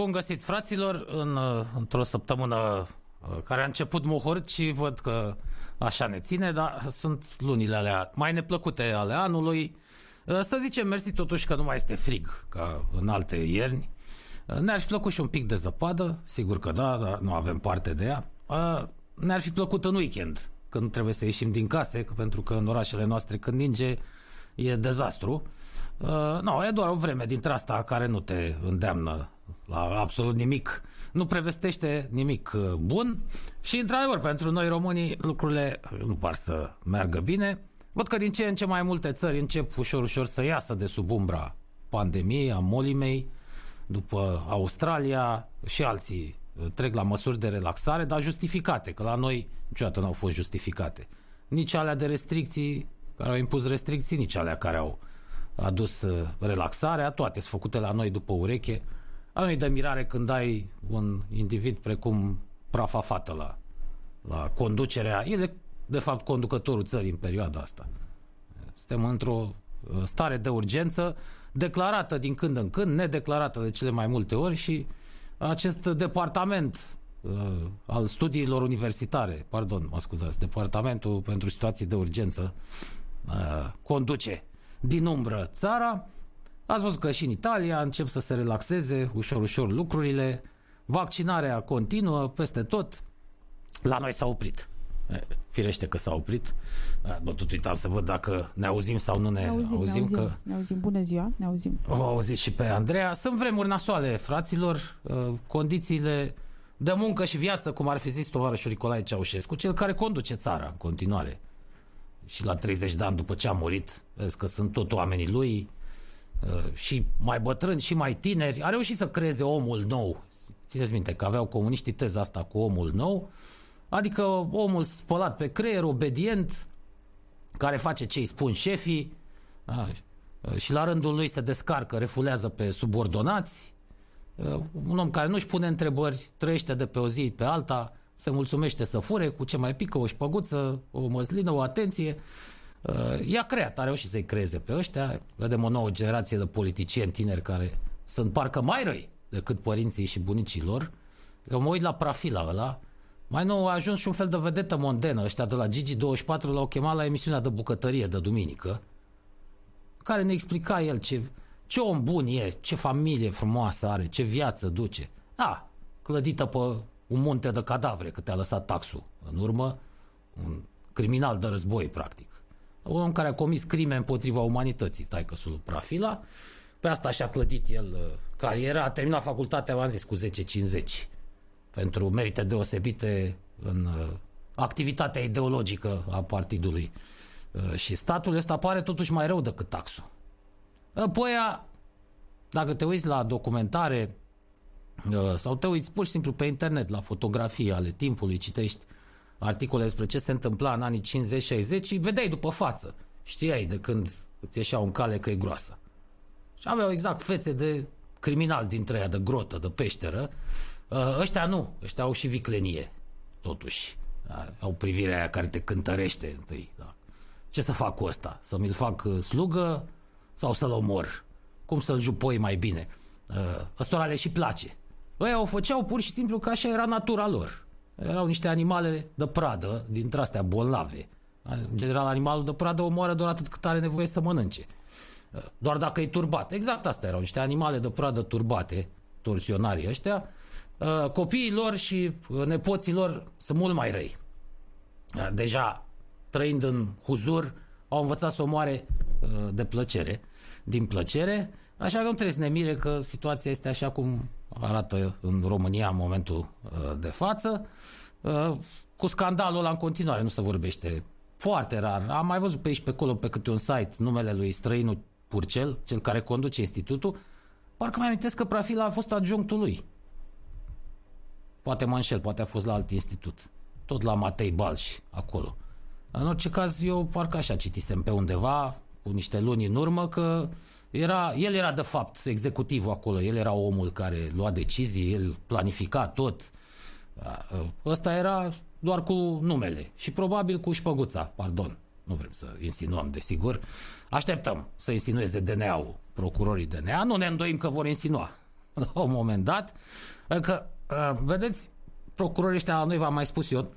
Bun găsit, fraților, în, uh, într-o săptămână uh, care a început mohorât și văd că așa ne ține, dar sunt lunile alea mai neplăcute ale anului. Uh, Să zicem mersi totuși că nu mai este frig ca în alte ierni. Uh, Ne-ar fi plăcut și un pic de zăpadă, sigur că da, dar nu avem parte de ea. Uh, Ne-ar fi plăcut în weekend, când trebuie să ieșim din case, că- pentru că în orașele noastre când ninge e dezastru. Uh, nu, e doar o vreme dintre asta care nu te îndeamnă la absolut nimic. Nu prevestește nimic uh, bun și, într-adevăr, pentru noi românii lucrurile nu par să meargă bine. Văd că din ce în ce mai multe țări încep ușor, ușor să iasă de sub umbra pandemiei, a molimei, după Australia și alții uh, trec la măsuri de relaxare, dar justificate, că la noi niciodată nu au fost justificate. Nici alea de restricții, care au impus restricții, nici alea care au adus uh, relaxarea, toate sunt făcute la noi după ureche. A nu de mirare când ai un individ precum prafa fată la, la conducerea, el e de fapt conducătorul țării în perioada asta. Suntem într-o uh, stare de urgență declarată din când în când, nedeclarată de cele mai multe ori și acest departament uh, al studiilor universitare, pardon, mă scuzați, departamentul pentru situații de urgență uh, conduce din umbră țara. Ați văzut că și în Italia încep să se relaxeze ușor, ușor lucrurile. Vaccinarea continuă peste tot. La noi s-a oprit. E, Firește că s-a oprit. Bă, tot uitam să văd dacă ne auzim sau nu ne, Ne auzim, auzim, ne auzim, că ne auzim. Bună ziua, ne auzim. o auzit și pe Andreea. Sunt vremuri nasoale, fraților. Uh, Condițiile de muncă și viață, cum ar fi zis tovarășul Nicolae Ceaușescu, cel care conduce țara în continuare. Și la 30 de ani după ce a murit, vezi că sunt tot oamenii lui, uh, și mai bătrâni și mai tineri, a reușit să creeze omul nou. Țineți minte că aveau comuniștii teza asta cu omul nou, adică omul spălat pe creier, obedient, care face ce îi spun șefii a, și la rândul lui se descarcă, refulează pe subordonați, Uh, un om care nu-și pune întrebări, trăiește de pe o zi pe alta, se mulțumește să fure cu ce mai pică o șpăguță, o măslină, o atenție. Uh, I-a creat, a reușit să-i creeze pe ăștia. Vedem o nouă generație de politicieni tineri care sunt parcă mai răi decât părinții și bunicii lor. Că mă uit la Prafila ăla, mai nou a ajuns și un fel de vedetă mondenă. Ăștia de la Gigi24 l-au chemat la emisiunea de bucătărie de duminică care ne explica el ce, ce om bun e, ce familie frumoasă are, ce viață duce. Da, clădită pe un munte de cadavre, că te-a lăsat taxul în urmă, un criminal de război, practic. Un om care a comis crime împotriva umanității, taică lui Prafila. Pe asta și-a clădit el uh, cariera, a terminat facultatea, v-am zis, cu 10-50 pentru merite deosebite în uh, activitatea ideologică a partidului. Uh, și statul ăsta pare totuși mai rău decât taxul. Apoi, a- dacă te uiți la documentare uh, sau te uiți pur și simplu pe internet la fotografii ale timpului, citești articole despre ce se întâmpla în anii 50-60 și vedeai după față. Știai de când îți ieșea un cale că e groasă. Și aveau exact fețe de criminal dintre ea, de grotă, de peșteră. Uh, Ăștia nu, ăștia au și viclenie, totuși. Da, Au privirea aia care te cântărește întâi. Da. Ce să fac cu ăsta? Să mi-l fac uh, slugă sau să-l omor? Cum să-l jupoi mai bine? Uh, Ăstora le și place. Ăia o făceau pur și simplu că așa era natura lor. Erau niște animale de pradă, dintre astea bolnave. În general, animalul de pradă omoară doar atât cât are nevoie să mănânce. Doar dacă e turbat. Exact asta erau, niște animale de pradă turbate, torționarii ăștia. Uh, Copiii lor și uh, nepoții lor sunt mult mai răi. Uh, Deja, trăind în huzur, au învățat să omoare uh, de plăcere, din plăcere, așa că nu trebuie să ne mire că situația este așa cum arată în România în momentul uh, de față. Uh, Cu scandalul ăla în continuare nu se vorbește foarte rar. Am mai văzut pe aici pe acolo pe câte un site numele lui străinul Purcel, cel care conduce institutul. Parcă mai amintesc că Prafila a fost adjunctul lui. Poate mă înșel, poate a fost la alt institut. Tot la Matei Balș, acolo. În orice caz, eu parcă așa citisem pe undeva, cu niște luni în urmă, că era, el era de fapt executivul acolo, el era omul care lua decizii, el planifica tot. Ăsta era doar cu numele și probabil cu șpăguța, pardon. nu vrem să insinuăm, desigur. Așteptăm să insinueze DNA-ul, procurorii DNA. Nu ne îndoim că vor insinua la un moment dat. Că, uh, vedeți, procurorii ăștia, noi v-am mai spus eu,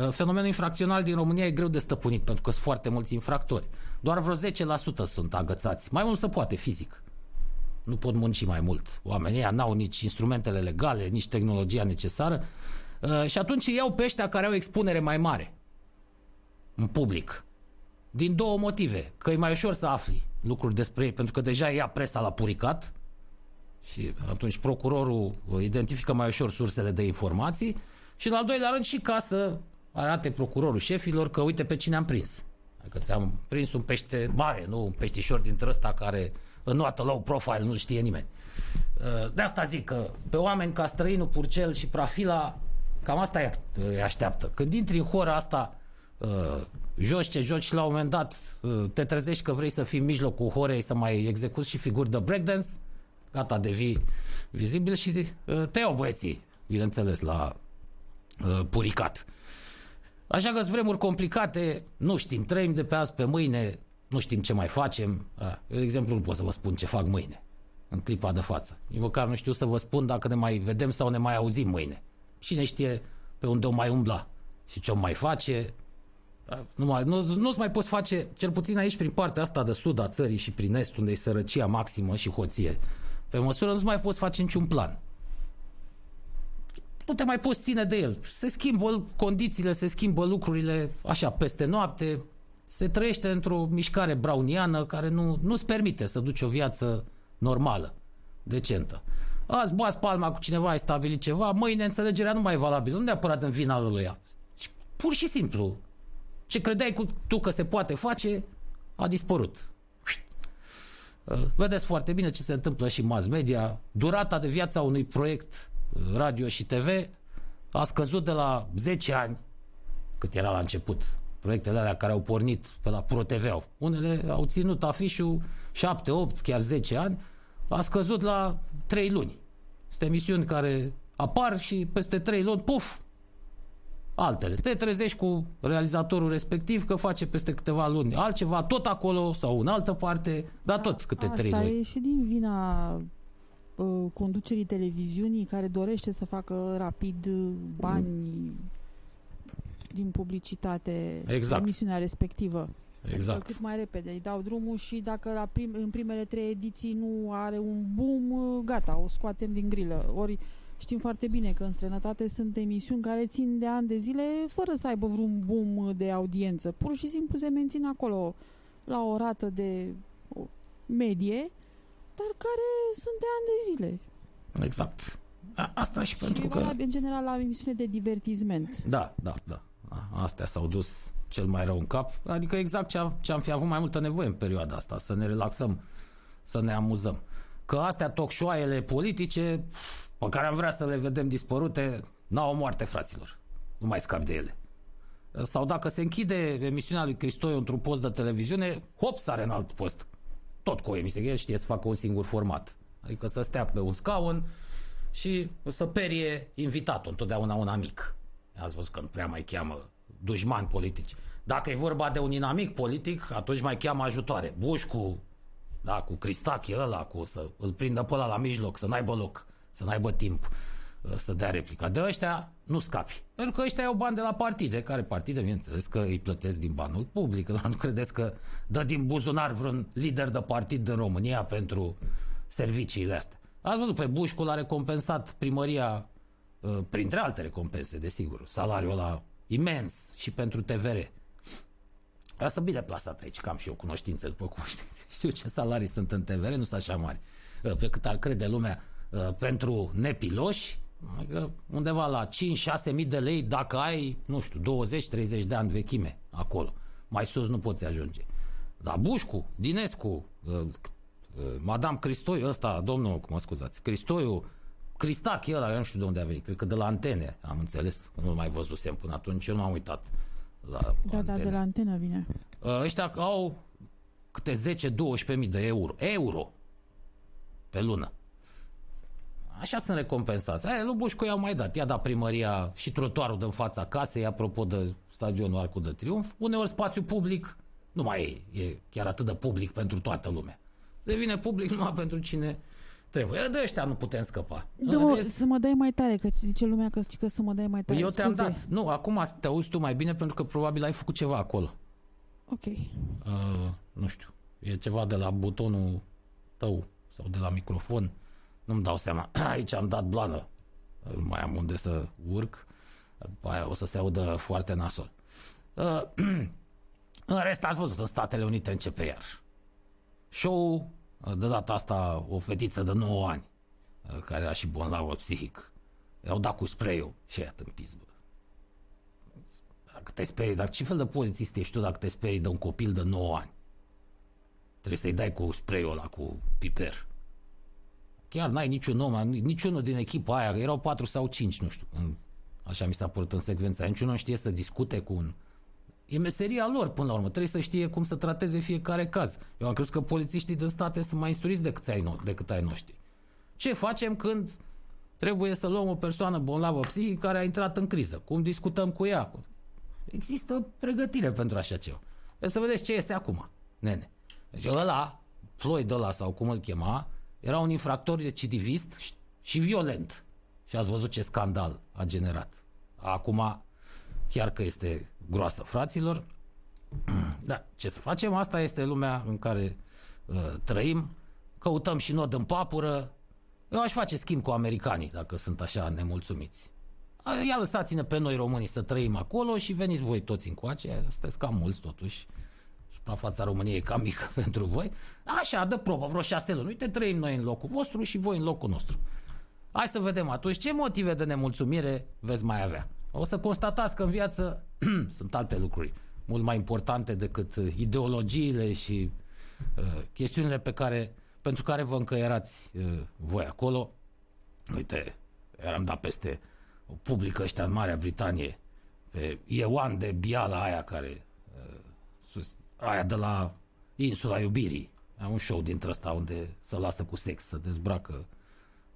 uh, fenomenul infracțional din România e greu de stăpânit pentru că sunt foarte mulți infractori. Doar vreo 10% sunt agățați. Mai mult se poate fizic. Nu pot munci mai mult. Oamenii ăia n-au nici instrumentele legale, nici tehnologia necesară. Uh, și atunci iau pe ăștia care au expunere mai mare în public. Din două motive. Că e mai ușor să afli lucruri despre ei, pentru că deja ia presa la puricat și atunci procurorul identifică mai ușor sursele de informații și, în al doilea rând, și ca să arate procurorul șefilor că uite pe cine am prins. Adică ți-am prins un pește mare, nu un peștișor dintre ăsta care înnoată low profile, nu știe nimeni. Uh, de asta zic că pe oameni ca străinul Purcel și Prafila, cam asta îi așteaptă. Când intri în hora asta uh, joci ce joci și la un moment dat uh, te trezești că vrei să fii în mijlocul horei să mai execuți și figuri de breakdance, gata, devii vizibil și uh, te iau băieții, bineînțeles, la uh, puricat. Așa că sunt vremuri complicate, nu știm, trăim de pe azi pe mâine, nu știm ce mai facem. Eu, de exemplu, nu pot să vă spun ce fac mâine, în clipa de față. Eu măcar nu știu să vă spun dacă ne mai vedem sau ne mai auzim mâine. Cine știe pe unde o mai umbla și ce o mai face, nu, mai, nu, nu-ți mai poți face, cel puțin aici prin partea asta de sud a țării și prin est, unde e sărăcia maximă și hoție, pe măsură nu-ți mai poți face niciun plan. Nu te mai poți ține de el. Se schimbă condițiile, se schimbă lucrurile așa peste noapte, se trăiește într-o mișcare browniană care nu, nu-ți permite să duci o viață normală, decentă. Azi bați palma cu cineva, ai stabilit ceva, mâine înțelegerea nu mai e valabilă, nu neapărat în vina lui Pur și simplu, ce credeai cu tu că se poate face, a dispărut. Vedeți foarte bine ce se întâmplă și în mass media. Durata de viață a unui proiect uh, radio și TV a scăzut de la 10 ani, cât era la început, proiectele alea care au pornit pe la Pro TV. Unele au ținut afișul 7, 8, chiar 10 ani, a scăzut la 3 luni. Sunt emisiuni care apar și peste 3 luni, puf, altele. Te trezești cu realizatorul respectiv că face peste câteva luni altceva, tot acolo sau în altă parte, dar tot câte Asta trei luni. Asta e și din vina uh, conducerii televiziunii care dorește să facă rapid uh, bani din publicitate exact. emisiunea respectivă. Exact. Adică cât mai repede îi dau drumul și dacă la prim, în primele trei ediții nu are un boom, uh, gata, o scoatem din grilă. Ori Știm foarte bine că în străinătate sunt emisiuni care țin de ani de zile fără să aibă vreun boom de audiență. Pur și simplu se mențin acolo la o rată de medie, dar care sunt de ani de zile. Exact. A, asta și, și pentru că... în general la emisiune de divertisment. Da, da, da. Astea s-au dus cel mai rău în cap. Adică exact ce, ce am fi avut mai multă nevoie în perioada asta, să ne relaxăm, să ne amuzăm. Că astea talk politice, pe care am vrea să le vedem dispărute, n-au o moarte, fraților. Nu mai scap de ele. Sau dacă se închide emisiunea lui Cristoiu într-un post de televiziune, hop, sare în alt post. Tot cu o emisiune, el știe să facă un singur format. Adică să stea pe un scaun și să perie invitatul, întotdeauna un amic. Ați văzut că nu prea mai cheamă dușmani politici. Dacă e vorba de un inamic politic, atunci mai cheamă ajutoare. Bușcu, da, cu Cristache ăla, cu să îl prindă pe ăla la mijloc, să n-aibă loc să n-aibă timp uh, să dea replica. De ăștia nu scapi. Pentru că ăștia au bani de la partide. Care partide? Bineînțeles că îi plătesc din banul public. Nu credeți că dă din buzunar vreun lider de partid din România pentru serviciile astea. Ați văzut, pe Bușcul a recompensat primăria, uh, printre alte recompense, desigur, salariul ăla imens și pentru TVR. Asta bine plasat aici, cam și eu cunoștință, după cum știți. Știu ce salarii sunt în TVR, nu sunt așa mari. Uh, pe cât ar crede lumea, Uh, pentru nepiloși, adică undeva la 5-6 mii de lei dacă ai, nu știu, 20-30 de ani vechime acolo. Mai sus nu poți ajunge. Dar Bușcu, Dinescu, uh, uh, Madame Cristoiu, ăsta, domnul, mă scuzați, Cristoiu, Cristac, el, nu știu de unde a venit, cred că de la antene, am înțeles, nu mai văzusem până atunci, eu nu am uitat la Da, antene. da, de la antenă vine. Ăștia au câte 10-12 mii de euro, euro pe lună. Așa sunt recompensați. Aia, lui Bușcu i-au mai dat. I-a dat primăria și trotuarul din fața casei, apropo de stadionul Arcul de Triunf. Uneori spațiu public Nu mai e, e chiar atât de public pentru toată lumea. Devine public numai pentru cine trebuie. De ăștia nu putem scăpa. În Dă-mă, rest- să mă dai mai tare, că zice lumea că, că să mă dai mai tare. Păi eu te-am Scuze. dat. Nu, acum te auzi tu mai bine pentru că probabil ai făcut ceva acolo. Ok. Uh, nu știu. E ceva de la butonul tău sau de la microfon. Nu-mi dau seama. Aici am dat blană. Nu mai am unde să urc. După aia o să se audă foarte nasol. Uh, în rest ați văzut, în Statele Unite începe iar. Show de data asta o fetiță de 9 ani uh, care era și bolnavă psihic. I-au dat cu spray-ul și ea în bă. Dacă te sperii, dar ce fel de polițist ești tu dacă te sperii de un copil de 9 ani? Trebuie să-i dai cu spray-ul ăla, cu piper. Chiar n-ai niciun om, niciunul din echipa aia, erau 4 sau 5, nu știu, în, așa mi s-a părut în secvența aia, niciunul nu știe să discute cu un... E meseria lor, până la urmă, trebuie să știe cum să trateze fiecare caz. Eu am crezut că polițiștii din state sunt mai instruiți decât ai, no- decât ai noștri. Ce facem când trebuie să luăm o persoană bolnavă psihic care a intrat în criză? Cum discutăm cu ea? Există pregătire pentru așa ceva. Trebuie să vedeți ce este acum, nene. Deci ăla, Floyd ăla sau cum îl chema, era un infractor recidivist și- și violent. Și ați văzut ce scandal a generat. Acum, chiar că este groasă, fraților, da, ce să facem? Asta este lumea în care uh, trăim. Căutăm și nod în papură. Eu aș face schimb cu americanii dacă sunt așa nemulțumiți. A, Ia lăsați-ne pe noi românii să trăim acolo și veniți voi toți încoace. Sunteți cam mulți totuși. Suprafața României e cam mică pentru voi. Așa, dă probă, vreo șase luni. Uite, trăim noi în locul vostru și voi în locul nostru. Hai să vedem atunci ce motive de nemulțumire veți mai avea. O să constatați că în viață sunt alte lucruri mult mai importante decât uh, ideologiile și uh, chestiunile pe care, pentru care vă încăierați uh, voi acolo. Uite, eram dat peste o publică ăștia în Marea Britanie pe Iewan de Biala aia care uh, sus, aia de la insula iubirii. Am un show dintre ăsta unde se lasă cu sex, să dezbracă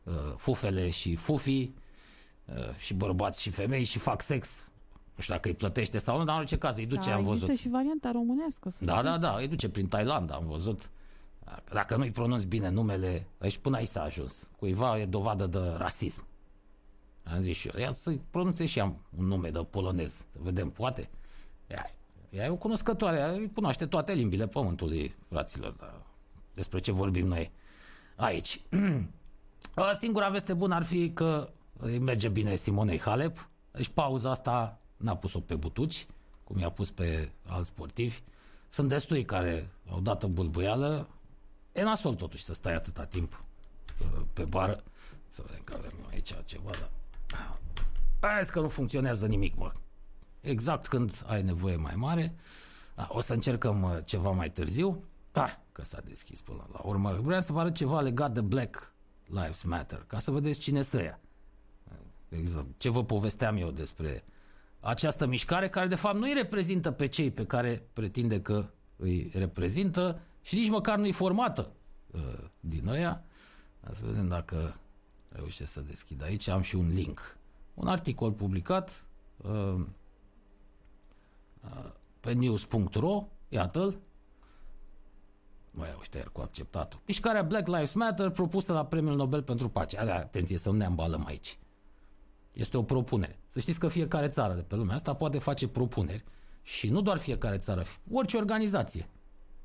uh, fufele și fufii uh, și bărbați și femei și fac sex. Nu știu dacă îi plătește sau nu, dar în orice caz îi duce, da, am văzut. există și varianta românească. Să Da, știi. da, da, îi duce prin Thailanda, am văzut. Dacă nu-i pronunți bine numele, aici până aici s-a ajuns. Cuiva e dovadă de rasism. Am zis și eu, ia să-i pronunțe și am un nume de polonez, să vedem, poate. Ea, ea e o cunoscătoare, ea cunoaște toate limbile pământului, fraților, dar despre ce vorbim noi aici. A, Singura veste bună ar fi că îi merge bine Simonei Halep, deci pauza asta n-a pus-o pe butuci, cum i-a pus pe alți sportivi. Sunt destui care au dat în bâlbâială. E nasol totuși să stai atâta timp uh, pe bară. Să vedem că avem aici ceva, dar... Hai că nu funcționează nimic, mă. Exact când ai nevoie mai mare. A, o să încercăm uh, ceva mai târziu. Ah, că s-a deschis până la urmă. Vreau să vă arăt ceva legat de Black Lives Matter, ca să vedeți cine să ia. Exact. Ce vă povesteam eu despre această mișcare care de fapt nu îi reprezintă pe cei pe care pretinde că îi reprezintă și nici măcar nu-i formată uh, din ăia. Hai Să vedem dacă reușesc să deschid aici. Am și un link. Un articol publicat uh, uh, pe news.ro, iată-l, Mă iau șter cu acceptatul. Mișcarea Black Lives Matter propusă la Premiul Nobel pentru Pace. Ada, atenție, să nu ne ambalăm aici. Este o propunere. Să știți că fiecare țară de pe lumea asta poate face propuneri și nu doar fiecare țară, orice organizație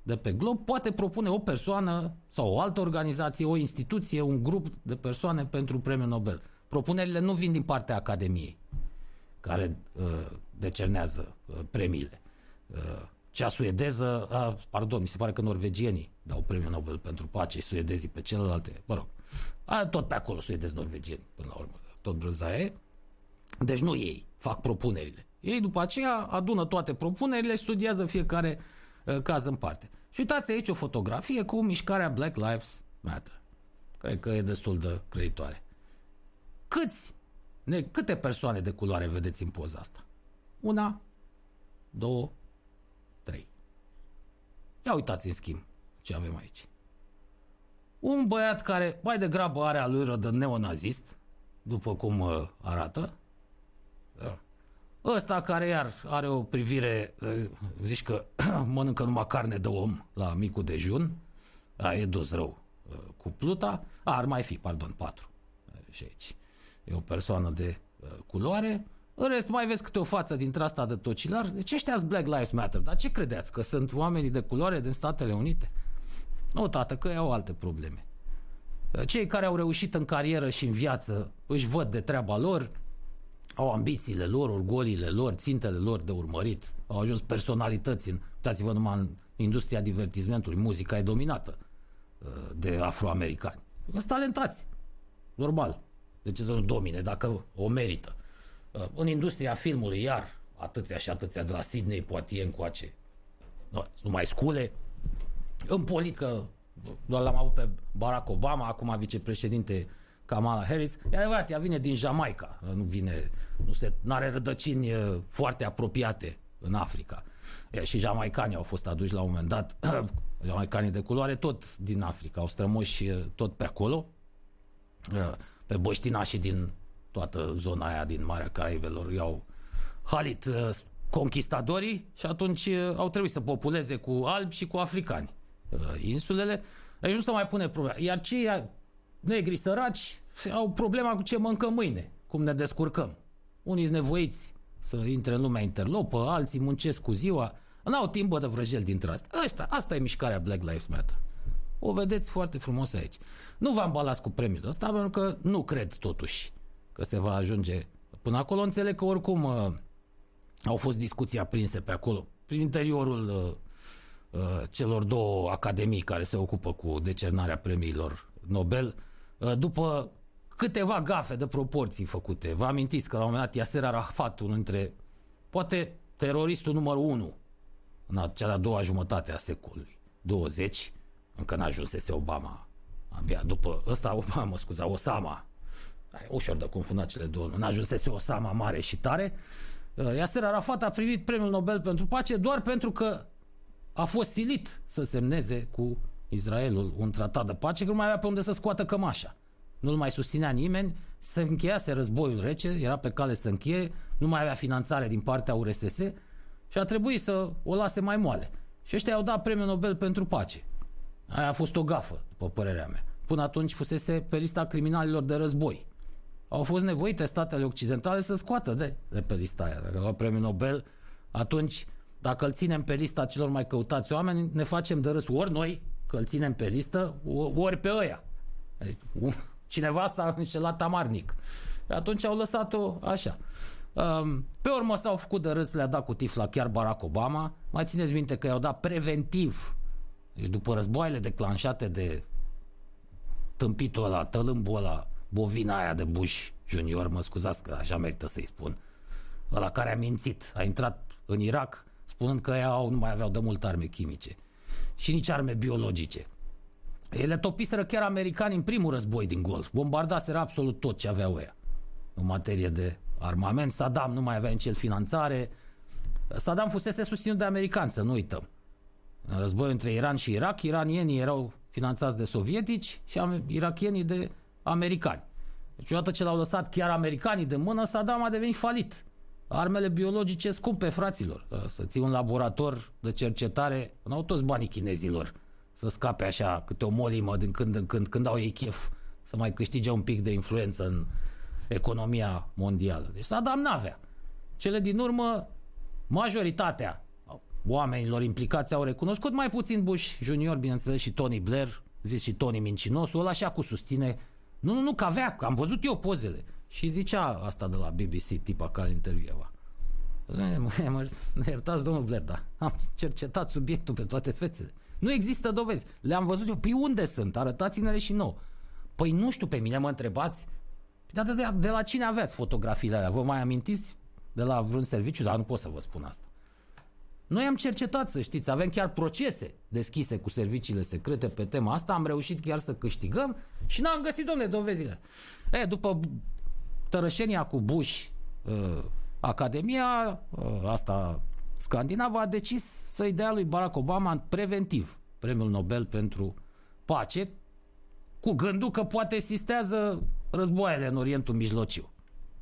de pe glob poate propune o persoană sau o altă organizație, o instituție, un grup de persoane pentru Premiul Nobel. Propunerile nu vin din partea Academiei, care uh, decernează uh, premiile. Uh, cea suedeză, uh, pardon, mi se pare că norvegienii dau Premiul Nobel pentru pace și suedezii pe celelalte, mă rog, a, tot pe acolo suedezi norvegieni, până la urmă, tot brânza e. Deci nu ei fac propunerile. Ei după aceea adună toate propunerile, studiază fiecare uh, caz în parte. Și uitați aici o fotografie cu mișcarea Black Lives Matter. Cred că e destul de creditoare. Câți, ne, câte persoane de culoare vedeți în poza asta? Una, două, trei. Ia uitați în schimb ce avem aici. Un băiat care mai degrabă are alură de neonazist, după cum uh, arată. Da. Ăsta care iar are o privire, zici că mănâncă numai carne de om la micul dejun, a, e dus rău cu pluta, a, ar mai fi, pardon, patru. Și aici. E o persoană de culoare, în rest, mai vezi câte o față dintre asta de tocilar. Deci ăștia Black Lives Matter. Dar ce credeți? Că sunt oamenii de culoare din Statele Unite? Nu, tată, că au alte probleme. Cei care au reușit în carieră și în viață își văd de treaba lor, au ambițiile lor, orgoliile lor, țintele lor de urmărit, au ajuns personalități în, uitați-vă numai în industria divertismentului, muzica e dominată uh, de afroamericani. Sunt talentați, normal. De ce să nu domine dacă o merită? Uh, în industria filmului, iar atâția și atâția de la Sydney, Poitiers încoace, nu mai scule. În politică, doar l-am avut pe Barack Obama, acum vicepreședinte Kamala Harris. E adevărat, ea vine din Jamaica, nu vine, nu se, are rădăcini uh, foarte apropiate în Africa. E, și jamaicanii au fost aduși la un moment dat, jamaicanii de culoare, tot din Africa, au strămoși uh, tot pe acolo, pe boștinașii din toată zona aia din Marea Caraibelor i-au halit uh, conquistadorii și atunci uh, au trebuit să populeze cu albi și cu africani uh, insulele. Deci nu se mai pune problema. Iar cei negri săraci au problema cu ce mâncăm mâine, cum ne descurcăm. Unii sunt nevoiți să intre în lumea interlopă, alții muncesc cu ziua, n-au timp de vrăjel dintre astea. Asta, asta e mișcarea Black Lives Matter. O vedeți foarte frumos aici. Nu v-am balas cu premiul ăsta pentru că nu cred totuși că se va ajunge până acolo. Înțeleg că oricum uh, au fost discuții aprinse pe acolo, prin interiorul uh, uh, celor două academii care se ocupă cu decernarea premiilor Nobel, uh, după câteva gafe de proporții făcute. Vă amintiți că la un moment dat Yasser Arafat, unul dintre, poate teroristul numărul 1 în cea de-a doua jumătate a secolului 20, încă n-ajunsese Obama, abia după ăsta Obama, scuza, Osama, ușor de confundat cele două, nu ajunsese Osama mare și tare. Uh, Yasser Arafat a primit premiul Nobel pentru pace doar pentru că a fost silit să semneze cu Israelul un tratat de pace, că nu mai avea pe unde să scoată cămașa. Nu-l mai susținea nimeni, se încheiase războiul rece, era pe cale să încheie, nu mai avea finanțare din partea URSS și a trebuit să o lase mai moale. Și ăștia au dat premiul Nobel pentru pace. Aia a fost o gafă, după părerea mea. Până atunci fusese pe lista criminalilor de război au fost nevoite statele occidentale să scoată de, de pe lista aia. Dacă la premiul Nobel, atunci, dacă îl ținem pe lista celor mai căutați oameni, ne facem de râs ori noi, că îl ținem pe listă, ori pe ăia. Deci, cineva s-a înșelat amarnic. Atunci au lăsat-o așa. Um, pe urmă s-au făcut de râs, le-a dat cu tifla chiar Barack Obama. Mai țineți minte că i-au dat preventiv. Deci după războaiele declanșate de tâmpitul ăla, tălâmbul ăla, bovina aia de Bush junior, mă scuzați că așa merită să-i spun, la care a mințit, a intrat în Irak spunând că au, nu mai aveau de mult arme chimice și nici arme biologice. Ele topiseră chiar americani în primul război din Golf. Bombardaseră absolut tot ce aveau ea în materie de armament. Saddam nu mai avea nici el finanțare. Saddam fusese susținut de americani, să nu uităm. În războiul între Iran și Irak, iranienii erau finanțați de sovietici și irakienii de americani. Deci odată ce l-au lăsat chiar americanii de mână, Saddam a devenit falit. Armele biologice scumpe, fraților. Să ții un laborator de cercetare, nu au toți banii chinezilor să scape așa câte o molimă din când în când, când au ei chef să mai câștige un pic de influență în economia mondială. Deci Saddam n-avea. Cele din urmă, majoritatea oamenilor implicați au recunoscut, mai puțin Bush Junior, bineînțeles, și Tony Blair, zis și Tony Mincinosul, ăla așa cu susține nu, nu, nu, că avea, că am văzut eu pozele. Și zicea asta de la BBC, tipa care intervieva. Mă iertați, domnul Blair, da. Am cercetat subiectul pe toate fețele. Nu există dovezi. Le-am văzut eu. Păi unde sunt? Arătați-ne-le și nou. Păi nu știu, pe mine mă întrebați. Păi de, de, de la cine aveați fotografiile alea? Vă mai amintiți? De la vreun serviciu? Dar nu pot să vă spun asta. Noi am cercetat, să știți, avem chiar procese deschise cu serviciile secrete pe tema asta, am reușit chiar să câștigăm și n-am găsit, domne, dovezile. E, după tărășenia cu Bush, uh, Academia uh, asta scandinavă a decis să-i dea lui Barack Obama preventiv premiul Nobel pentru pace, cu gândul că poate sistează războaiele în Orientul Mijlociu.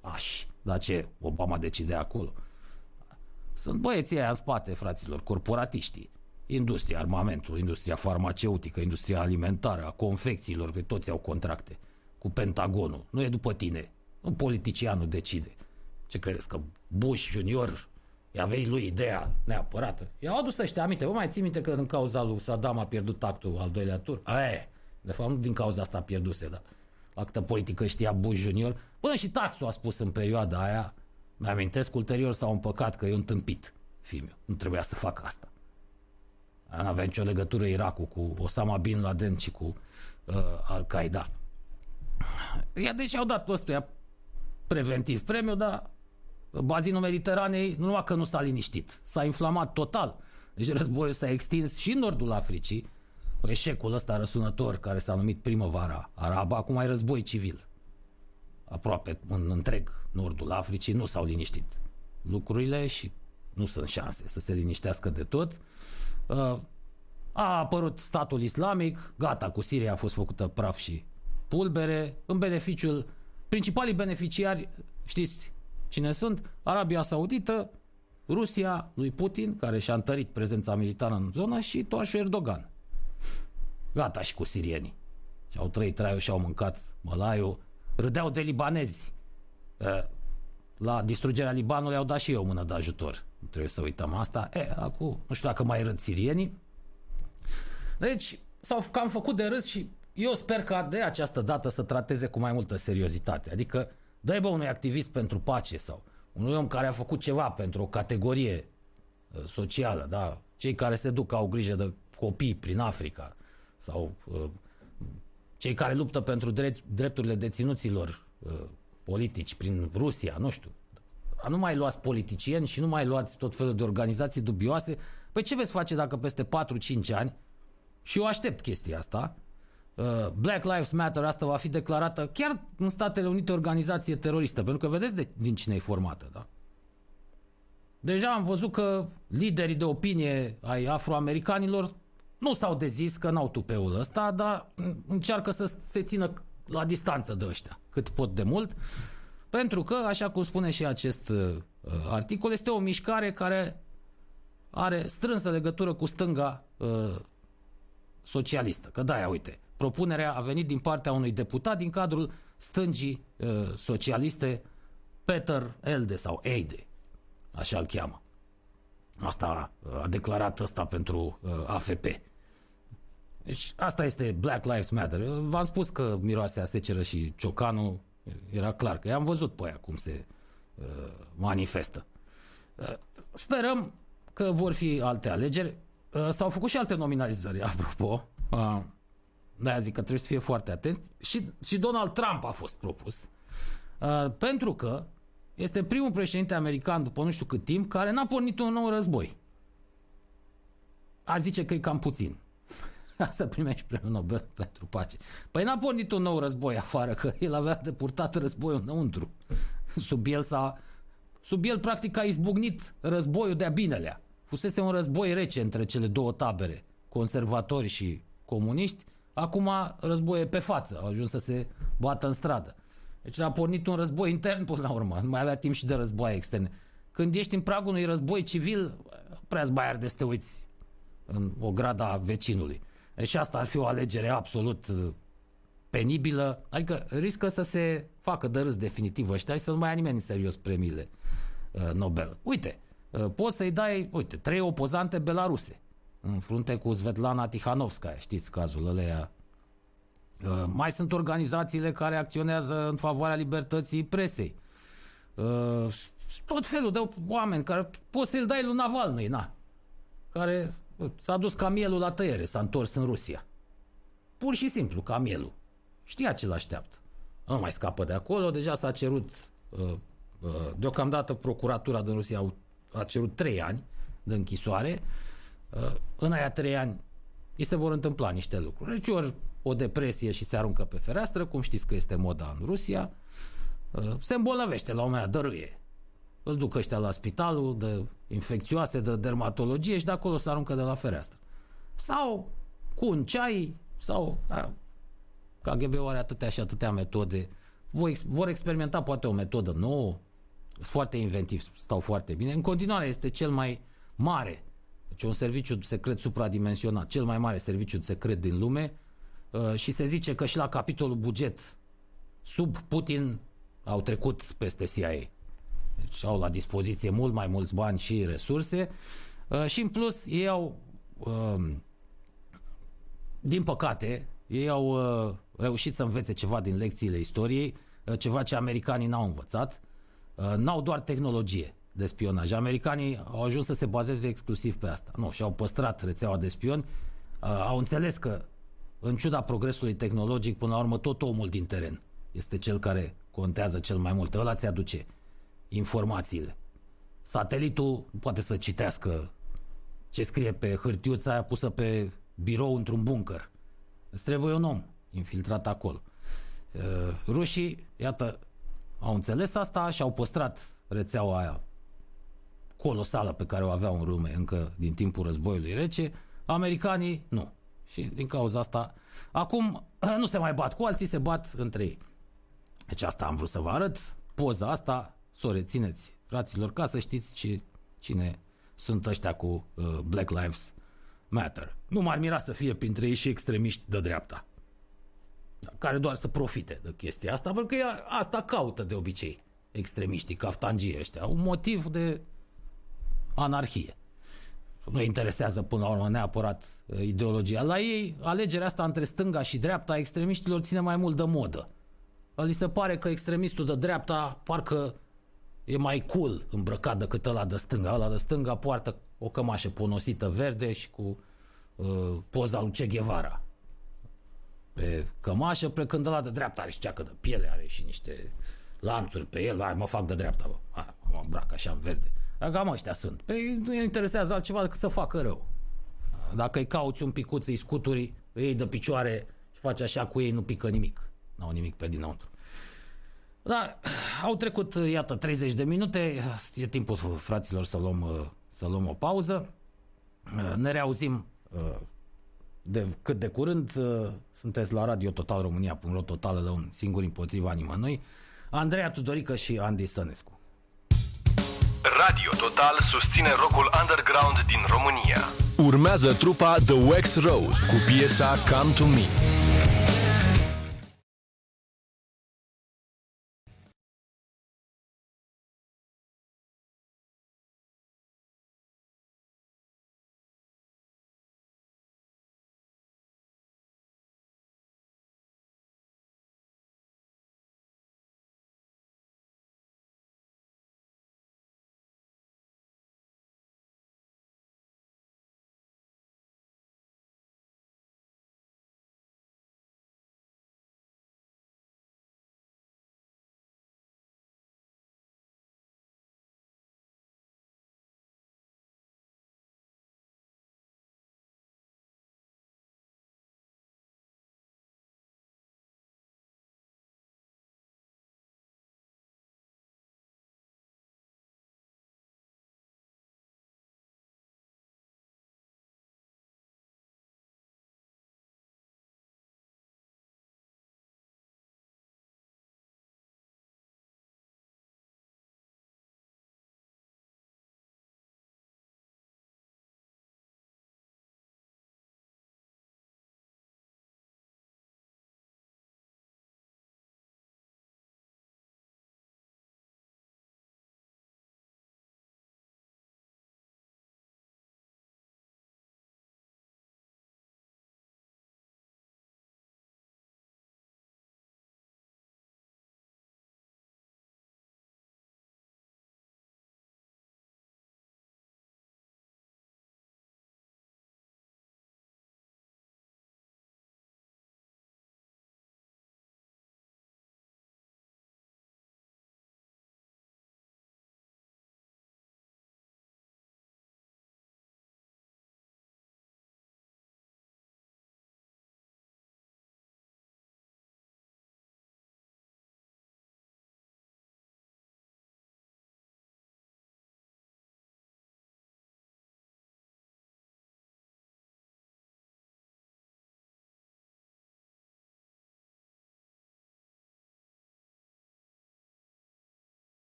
Aș, dar ce Obama decide acolo? Sunt băieții aia în spate, fraților, corporatiștii. Industria armamentului, industria farmaceutică, industria alimentară, a confecțiilor, pe toți au contracte cu Pentagonul. Nu e după tine. Un politicianul decide. Ce credeți că Bush junior i avei lui ideea neapărată? I-au adus ăștia aminte. Vă mai ții minte că în cauza lui Saddam a pierdut actul al doilea tur? Aia De fapt, nu din cauza asta a pierduse, dar actă politică știa Bush junior. Până și taxul a spus în perioada aia, mi-amintesc ulterior s-au împăcat că e un tâmpit, fiul Nu trebuia să facă asta. Nu avea nicio legătură Irakul cu Osama Bin Laden și cu uh, Al-Qaeda. Ia deci au dat ăstuia preventiv premiu, dar bazinul Mediteranei nu numai că nu s-a liniștit, s-a inflamat total. Deci războiul s-a extins și în nordul Africii, eșecul ăsta răsunător care s-a numit primăvara arabă, acum ai război civil. Aproape în întreg nordul Africii nu s-au liniștit lucrurile și nu sunt șanse să se liniștească de tot. Uh, a apărut statul islamic, gata, cu Siria a fost făcută praf și pulbere, în beneficiul principalii beneficiari, știți cine sunt? Arabia Saudită, Rusia, lui Putin, care și-a întărit prezența militară în zonă și toașul Erdogan. Gata și cu sirienii. Și au trăit traiul și au mâncat mălaiul. Râdeau de libanezi. La distrugerea Libanului au dat și eu o mână de ajutor. Nu trebuie să uităm asta. E, acum, nu știu dacă mai râd sirienii. Deci, s-au cam făcut de râs și eu sper că de această dată să trateze cu mai multă seriozitate. Adică, dă bă unui activist pentru pace sau unui om care a făcut ceva pentru o categorie uh, socială, da? Cei care se duc au grijă de copii prin Africa sau uh, cei care luptă pentru drept, drepturile deținuților uh, politici prin Rusia, nu știu. Nu mai luați politicieni și nu mai luați tot felul de organizații dubioase. Păi ce veți face dacă peste 4-5 ani, și eu aștept chestia asta, Uh, Black Lives Matter asta va fi declarată chiar în Statele Unite organizație teroristă, pentru că vedeți de, din cine e formată, da? Deja am văzut că liderii de opinie ai afroamericanilor nu s-au dezis că n-au tupeul ăsta, dar încearcă să se țină la distanță de ăștia, cât pot de mult, pentru că, așa cum spune și acest uh, articol, este o mișcare care are strânsă legătură cu stânga uh, socialistă. Că da, uite, propunerea a venit din partea unui deputat din cadrul stângii uh, socialiste, Peter Elde sau Eide, așa îl cheamă. Asta uh, a declarat asta pentru uh, AFP. Deci asta este Black Lives Matter. V-am spus că miroase a seceră și ciocanul era clar că i-am văzut pe aia cum se uh, manifestă. Uh, sperăm că vor fi alte alegeri. Uh, s-au făcut și alte nominalizări, apropo. Uh, de-aia zic că trebuie să fie foarte atent. Și, și Donald Trump a fost propus. Uh, pentru că este primul președinte american după nu știu cât timp care n-a pornit un nou război. A zice că e cam puțin. Asta primești premiul Nobel pentru pace. Păi n-a pornit un nou război afară, că el avea de purtat războiul înăuntru. Sub el s-a... Sub el practic a izbucnit războiul de-a binelea. Fusese un război rece între cele două tabere, conservatori și comuniști, Acum război e pe față, au ajuns să se bată în stradă. Deci a pornit un război intern până la urmă, nu mai avea timp și de război externe. Când ești în pragul unui război civil, prea mai arde să te uiți în o grada vecinului. Deci asta ar fi o alegere absolut uh, penibilă, adică riscă să se facă de râs definitiv ăștia și să nu mai ia nimeni în serios premiile uh, Nobel. Uite, uh, poți să-i dai, uite, trei opozante belaruse în frunte cu Svetlana Tihanovskaya, știți cazul ăleia. Uh, mai sunt organizațiile care acționează în favoarea libertății presei. Uh, tot felul de oameni care poți să-l dai lui Navalny, na, care s-a dus camielul la tăiere, s-a întors în Rusia. Pur și simplu, camielul. Știa ce l-așteaptă. Nu mai scapă de acolo, deja s-a cerut, uh, deocamdată procuratura din Rusia a cerut trei ani de închisoare Uh, în aia trei ani îi se vor întâmpla niște lucruri. Deci ori o depresie și se aruncă pe fereastră, cum știți că este moda în Rusia, uh, se îmbolnăvește la un moment dat, dărâie. Îl duc ăștia la spitalul de infecțioase, de dermatologie și de acolo se aruncă de la fereastră. Sau cu un ceai, sau a, KGB are atâtea și atâtea metode. Vor, vor experimenta poate o metodă nouă, sunt foarte inventivi, stau foarte bine. În continuare este cel mai mare, deci un serviciu secret supradimensionat, cel mai mare serviciu secret din lume uh, și se zice că și la capitolul buget sub Putin au trecut peste CIA. Deci au la dispoziție mult mai mulți bani și resurse uh, și în plus ei au um, din păcate ei au uh, reușit să învețe ceva din lecțiile istoriei, ceva ce americanii n-au învățat Uh, n-au doar tehnologie de spionaj. Americanii au ajuns să se bazeze exclusiv pe asta. Nu, și-au păstrat rețeaua de spioni, uh, au înțeles că în ciuda progresului tehnologic, până la urmă, tot omul din teren este cel care contează cel mai mult. Ăla ți aduce informațiile. Satelitul poate să citească ce scrie pe hârtiuța aia pusă pe birou într-un bunker. Îți trebuie un om infiltrat acolo. Uh, rușii, iată, au înțeles asta și au păstrat rețeaua aia colosală pe care o aveau în lume încă din timpul războiului rece. Americanii nu. Și din cauza asta, acum nu se mai bat cu alții, se bat între ei. Deci asta am vrut să vă arăt. Poza asta, să o rețineți, fraților, ca să știți ce, cine sunt ăștia cu uh, Black Lives Matter. Nu m-ar mira să fie printre ei și extremiști de dreapta care doar să profite de chestia asta, pentru că asta caută de obicei extremiștii, caftangii ăștia, un motiv de anarhie. Nu interesează până la urmă neapărat uh, ideologia. La ei, alegerea asta între stânga și dreapta extremiștilor ține mai mult de modă. Li se pare că extremistul de dreapta parcă e mai cool îmbrăcat decât ăla de stânga. Ăla de stânga poartă o cămașă ponosită verde și cu uh, poza lui Che Guevara pe cămașă, plecând de la de dreapta are și ceacă de piele, are și niște lanțuri pe el, hai, mă fac de dreapta, bă. Hai, mă îmbrac așa în verde. Dar cam ăștia sunt. Păi nu interesează altceva decât să facă rău. Dacă îi cauți un picuț, îi scuturi, îi iei de picioare și faci așa cu ei, nu pică nimic. N-au nimic pe dinăuntru. Dar au trecut, iată, 30 de minute. E timpul, fraților, să luăm, să luăm o pauză. Ne reauzim de cât de curând uh, sunteți la Radio Total România.ro totală de un singur împotriva nimănui Andreea Tudorică și Andy Stănescu Radio Total susține rockul underground din România. Urmează trupa The Wax Road cu piesa Come to Me.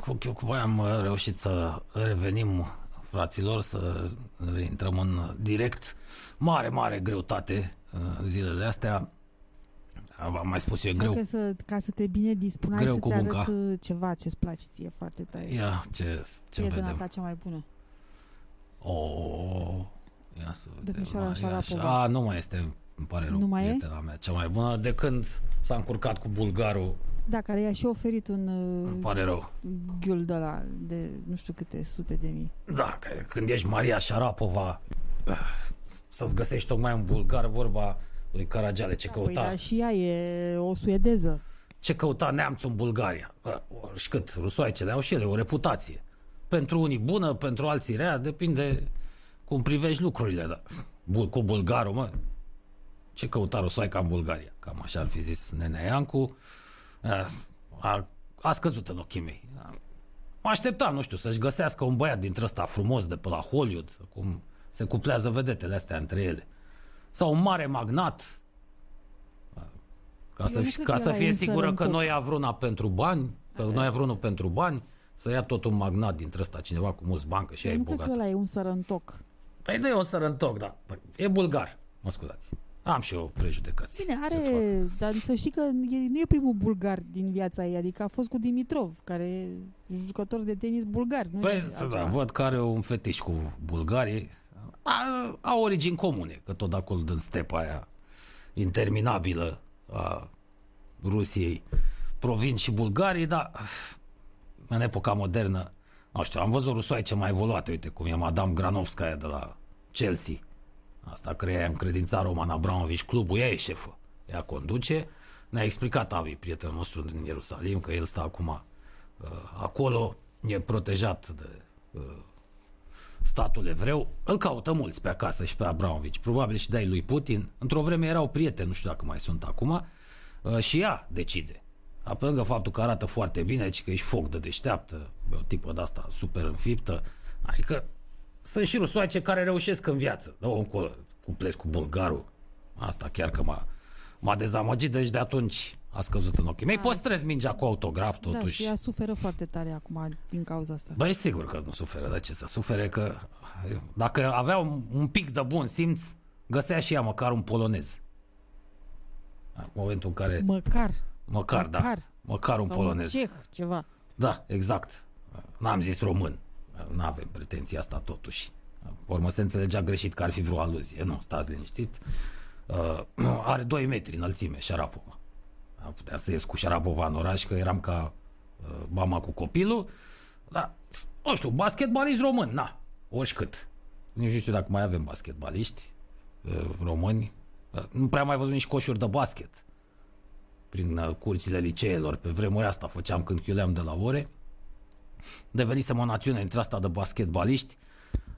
Cu, cu, cu voi am uh, reușit să revenim, fraților, să reintrăm în direct. Mare, mare greutate uh, zilele astea. V-am mai spus eu, e greu. Dacă să, ca să te bine dispunai Greu să cu te munca. arăt uh, ceva ce-ți place ție foarte tare. Ia, ce, ce Prietena vedem. ta cea mai bună. Oh, ia să vedem. Domnișoara Maria Șarapova. A, nu mai este, îmi pare rău, Nu mai e? prietena mea cea mai bună. De când s-a încurcat cu bulgarul, Da, care i-a și oferit un îmi uh, pare rău. ghiul de la de nu știu câte sute de mii. Da, că când ești Maria Șarapova, să-ți găsești tocmai un bulgar, vorba lui Caragiale, ce Păi căuta, da, și ea e o suedeză. ce căuta neamțul în Bulgaria. Bă, Și cât, rusoaicele au și ele o reputație. Pentru unii bună, pentru alții rea, depinde cum privești lucrurile. Da. Bul- Cu bulgarul, mă, ce căuta rusoaica în Bulgaria? Cam așa ar fi zis Nenea Iancu. A, a, a scăzut în ochii mei. Mă așteptam, nu știu, să-și găsească un băiat dintre ăsta frumos de pe la Hollywood, cum se cuplează vedetele astea între ele. Sau un mare magnat, ca Eu să, nu fi, cred ca că să ăla e fie un sigură că sărăntoc. noi ia vreuna pentru bani, că noi ia vreunul pentru bani, să ia tot un magnat dintre ăsta, cineva cu mulți bani, că și ea Eu e nu cred că bogat. ăla e un sărăntoc. Păi nu e un sărăntoc, da. Păi, e bulgar, mă scuzați. Am și eu prejudecații. Bine, Ce să fac? are, dar să știi că e, nu e primul bulgar din viața ei, adică a fost cu Dimitrov, care e jucător de tenis bulgar. Nu Păi, e da, altceva. văd că are un fetiș cu bulgarii. A, au origini comune, că tot de acolo din stepa aia interminabilă a Rusiei provin și bulgarii, dar în epoca modernă, nu știu, am văzut rusoaice mai evoluate, uite cum e Madame Granovskaya de la Chelsea. Asta crea încredința Roman Abramovici clubul, ea e șefă. Ea conduce. Ne-a explicat Avi, prietenul nostru din Ierusalim, că el stă acum uh, acolo, e protejat de uh, statul evreu. Îl caută mulți pe acasă și pe Abramovici, probabil și de lui Putin. Într-o vreme erau prieteni, nu știu dacă mai sunt acum, uh, și ea decide. A, Pe lângă faptul că arată foarte bine, ci că ești foc de deșteaptă, e o tipă de asta super înfiptă, adică sunt și rusoaice care reușesc în viață. Dă încolo, cuplesc cu bulgarul. Asta chiar că m-a, m-a dezamăgit, deci de atunci a scăzut în ochii mei. Păstrez mingea cu autograf Da, totuși. și ea suferă foarte tare acum din cauza asta. Băi, sigur că nu suferă, de ce să sufere? Că dacă avea un, un pic de bun simț, găsea și ea măcar un polonez. În momentul în care, Măcar. măcar, da, măcar. măcar un Sau polonez. un ceh, ceva. Da, exact. N-am zis român. Nu avem pretenția asta totuși. Pe urmă se înțelegea greșit că ar fi vreo aluzie. Nu, stați liniștit. Uh, are 2 metri înălțime, Șarapova. Puteam să ies cu Șarapova în oraș, că eram ca uh, mama cu copilul. Dar, nu știu, basketbalist român, na, oricât. Nici nu știu dacă mai avem basketbaliști uh, români. Uh, nu prea am mai văzut nici coșuri de basket prin uh, curțile liceelor. Pe vremuri asta făceam când chiuleam de la ore. Devenisem o națiune dintre asta de basketbaliști.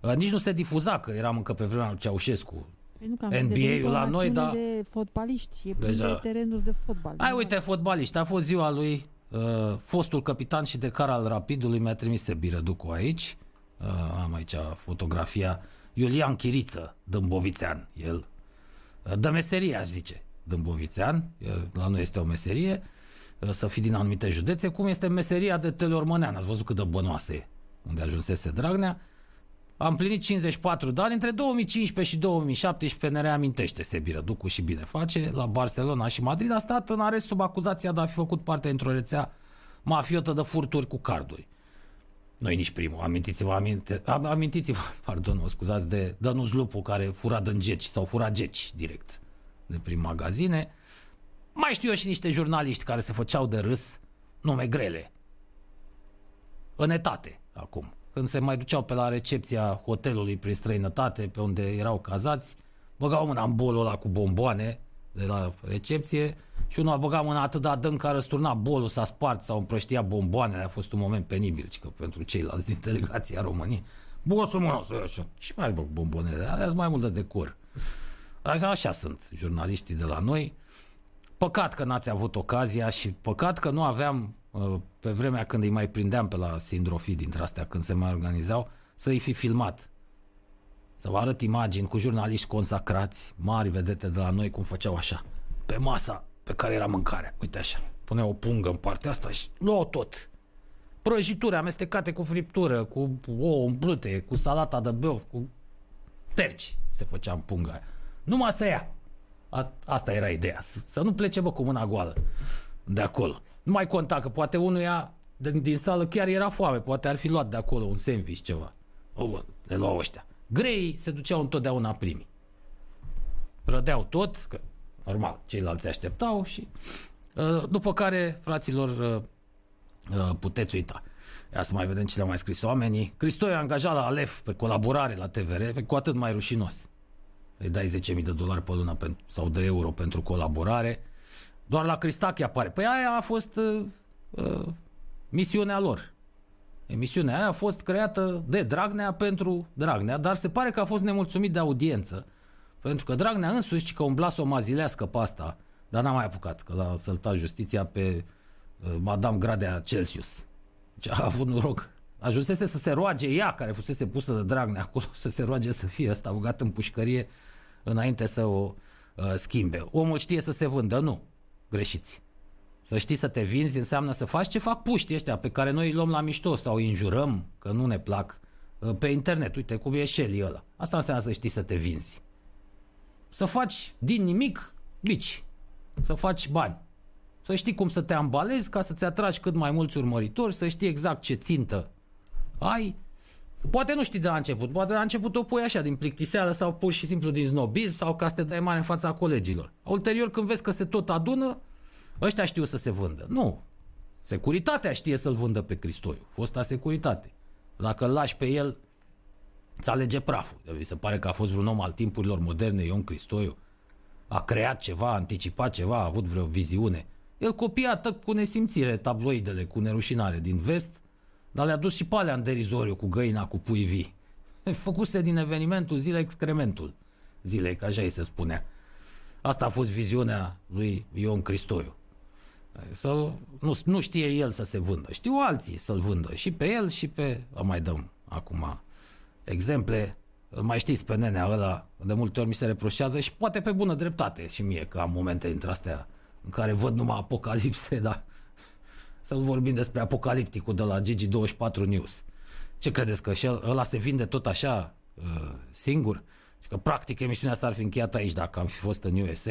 Uh, Nici nu se difuza, că eram încă pe vremea lui Ceaușescu. Păi nu, că am NBA-ul devenit o la noi, națiune da. de fotbaliști. E plin Deja. de terenuri de fotbal. Hai, Nu uite, fotbaliști. A fost ziua lui uh, fostul capitan și de car al Rapidului. Mi-a trimis Bireducu aici. Uh, am aici fotografia. Iulian Chiriță, Dâmbovițean. El uh, de meserie, aș zice, Dâmbovițean. El, la noi este o meserie uh, să fii din anumite județe, cum este meseria de teleormănean. Ați văzut cât de bănoasă e unde ajunsese Dragnea. Am plinit 54 de ani, între 2015 și 2017 ne reamintește Sebiră Ducu și bine face, la Barcelona și Madrid a stat în arest sub acuzația de a fi făcut parte într-o rețea mafiotă de furturi cu carduri. Noi nici primul, amintiți-vă, aminte, am- amintiți-vă, pardon, mă scuzați, de Dănuț Lupu care fura din geci sau fura geci direct de prin magazine. Mai știu eu și niște jurnaliști care se făceau de râs nume grele. În etate, acum. Când se mai duceau pe la recepția hotelului prin străinătate, pe unde erau cazați, băgau mâna în bolul ăla cu bomboane de la recepție și unul a băgat mâna atât de adânc că a răsturnat bolul, s-a spart sau împrăștia bomboanele. A fost un moment penibil, ci că pentru ceilalți din delegația României. Bosul mă, să așa. Ce mai bă bombonele? Alea sunt mai mult de decor. Așa, așa sunt jurnaliștii de la noi. Păcat că n-ați avut ocazia și păcat că nu aveam, uh, pe vremea când îi mai prindeam pe la sindrofii dintre astea, când se mai organizau, să-i fi filmat. Să vă arăt imagini cu jurnaliști consacrați, mari vedete de la noi, cum făceau așa. Pe masa pe care era mâncarea. Uite așa. Punea o pungă în partea asta și luau tot. prăjituri amestecate cu friptură, cu ouă umplute, cu salata de beof, cu terci se făcea în punga aia. Numai să ia. A, asta era ideea, să, să nu plece bă cu mâna goală de acolo. Nu mai conta că poate unuia din, din sală chiar era foame, poate ar fi luat de acolo un sandwich ceva. O, bă, le luau ăștia. Greii se duceau întotdeauna primii. Rădeau tot, că normal, ceilalți se așteptau și uh, după care, fraților, uh, uh, puteți uita. Ia să mai vedem ce le-au mai scris oamenii. Cristoiu a angajat la Alef pe colaborare la TVR, pe cu atât mai rușinos. Îi dai 10.000 de dolari pe lună pentru, sau de euro pentru colaborare. Doar la Cristache apare. Păi aia a fost uh, uh, misiunea lor. Emisiunea aia a fost creată de Dragnea pentru Dragnea, dar se pare că a fost nemulțumit de audiență. Pentru că Dragnea însuși, că umbla să o mazilească pe asta, dar n-a mai apucat, că l-a săltat justiția pe uh, Madame Gradea Celsius. Deci a avut noroc. Ajunsese să se roage ea, care fusese pusă de Dragnea acolo, să se roage să fie ăsta ugat în pușcărie înainte să o uh, schimbe. Omul știe să se vândă, nu. Greșiți. Să știi să te vinzi înseamnă să faci ce fac puștii ăștia pe care noi îi luăm la mișto sau îi înjurăm că nu ne plac uh, pe internet. Uite cum e Shelly ăla. Asta înseamnă să știi să te vinzi. Să faci din nimic bici. Să faci bani. Să știi cum să te ambalezi ca să-ți atragi cât mai mulți urmăritori, să știi exact ce țintă ai. Poate nu știi de la început, poate la început o pui așa din plictiseală sau pur și simplu din snobism sau ca să te dai mare în fața colegilor. Ulterior când vezi că se tot adună, ăștia știu să se vândă. Nu. Securitatea știe să-l vândă pe Cristoiu. Fosta securitate. Dacă îl lași pe el, îți alege praful. Mi se pare că a fost vreun om al timpurilor moderne, Ion Cristoiu. A creat ceva, a anticipat ceva, a avut vreo viziune. El copia tot cu nesimțire tabloidele cu nerușinare din vest, dar le-a dus și pe alea în derizoriu cu găina cu pui vii. Făcuse din evenimentul zilei excrementul zilei, că așa îi se spunea. Asta a fost viziunea lui Ion Cristoiu. Să, nu, nu știe el să se vândă. Știu alții să-l vândă. Și pe el și pe... O mai dăm acum exemple. Îl mai știți pe nenea ăla, de multe ori mi se reproșează și poate pe bună dreptate și mie, că am momente dintre astea în care văd numai apocalipse, dar să-l vorbim despre apocalipticul de la Gigi24 News. Ce credeți, că și ăla se vinde tot așa uh, singur? Și că practic emisiunea s-ar fi încheiat aici dacă am fi fost în USA?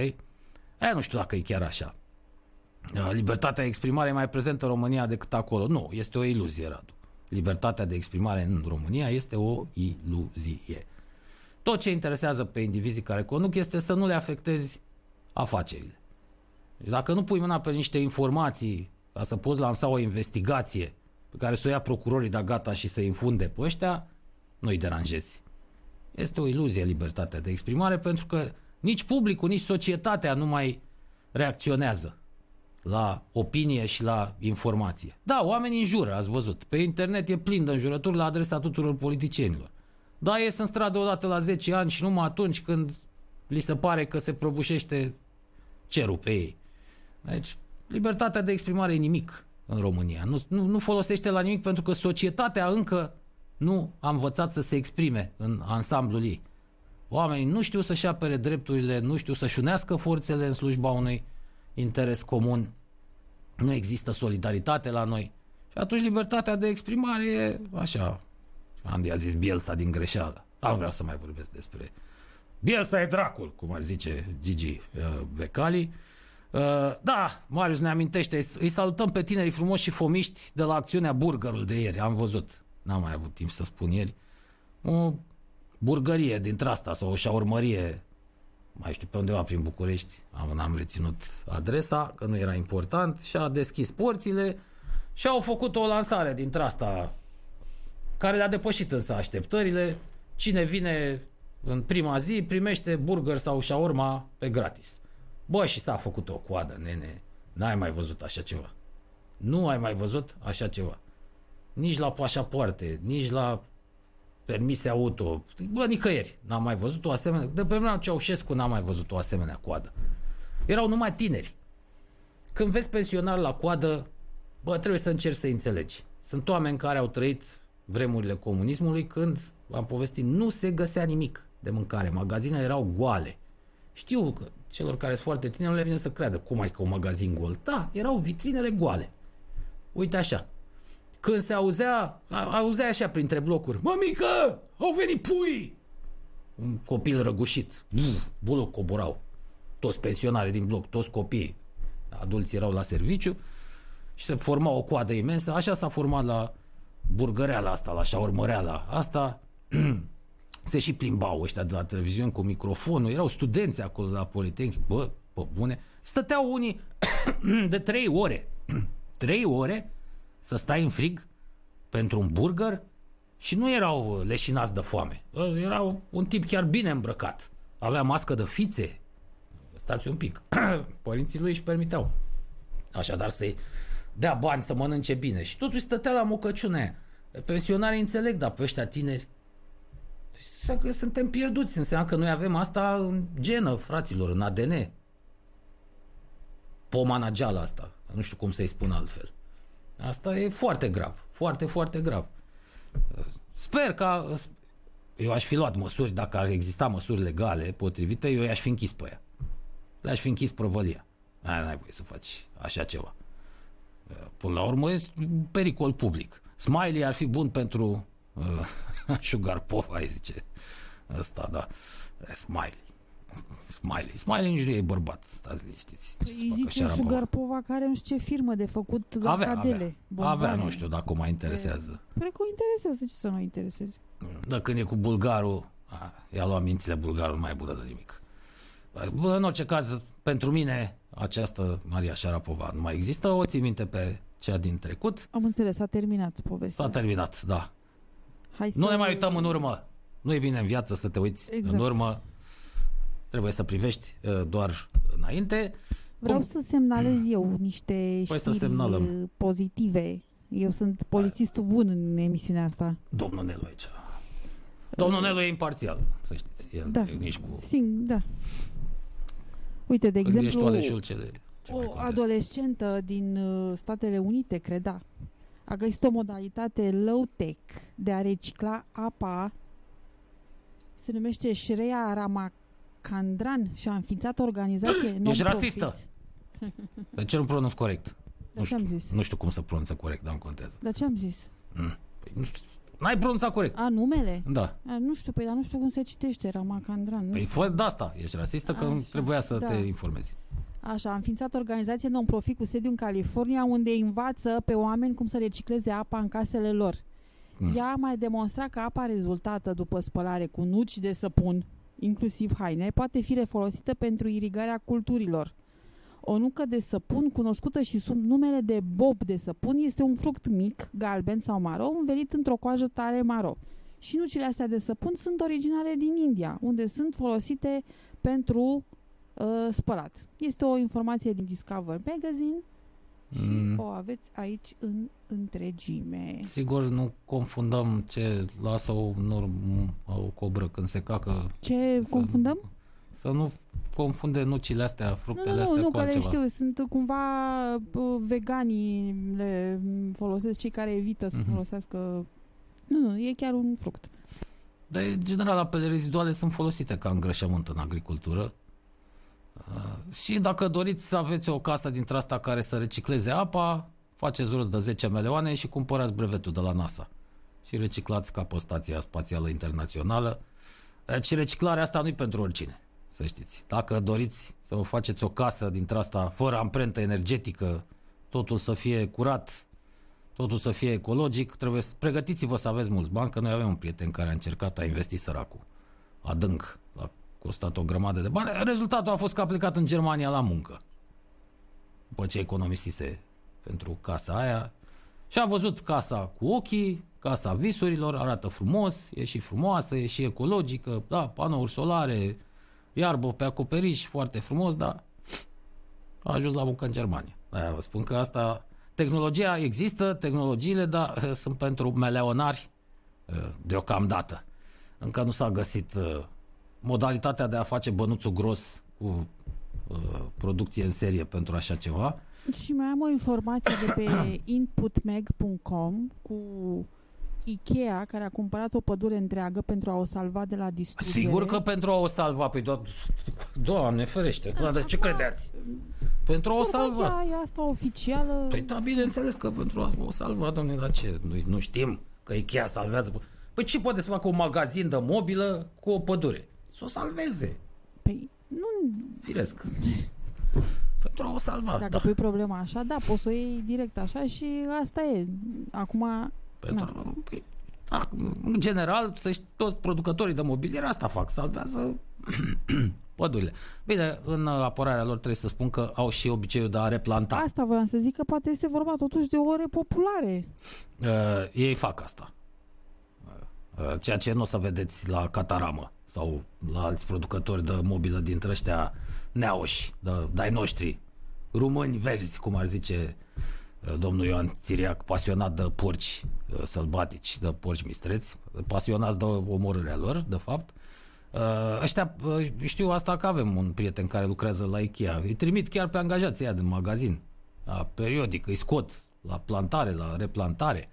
Aia nu știu dacă e chiar așa. Uh, libertatea de exprimare e mai prezentă în România decât acolo. Nu, este o iluzie, Radu. Libertatea de exprimare în România este o iluzie. Tot ce interesează pe indivizii care conduc este să nu le afectezi afacerile. Deci dacă nu pui mâna pe niște informații ca să poți lansa o investigație pe care să o ia procurorii de gata și să infunde pe ăștia, nu-i deranjezi. Este o iluzie libertatea de exprimare pentru că nici publicul, nici societatea nu mai reacționează la opinie și la informație. Da, oamenii înjură, ați văzut. Pe internet e plin de înjurături la adresa tuturor politicienilor. Da, ies în stradă odată la 10 ani și numai atunci când li se pare că se prăbușește cerul pe ei. Deci, libertatea de exprimare e nimic în România. Nu, nu, nu folosește la nimic pentru că societatea încă nu a învățat să se exprime în ansamblul ei. Oamenii nu știu să-și apere drepturile, nu știu să-și unească forțele în slujba unui interes comun. Nu există solidaritate la noi. Și atunci libertatea de exprimare e așa. Andy a zis Bielsa din greșeală. Nu vreau să mai vorbesc despre Bielsa e dracul, cum ar zice Gigi uh, Becali. Uh, da, Marius ne amintește, îi salutăm pe tinerii frumoși și fomiști de la acțiunea Burgerul de ieri. Am văzut, n-am mai avut timp să spun ieri, o burgărie dintre asta sau o șaurmărie, mai știu pe undeva prin București, am, n-am reținut adresa, că nu era important, și a deschis porțile și au făcut o lansare dintre asta care le-a depășit însă așteptările. Cine vine în prima zi primește burger sau shawarma pe gratis. Bă, și s-a făcut o coadă, nene. N-ai mai văzut așa ceva. Nu ai mai văzut așa ceva. Nici la pașapoarte, nici la permise auto. Bă, nicăieri. N-am mai văzut o asemenea... De pe vremea Ceaușescu n-am mai văzut o asemenea coadă. Erau numai tineri. Când vezi pensionari la coadă, bă, trebuie să încerci să înțelegi. Sunt oameni care au trăit vremurile comunismului când, am povestit, nu se găsea nimic de mâncare. Magazinele erau goale. Știu că celor care sunt foarte tineri nu le vine să creadă cum ai că un magazin gol. Da, erau vitrinele goale. Uite așa. când se auzea, a- auzea așa printre blocuri, mămică, au venit pui! Un copil răgușit, Uf, buloc coborau. Toți pensionari din bloc, toți copiii. Adulții erau la serviciu și se forma o coadă imensă. Așa s-a format la burgăreala asta, la șaurmăreala asta. se și plimbau ăștia de la televiziune cu microfonul. Erau studenți acolo la Politehnic. Bă, pe bune. Stăteau unii de trei ore. trei ore să stai în frig pentru un burger și nu erau leșinați de foame. Erau un tip chiar bine îmbrăcat. Avea mască de fițe. Stați un pic. Părinții lui își permiteau. Așadar să-i dea bani să mănânce bine. Și totuși stătea la mocăciune aia. Pensionarii înțeleg, dar pe ăștia tineri Înseamnă că suntem pierduți, înseamnă că noi avem asta în genă, fraților, în ADN. Pomanageala asta, nu știu cum să-i spun altfel. Asta e foarte grav, foarte, foarte grav. Sper că eu aș fi luat măsuri, dacă ar exista măsuri legale potrivite, eu i-aș fi închis pe ea. Le-aș fi închis prăvălia. Aia n-ai voie să faci așa ceva. Până la urmă e un pericol public. Smiley ar fi bun pentru uh, Sugar Pop, ai zice. Ăsta, da. Smiley. Smiley. Smiley nici nu e bărbat. Stați liniștiți. Îi zice Sugar Pova care nu știu ce firmă de făcut avea, cadele. avea. bomboane. avea, nu știu dacă o mai interesează. Cred că o interesează, ce să nu o intereseze. Dar când e cu bulgarul, a, i-a luat mințile bulgarul nu mai e bună de nimic. Bă, în orice caz, pentru mine, această Maria Șarapova nu mai există. O țin minte pe cea din trecut. Am înțeles, s-a terminat povestea. S-a terminat, da. Hai să... Nu ne mai uităm în urmă. Nu e bine în viață să te uiți Exact. în urmă. Trebuie să privești uh, doar înainte. Vreau Cum? să semnalez eu niște Păi să știri semnalăm. uh, pozitive. Eu sunt polițistul bun în emisiunea asta. Domnul Nelu aici. Domnul Nelu e imparțial, să știți. El Da. nu e nici cu... Sing, da. Uite, de Când ești exemplu, tu aleșul cele... ce mai o contează. adolescentă din uh, Statele Unite, creda, a găsit o modalitate low-tech de a recicla apa. Se numește Shreya Ramakandran și a înființat o organizație Ești non-profit. rasistă. De ce nu pronunț corect? Dar ce am zis? Nu știu cum să pronunță corect, dar nu contează. Dar ce am zis? Păi, nu știu. N-ai pronunțat corect. A, numele? Da. A, nu știu, păi, dar nu știu cum se citește Ramakandran. Nu Păi știu. fă de asta. Ești rasistă că Așa, trebuia să da. te informezi. Așa, a înființat o organizație non-profit cu sediu în California unde învață pe oameni cum să recicleze apa în casele lor. Mm. Ea a mai demonstrat că apa rezultată după spălare cu nuci de săpun, inclusiv haine, poate fi refolosită pentru irigarea culturilor. O nucă de săpun, cunoscută și sub numele de bob de săpun, este un fruct mic, galben sau maro, învelit într-o coajă tare maro. Și nucile astea de săpun sunt originale din India, unde sunt folosite pentru uh, spălat. Este o informație din Discover Magazine și Mm. o aveți aici în întregime. Sigur, nu confundăm ce lasă o, norm, o cobră când se cacă. Ce Să- confundăm? Să nu confunde nucile astea, Nu, fructele nu, astea nu, nu, cu că le altceva. știu. Sunt cumva uh, veganii le folosesc cei care evită să Mhm. folosească... Nu, nu, e chiar un fruct. Dar, în general, apele reziduale sunt folosite ca îngrășământ în agricultură. Uh, și dacă doriți să aveți o casă dintre asta care să recicleze apa, faceți rost de 10 milioane și cumpărați brevetul de la NASA. Și reciclați ca pe Stația Spațială Internațională. Deci reciclarea asta nu e pentru oricine, să știți. Dacă doriți să vă faceți o casă dintre asta fără amprentă energetică, totul să fie curat, totul să fie ecologic, trebuie să pregătiți-vă să aveți mulți bani, că noi avem un prieten care a încercat, a investit săracul adânc, a costat o grămadă de bani. Rezultatul a fost că a plecat în Germania la muncă. După ce economisise pentru casa aia și a văzut casa cu ochii, casa visurilor, arată frumos, e și frumoasă, e și ecologică, da, panouri solare, iarbă pe acoperiș, foarte frumos, dar a ajuns la muncă în Germania. Aia vă spun că asta, tehnologia există, tehnologiile, dar eh, sunt pentru meleonari eh, deocamdată. Încă nu s-a găsit eh, modalitatea de a face bănuțul gros cu eh, producție în serie pentru așa ceva. Și mai am o informație de pe inputmag.com cu Ikea care a cumpărat o pădure întreagă pentru a o salva de la distrugere. Sigur că pentru a o salva, pe do- Doamne ferește, da, de ce credeți? Pentru a o salva. Informația e asta oficială. Păi da, bineînțeles că pentru a o salva, domne, dar ce? Nu, nu știm că Ikea salvează. Păi ce poate să facă un magazin de mobilă cu o pădure? Să o salveze, Păi, nu, firesc. pentru a o salva, dacă da. pui problema așa, da, poți să o iei direct așa și asta e. Acum, Pentru, păi, da, în general, să știi, toți producătorii de mobilier asta fac, salvează pădurile. Bine, în apărarea lor trebuie să spun că au și obiceiul de a replanta. asta voiam să zic că poate este vorba totuși de o repopulare. Uh, ei fac asta. Uh, ceea ce nu o să vedeți la Cataramă sau la alți producători de mobilă dintre ăștia neauși, de, de-ai noștri, români verzi, cum ar zice uh, domnul Ioan Țiriac, pasionat de porci uh, sălbatici, de porci mistreți, pasionați de omorârea lor, de fapt. Uh, ăștia, uh, știu asta că avem un prieten care lucrează la Ikea. Îi trimit chiar pe angajații ăia din magazin. Da, periodic, îi scot la plantare, la replantare.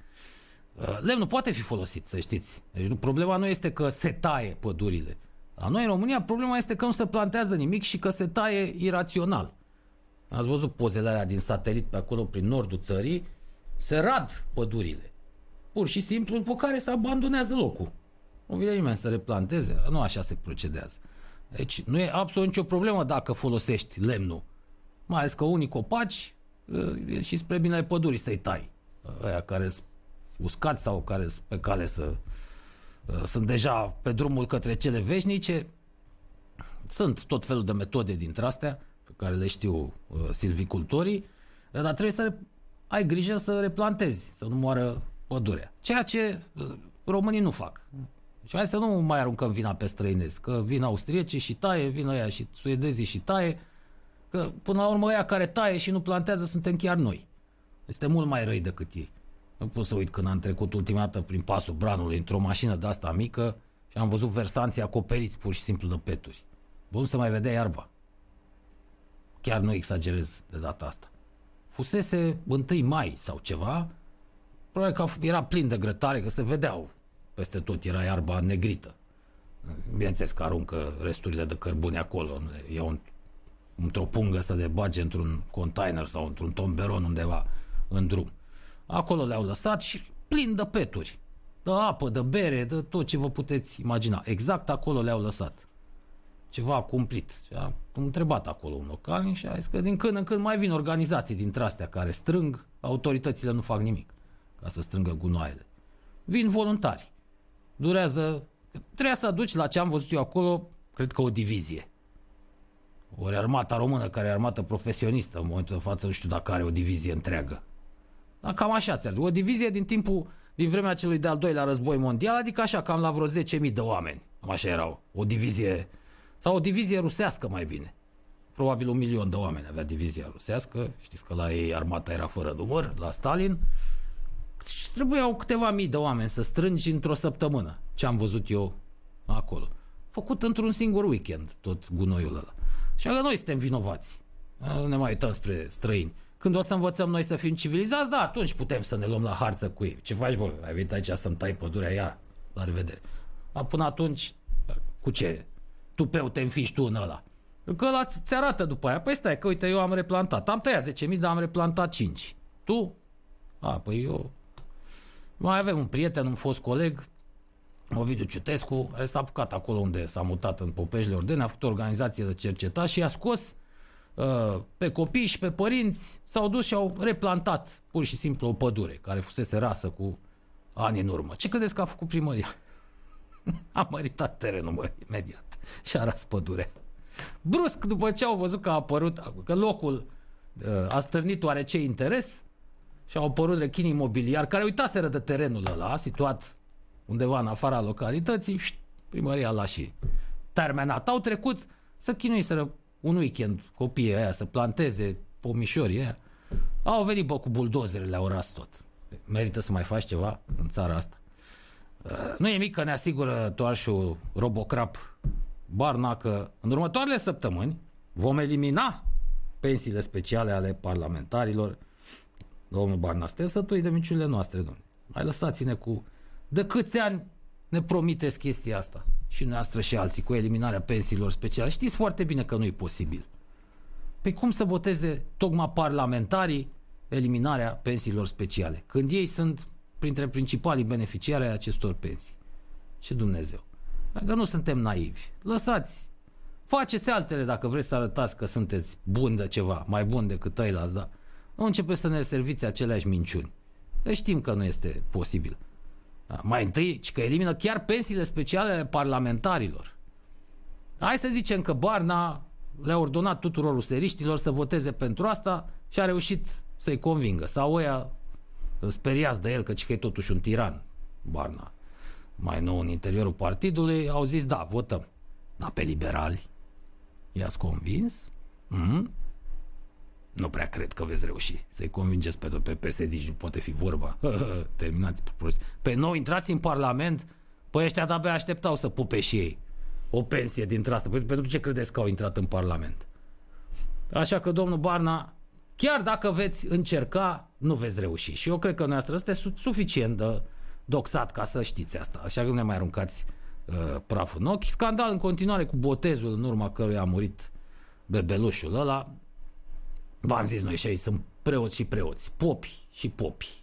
Uh, Lemnul poate fi folosit, să știți. Deci nu, problema nu este că se taie pădurile. La noi în România problema este că nu se plantează nimic și că se taie irațional. Ați văzut pozele alea din satelit pe acolo prin nordul țării? Se rad pădurile. Pur și simplu, după care se abandonează locul. Nu vine nimeni să replanteze. Nu așa se procedează. Deci nu e absolut nicio problemă dacă folosești lemnul. Mai ales că unii copaci e și spre binele pădurii să-i tai. Aia care sunt uscați sau care sunt pe cale să sunt deja pe drumul către cele veșnice. Sunt tot felul de metode dintre astea pe care le știu uh, silvicultorii, dar trebuie să ai grijă să replantezi, să nu moară pădurea. Ceea ce uh, românii nu fac. Și hai să nu mai aruncăm vina pe străinezi, că vin austriecii și taie, vin ăia și suedezii și taie, că până la urmă ăia care taie și nu plantează suntem chiar noi. Este mult mai răi decât ei. Nu pot să uit când am trecut ultima dată prin pasul Branului într-o mașină de asta mică și am văzut versanții acoperiți pur și simplu de peturi. Bun să mai vedea iarba. Chiar nu exagerez de data asta. Fusese 1 mai sau ceva, probabil că era plin de grătare, că se vedeau peste tot, era iarba negrită. Bineînțeles că aruncă resturile de cărbune acolo, iau un, într-o pungă să le bage într-un container sau într-un tomberon undeva în drum. Acolo le-au lăsat și plin de peturi. De apă, de bere, de tot ce vă puteți imagina. Exact acolo le-au lăsat. Ceva cumplit. Și am întrebat acolo un localnic și a zis că din când în când mai vin organizații dintre astea care strâng, autoritățile nu fac nimic ca să strângă gunoaiele. Vin voluntari. Durează, trebuie să aduci la ce am văzut eu acolo, cred că o divizie. Ori armata română, care e armată profesionistă, în momentul de față nu știu dacă are o divizie întreagă. Dar cam așa ți O divizie din timpul, din vremea celui de-al doilea război mondial, adică așa, cam la vreo 10.000 de oameni. Cam așa erau. O divizie, sau o divizie rusească mai bine. Probabil un milion de oameni avea divizia rusească. Știți că la ei armata era fără număr, la Stalin. Și trebuiau câteva mii de oameni să strângi într-o săptămână. Ce am văzut eu acolo. Făcut într-un singur weekend tot gunoiul ăla. Și că noi suntem vinovați. Nu ne mai uităm spre străini. Când o să învățăm noi să fim civilizați, da, atunci putem să ne luăm la harță cu ei. Ce faci, bă? Ai venit aici să-mi tai pădurea? Ia, la revedere. Dar până atunci, cu ce? Tupeu te înfiși tu în ăla. Că ăla ți arată după aia. Păi stai, că uite, eu am replantat. Am tăiat 10.000, dar am replantat 5. Tu? A, păi eu... Mai avem un prieten, un fost coleg, Ovidiu Ciutescu, care s-a apucat acolo unde s-a mutat în Popejle Ordene, a făcut o organizație de cercetare și a scos uh, pe copii și pe părinți, s-au dus și au replantat pur și simplu o pădure care fusese rasă cu ani în urmă. Ce credeți că a făcut primăria? a măritat terenul, mă, imediat. Și a ras pădurea. Brusc, după ce au văzut că a apărut, că locul uh, a stârnit oarece interes și au apărut rechinii imobiliari care uitaseră de terenul ăla, situat undeva în afara localității, și primăria l-a și terminat. Au trecut să chinuiseră un weekend copiii aia să planteze pomișorii aia. Au venit, bă, cu buldozerele, au ras tot. Merită să mai faci ceva în țara asta. Uh, nu e mic că ne asigură toarșul Robocrap Barna că în următoarele săptămâni vom elimina pensiile speciale ale parlamentarilor. Domnul Barna, sunteți sătui de minciunile noastre, domnule. Mai lăsați-ne cu De câți ani ne promiteți chestia asta? Și noastră și alții cu eliminarea pensiilor speciale. Știți foarte bine că nu e posibil. Pe cum să voteze tocmai parlamentarii eliminarea pensiilor speciale, când ei sunt printre principalii beneficiari ai acestor pensii? Și Dumnezeu. Că nu suntem naivi. Lăsați Faceți altele dacă vreți să arătați că sunteți buni de ceva, mai bun decât ăilalți, da? Nu începeți să ne serviți aceleași minciuni. Deci știm că nu este posibil. Da, mai întâi, ci că elimină chiar pensiile speciale ale parlamentarilor. Hai să zicem că Barna le-a ordonat tuturor useriștilor să voteze pentru asta și a reușit să-i convingă. Sau ăia speriați de el că, că e totuși un tiran, Barna. Mai nou în interiorul partidului au zis da, votăm. Dar pe liberali i-ați convins? Mm? Nu prea cred că veți reuși să-i convingeți pe, pe PSD și nu poate fi vorba. Terminați prost. Pe nou intrați în Parlament, păi ăștia de-abia așteptau să pupe și ei o pensie din asta. Păi pentru ce credeți că au intrat în Parlament? Așa că, domnul Barna, chiar dacă veți încerca, nu veți reuși. Și eu cred că noastră este suficient de doxat ca să știți asta. Așa că nu ne mai aruncați uh, praful în ochi. Scandal în continuare cu botezul în urma căruia a murit bebelușul ăla. V-am zis noi și aici sunt preoți și preoți, popi și popi.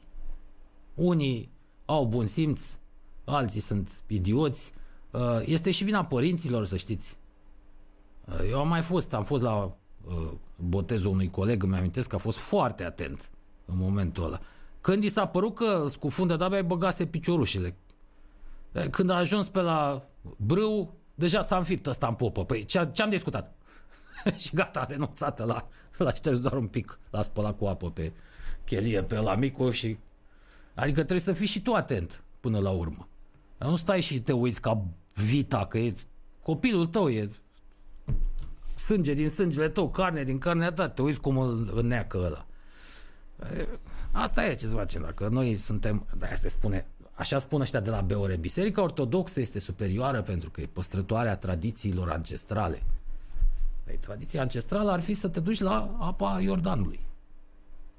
Unii au bun simț, alții sunt idioți. Uh, este și vina părinților, să știți. Uh, eu am mai fost, am fost la uh, botezul unui coleg, îmi amintesc că a fost foarte atent în momentul ăla. Când i s-a părut că scufundă, de-abia băgase piciorușile. Când a ajuns pe la brâu, deja s-a înfipt ăsta în popă. Păi ce, ce am discutat? și gata, a renunțat la, la șters doar un pic, l-a spălat cu apă pe chelie pe la micu și... Adică trebuie să fii și tu atent până la urmă. Nu stai și te uiți ca vita, că e copilul tău, e sânge din sângele tău, carne din carnea ta, te uiți cum îl înneacă ăla. Asta e ce să facem, dacă noi suntem, de se spune, așa spun ăștia de la Beore, Biserica Ortodoxă este superioară pentru că e păstrătoarea tradițiilor ancestrale. Păi, tradiția ancestrală ar fi să te duci la apa Iordanului.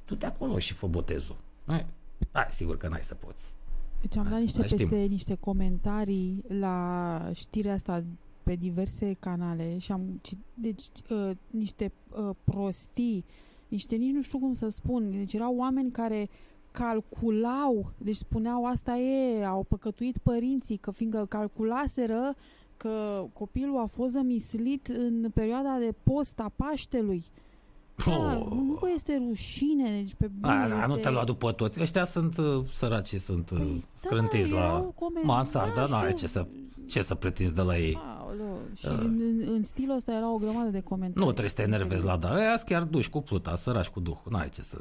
Du-te acolo și fă botezul. Hai, hai sigur că n-ai să poți. Deci am dat niște Mai știm. peste niște comentarii la știrea asta pe diverse canale și am cit- deci uh, niște uh, prostii, niște nici nu știu cum să spun, deci erau oameni care calculau, deci spuneau asta e, au păcătuit părinții, că fiindcă calculaseră că copilul a fost zămislit în perioada de post a Paștelui. Da, Oh. nu vă este rușine, deci pe bune A, a, nu este... te lua după toți. Ăștia sunt uh, săraci, sunt uh, Păi, scrântiți da, la erau comentarii, mansardă, da, n-are știu. ce să, ce să pretinzi de la ei. Aoleu, și în, în, în stilul ăsta era o grămadă de comentarii. Nu trebuie să te enervezi la da. Ăia chiar duși cu pluta, săraci cu duhul. N-ai ce să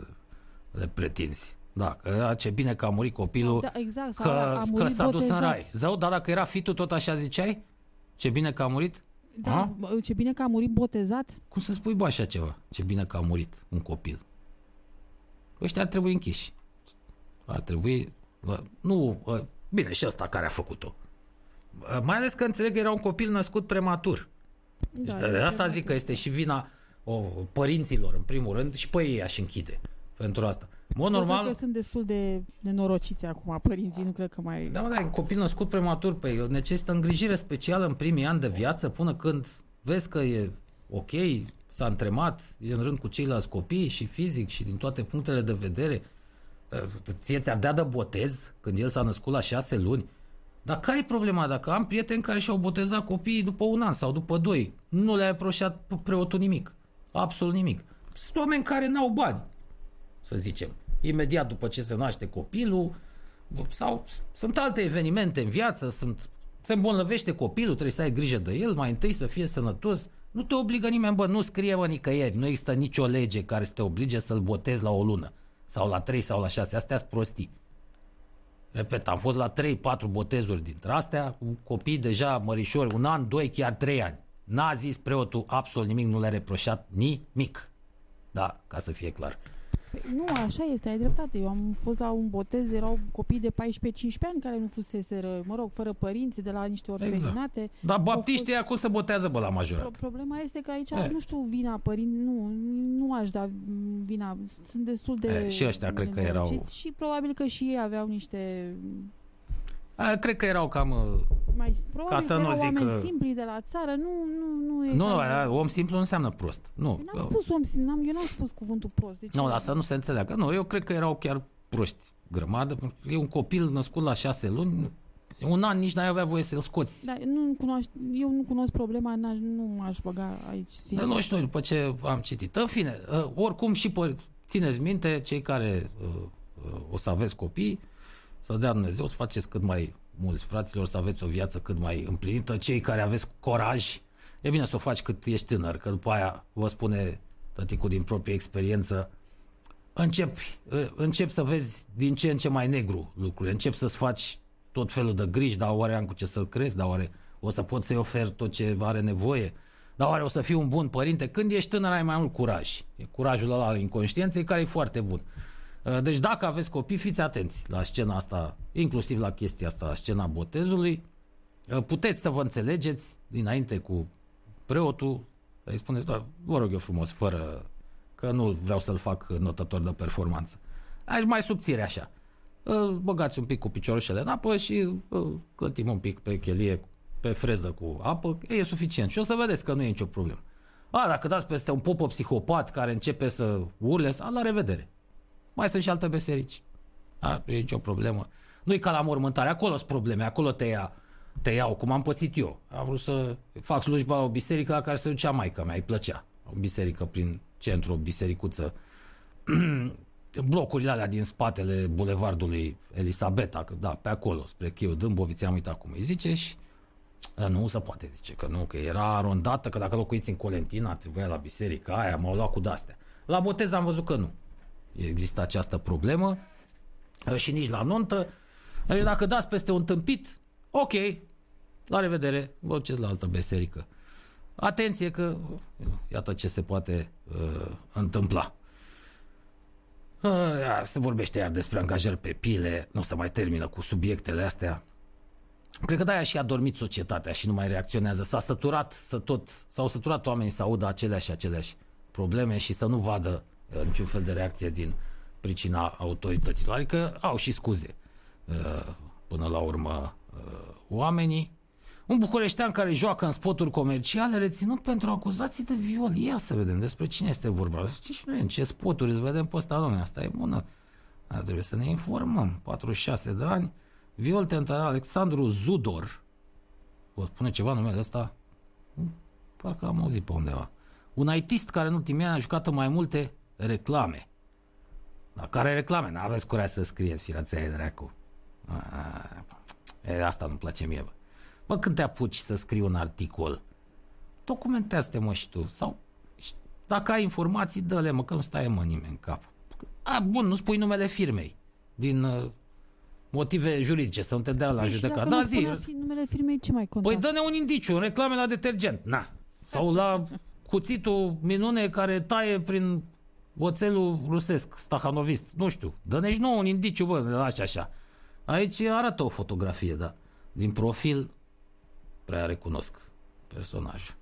le pretinzi. Da, că ce bine că a murit copilul, Da, exact, sau că, a că murit s-a dus în botezat. rai. Zău, dar dacă era fitul tot așa ziceai? Ce bine că a murit? Da, A? bă, ce bine că a murit botezat. Cum să spui bă așa ceva? Ce bine că a murit un copil. Ăștia ar trebui închiși. Ar trebui... bă, Nu... bă, Bine, și ăsta care a făcut-o. Bă, Mai ales că înțeleg că era un copil născut prematur. Deci de asta zic că este și vina o, părinților, în primul rând, și pe ei aș închide pentru asta. În mod Normal... normal, că sunt destul de nenorociți acum părinții, nu cred că mai... da, mă, da, e un copil născut prematur, pe necesită îngrijire specială în primii ani de viață, până când vezi că e ok, s-a întremat, e în rând cu ceilalți copii și fizic și din toate punctele de vedere. Ție ți-ar dea de botez când el s-a născut la șase luni. Dar care e problema? Dacă am prieteni care și-au botezat copiii după un an sau după doi, nu le-a reproșat preotul nimic. Absolut nimic. Sunt oameni care n-au bani, să zicem. Imediat după ce se naște copilul, sau sunt alte evenimente în viață, sunt, se îmbolnăvește copilul, trebuie să ai grijă de el, mai întâi să fie sănătos. Nu te obligă nimeni, bă, nu scrie bă nicăieri, nu există nicio lege care să te oblige să-l botezi la o lună, sau la 3 sau la 6, astea sunt prostii. Repet, am fost la 3-4 botezuri dintre astea, cu copii deja mărișori, un an, doi, chiar trei ani. N-a zis preotul absolut nimic, nu le-a reproșat nimic. Da, ca să fie clar. Păi, Nu, așa este, ai dreptate. Eu am fost la un botez, erau copii de 14-15 ani care nu fuseseră, mă rog, fără părinți, de la niște orfelinate. Dar Au baptiștii acum se botează, bă, la majorat. Pro- Problema este că aici, E. nu știu, vina părinți, nu, nu aș da mm, vina, sunt destul de E, și ăștia cred că erau- nenorociți Și probabil că și ei aveau niște... A, cred că erau cam... uh, Mai, probabil Ca să că nu erau zic oameni că- simpli de la țară, nu, nu, nu e Nu, nu, cazul. aia, om simplu nu înseamnă prost. Nu, Eu n-am spus om, simplu, n-am, eu n-am spus cuvântul prost. Deci nu, asta nu se înțeleagă. Nu, eu cred că erau chiar proști grămadă. pentru că E un copil născut la șase luni, un an nici n-ai avea voie să-l scoți. Da, nu cunoaș, eu nu cunosc problema, n-aș, nu m-aș băga aici, sincer. Dar nu știu, după ce am citit. În fine, uh, oricum și pe, țineți minte, cei care uh, uh, o să aveți copii, să dea Dumnezeu să faceți cât mai mulți fraților, să aveți o viață cât mai împlinită. Cei care aveți coraj, e bine să o faci cât ești tânăr, că după aia vă spune tăticul din proprie experiență, începi, uh, încep să vezi din ce în ce mai negru lucrurile, încep să-ți faci tot felul de griji, dar oare am cu ce să-l crezi, dar oare o să pot să-i ofer tot ce are nevoie, dar oare o să fiu un bun părinte? Când ești tânăr ai mai mult curaj. E curajul ăla al inconștienței care e foarte bun. Uh, Deci dacă aveți copii, fiți atenți la scena asta, inclusiv la chestia asta, scena botezului. Uh, Puteți să vă înțelegeți dinainte cu preotul, îi spuneți, da, vă rog eu frumos, fără că nu vreau să-l fac notător de performanță. Aș mai subțire așa. Îl băgați un pic cu piciorușele în apă și îl clătim un pic pe chelie, pe freză cu apă, e suficient. Și o să vedeți că nu e nicio problemă. A, dacă dați peste un popă psihopat care începe să urle, a, la revedere. Mai sunt și alte beserici. A, nu e nicio problemă. Nu e ca la mormântare, acolo sunt probleme, acolo te ia te iau, cum am pățit eu. Am vrut să fac slujba la o biserică la care se ducea maica mea, îi plăcea. O biserică prin centru, o bisericuță. Blocurile alea din spatele bulevardului Elisabeta, că da, pe acolo, spre Chiu Dâmboviț, am uitat cum îi zice și "A, nu se poate, zice că nu, că era arondată, că dacă locuiți în Colentina, trebuia la biserica aia, m-au luat cu dastea. La botez am văzut că nu. Există această problemă uh, și nici la nuntă. Deci dacă dați peste un tâmpit, ok, la revedere, vă duceți la altă biserică. Atenție că iată ce se poate uh, întâmpla. Uh, iar se vorbește iar despre angajări pe pile, nu se mai termină cu subiectele astea. Cred că de-aia și a dormit societatea și nu mai reacționează. S-a săturat să tot, s-au săturat oamenii să audă aceleași și aceleași probleme și să nu vadă uh, niciun fel de reacție din pricina autorităților. Adică au și scuze uh, până la urmă uh, oamenii. Un bucureștean care joacă în spoturi comerciale reținut pentru acuzații de viol. Ia să vedem despre cine este vorba. Știi și noi în ce spoturi îl vedem pe ăsta, domnule, asta e bună. Dar trebuie să ne informăm. 46 de ani, viol tentat Alexandru Zudor. Vă spune ceva numele ăsta? Hmm, Parcă am auzit pe undeva. Un ITist care în ultimii ani a jucat în mai multe reclame. La care reclame? N-aveți curaj să scrieți, firația de dracu. A, E, asta nu-mi place mie, bă. Bă, când te apuci să scrii un articol, documentează-te, mă, și tu. Sau, și dacă ai informații, dă-le, mă, că nu stai, mă, nimeni în cap. A, bun, nu spui numele firmei. Din uh, motive juridice, să nu te dea la Păi și judecat. dacă Da, nu zi. spunea fi numele firmei, ce mai conta? Păi dă-ne un indiciu, în reclame la detergent. Na. Sau la cuțitul minune care taie prin oțelul rusesc, stahanovist. Nu știu. Dă-ne și nouă un indiciu, bă, ne lași așa. Aici arată o fotografie, da. Din profil, prea recunosc personajul.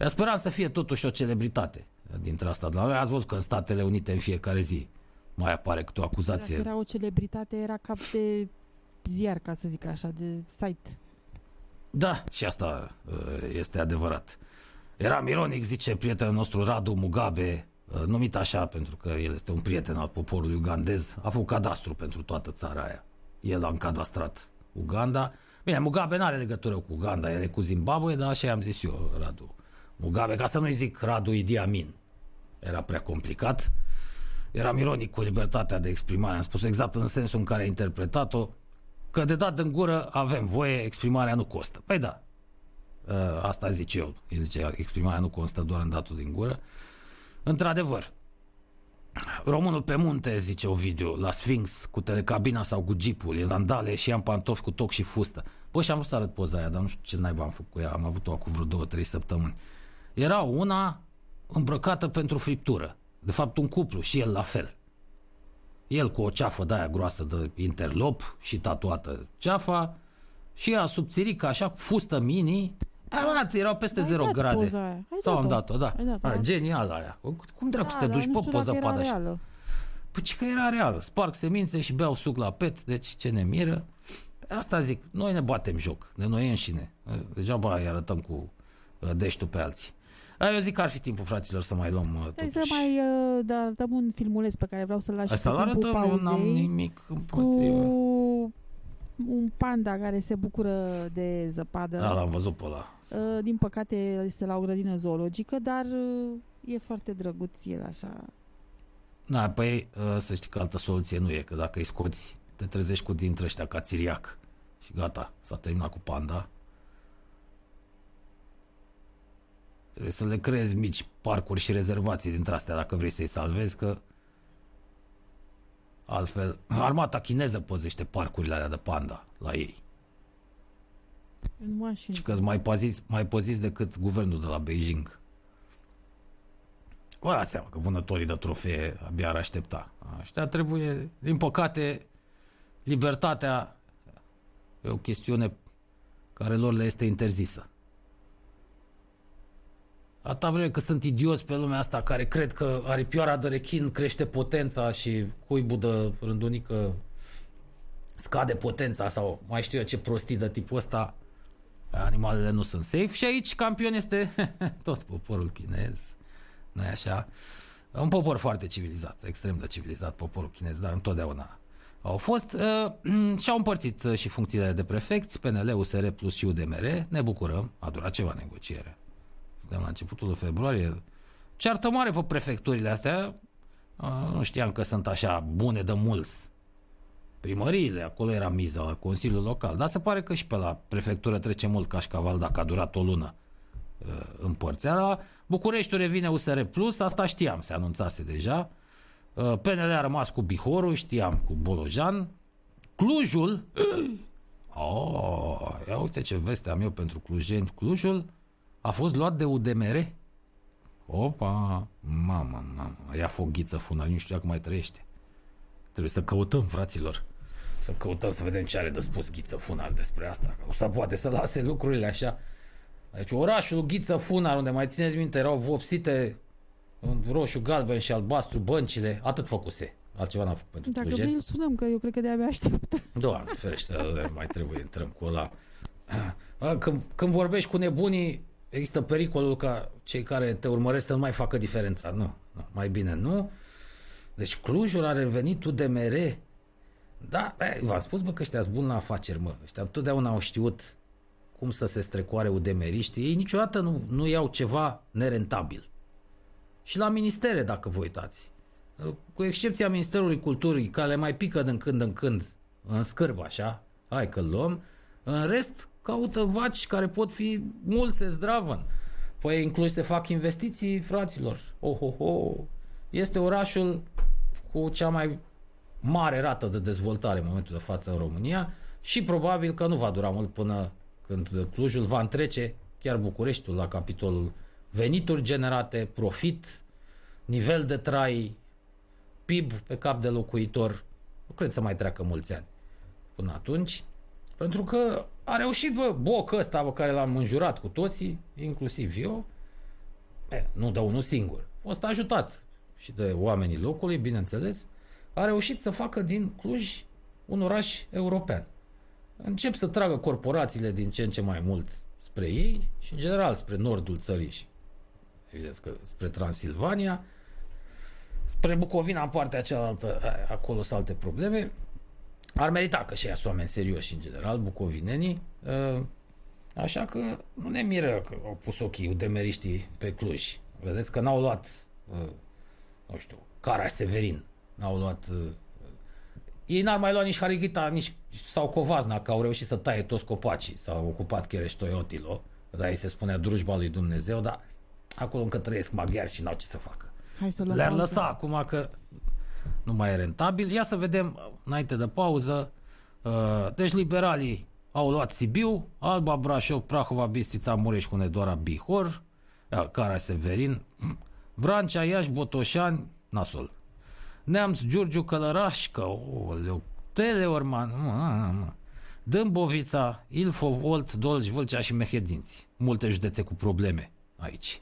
Eu speram să fie totuși o celebritate dintre asta. Dar ați văzut că în Statele Unite în fiecare zi mai apare câte o Dacă acuzație. era o celebritate, era cap de ziar, ca să zic așa, de site. Da, și asta uh, este adevărat. Eram ironic, zice prietenul nostru Radu Mugabe, uh, numit așa pentru că el este un prieten al poporului ugandez, a făcut cadastru pentru toată țara aia. El a încadastrat Uganda. Bine, Mugabe nu are legătură cu Uganda, el e cu Zimbabwe, dar așa i-am zis eu, Radu Mugabe, ca să nu-i zic Radu Idi Amin. Era prea complicat. Eram ironic cu libertatea de exprimare. Am spus exact în sensul în care a interpretat-o, că de dat în gură avem voie, exprimarea nu costă. Păi da, Uh, asta zic eu. El zice, exprimarea nu constă doar în datul din gură. Într-adevăr, românul pe munte, zice Ovidiu, la Sphinx, cu telecabina sau cu jeepul, în sandale și am pantofi cu toc și fustă. Bă, și am vrut să arăt poza aia, dar nu știu ce naiba am făcut cu ea, am avut-o acum vreo două, trei săptămâni. Era una îmbrăcată pentru friptură. De fapt, un cuplu și el la fel. El cu o ceafă de aia groasă de interlop și tatuată ceafa și ea subțirică așa cu fustă mini. Arăt, erau peste Ai 0 dat grade. poza aia, ai Sau am dat-o. dat-o, da. Ai dat-o, A, da. genial aia. Cum dracu să te Da, duci dar pe nu știu poză dacă era pada așa? reală. Păi ce că era reală. Sparg semințe și beau suc la pet, deci ce ne miră. Asta zic, noi ne batem joc, de noi înșine. Degeaba îi arătăm cu uh, deștul pe alții. Uh, Eu zic că ar fi timpul, fraților, să mai luăm uh, Hai să totuși. mai uh, da, arătăm un filmuleț pe care vreau să-l lași Asta pe îl timpul arătăm, eu n-am pauzei nimic cu împotrivă. Un panda care se bucură de zăpadă. Da, l-am văzut pe ăla. Uh, din păcate este la o grădină zoologică, dar uh, e foarte drăguț el așa. Da, păi uh, să știi că altă soluție nu e, că dacă îi scoți, te trezești cu dintre ăștia ca țiriac. Și gata, s-a terminat cu panda. Trebuie să le creezi mici parcuri și rezervații dintre astea dacă vrei să-i salvezi, că altfel armata chineză păzește parcurile alea de panda la ei. În mașină. Și că mai păziți, mai păziți decât guvernul de la Beijing. Vă dați seama că vânătorii de trofee abia ar aștepta. Ăștia trebuie, din păcate, libertatea e o chestiune care lor le este interzisă. Atâta vreme că sunt idioți pe lumea asta care cred că aripioara de rechin crește potența și cuibul de rândunică scade potența sau mai știu eu ce prostii de tipul ăsta, animalele nu sunt safe și aici campion este tot poporul chinez, nu e așa? Un popor foarte civilizat, extrem de civilizat poporul chinez, dar întotdeauna au fost uh, și-au împărțit uh, și funcțiile de prefecți, PNL, USR plus și UDMR. Ne bucurăm, a durat ceva negociere. Suntem la începutul lui februarie. Ceartă mare pe prefecturile astea. Uh, nu știam că sunt așa bune de mulți. Primăriile, acolo era miza la Consiliul Local. Dar se pare că și pe la prefectură trece mult cașcaval dacă a durat o lună uh, împărțeala. Bucureștiul revine USR Plus, asta știam, se anunțase deja. Uh, PNL a rămas cu Bihorul, știam, cu Bolojan. Clujul, oh, ia uite ce veste am eu pentru clujeni. Clujul a fost luat de UDMR. Opa, mama, mama, ia foghiță funal, nu știu dacă mai trăiește. Trebuie să căutăm, fraților. Să căutăm să vedem ce are de spus Ghiță Funal despre asta. Că nu se poate să lase lucrurile așa. Deci orașul Ghiță Funal, unde mai țineți minte, erau vopsite în roșu, galben și albastru băncile, atât făcuse. Altceva n-a făcut pentru Dacă Clujeni. vrei îl sunăm, că eu cred că de-abia aștept. Doamne, ferește, mai trebuie intrăm cu ăla. A, Când, când vorbești cu nebunii, există pericolul ca cei care te urmăresc să nu mai facă diferența. Nu, nu mai bine nu. Deci Clujul a revenit UDMR. Da, bă, v-am spus, bă, că ăștia sunt buni la afaceri, mă. Ăștia întotdeauna au știut cum să se strecoare udemeriștii. Ei niciodată nu, nu iau ceva nerentabil. Și la ministere, dacă vă uitați. Cu excepția Ministerului Culturii, care le mai pică din când în când în scârbă, așa, hai că luăm, în rest caută vaci care pot fi mulse zdravăn. Păi inclus se fac investiții, fraților. Oh, oh, oh. Este orașul cu cea mai mare rată de dezvoltare în momentul de față în România și probabil că nu va dura mult până când Clujul va întrece chiar Bucureștiul la capitolul venituri generate, profit, nivel de trai, PIB pe cap de locuitor. Nu cred să mai treacă mulți ani până atunci. Pentru că a reușit, bă, boc ăsta pe care l-am înjurat cu toții, inclusiv eu, e, nu de unul singur. A fost ajutat și de oamenii locului, bineînțeles, a reușit să facă din Cluj un oraș european. Încep să tragă corporațiile din ce în ce mai mult spre ei și, în general, spre nordul țării și, evident, că spre Transilvania, spre Bucovina, în partea cealaltă, a, acolo sunt alte probleme. Ar merita că și ea sunt oameni serioși, în general, bucovinenii. Uh, Așa că nu ne miră că au pus ochii udemeriștii pe Cluj. Vedeți că n-au luat, uh, nu știu, Caraș Severin. N-au luat... uh, Ei n-ar mai lua nici Harigita, nici sau Covazna, că au reușit să taie toți copacii. S-au ocupat Chereș Toiotilo. Dar ei se spunea drujba lui Dumnezeu, dar acolo încă trăiesc maghiari și n-au ce să facă. Hai să luăm Le-ar pauză. lăsa acum că nu mai e rentabil. Ia să vedem, înainte de pauză, uh, deci liberalii au luat Sibiu, Alba, Brașov, Prahova, Bistrița, Mureș, Hunedoara, Bihor, uh, Cara Severin, Vrancea, Iași, Botoșani, Nasol. Neamț, Giurgiu, Călăraș, că, oleu, Teleorman, mă, mă, mă. Dâmbovița, Ilfov, Olt, Dolj, Vâlcea și Mehedinți. Multe județe cu probleme aici.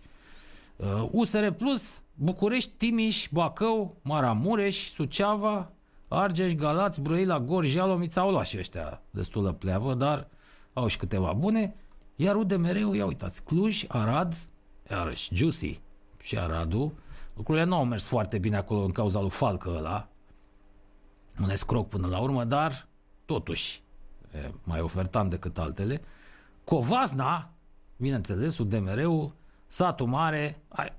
Uh, USR Plus, București, Timiș, Bacău, Maramureș, Suceava, Argeș, Galați, Brăila, Gorj, Jalomița au luat și ăștia destulă pleavă, dar au și câteva bune. Iar UDMR-ul, ia uitați, Cluj, Arad, iarăși, Juicy și Aradul. Lucrurile nu au mers foarte bine acolo în cauza lui Falcă ăla. Un escroc până la urmă, dar totuși e mai ofertant decât altele. Covasna, bineînțeles, UDMR-ul, satul mare, hai,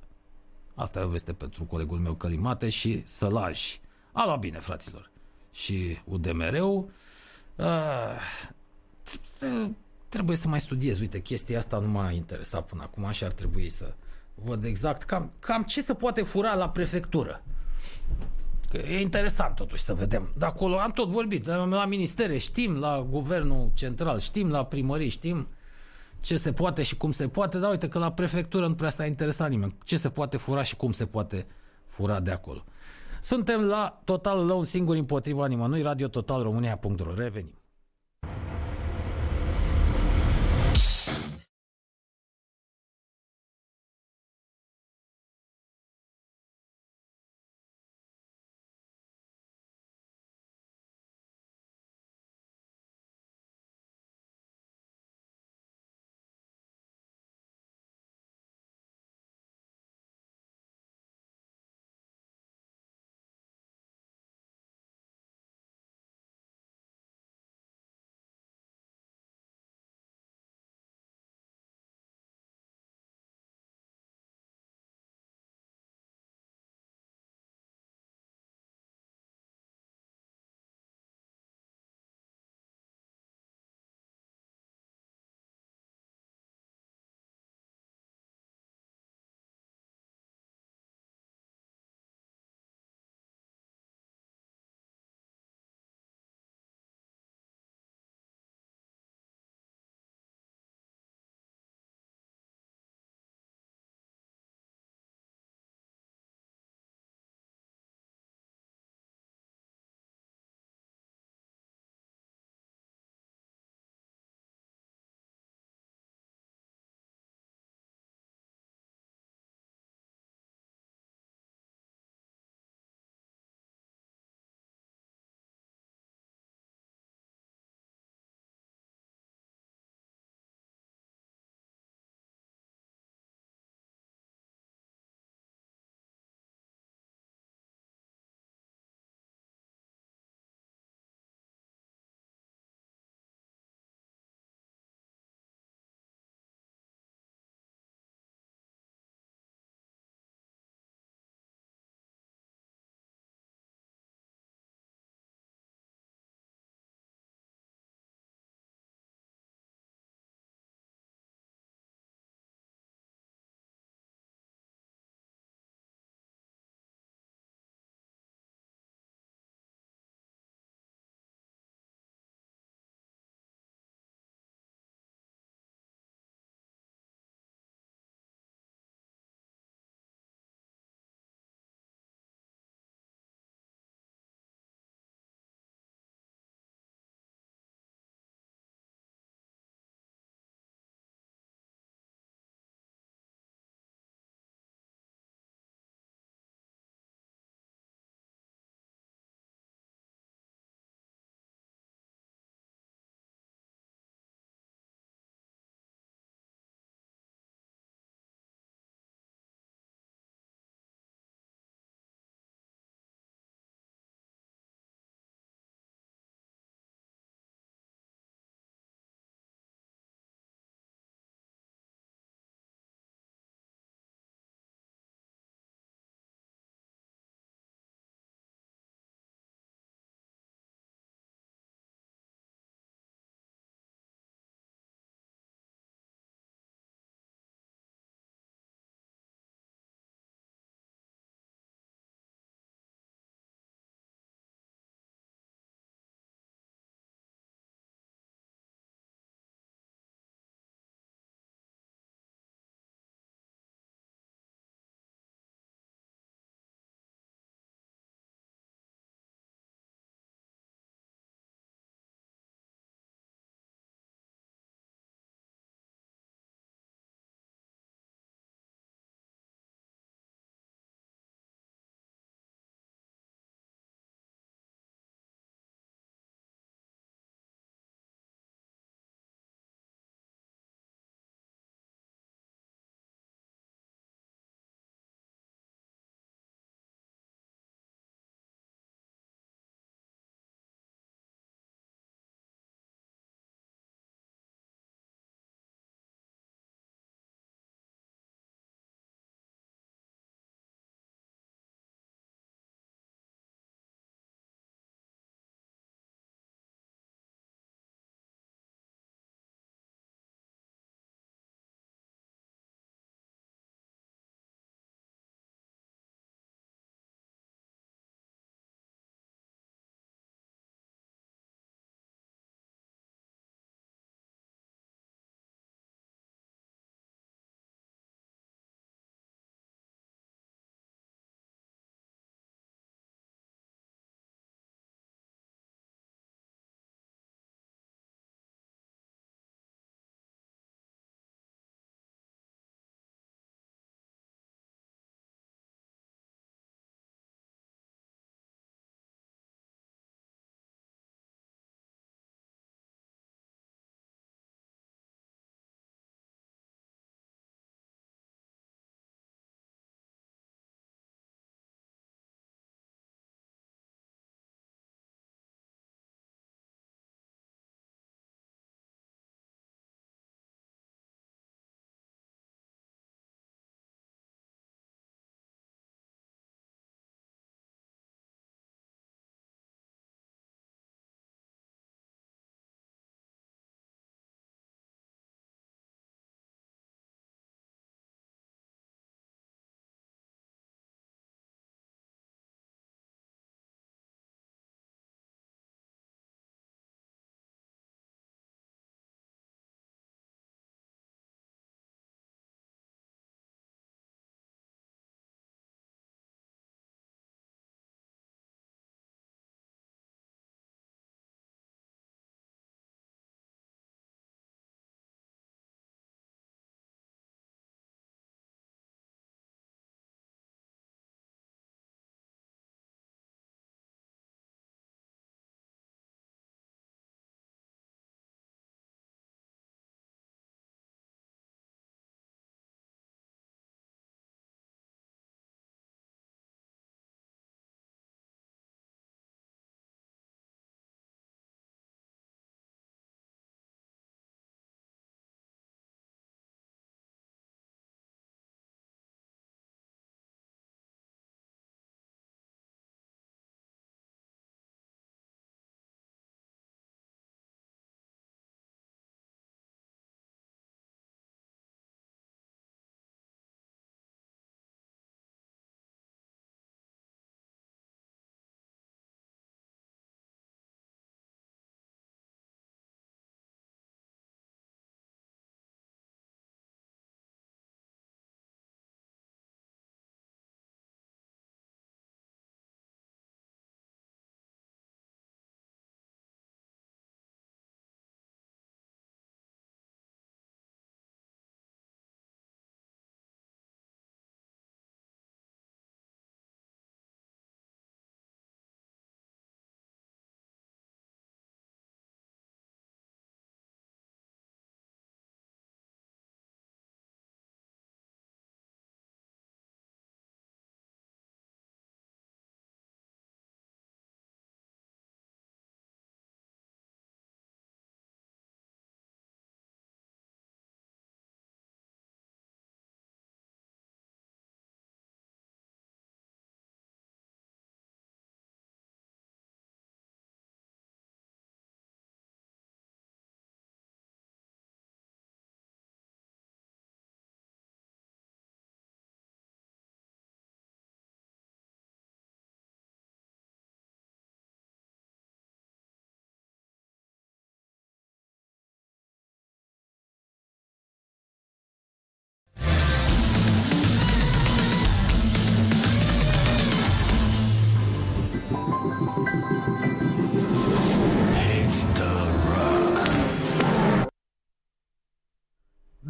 asta e o veste pentru colegul meu Călimate și Sălaj. A luat bine, fraților. Și UDMR-ul, uh, trebuie să mai studiez. Uite, chestia asta nu m-a interesat până acum și ar trebui să văd exact cam, cam ce se poate fura la prefectură. Că e interesant totuși să vedem. De acolo am tot vorbit, la ministere știm, la guvernul central știm, la primării știm ce se poate și cum se poate, dar uite că la prefectură nu prea s-a interesat nimeni. Ce se poate fura și cum se poate fura de acolo. Suntem la Total un singur împotriva nimănui, Radio Total România.ro. Revenim.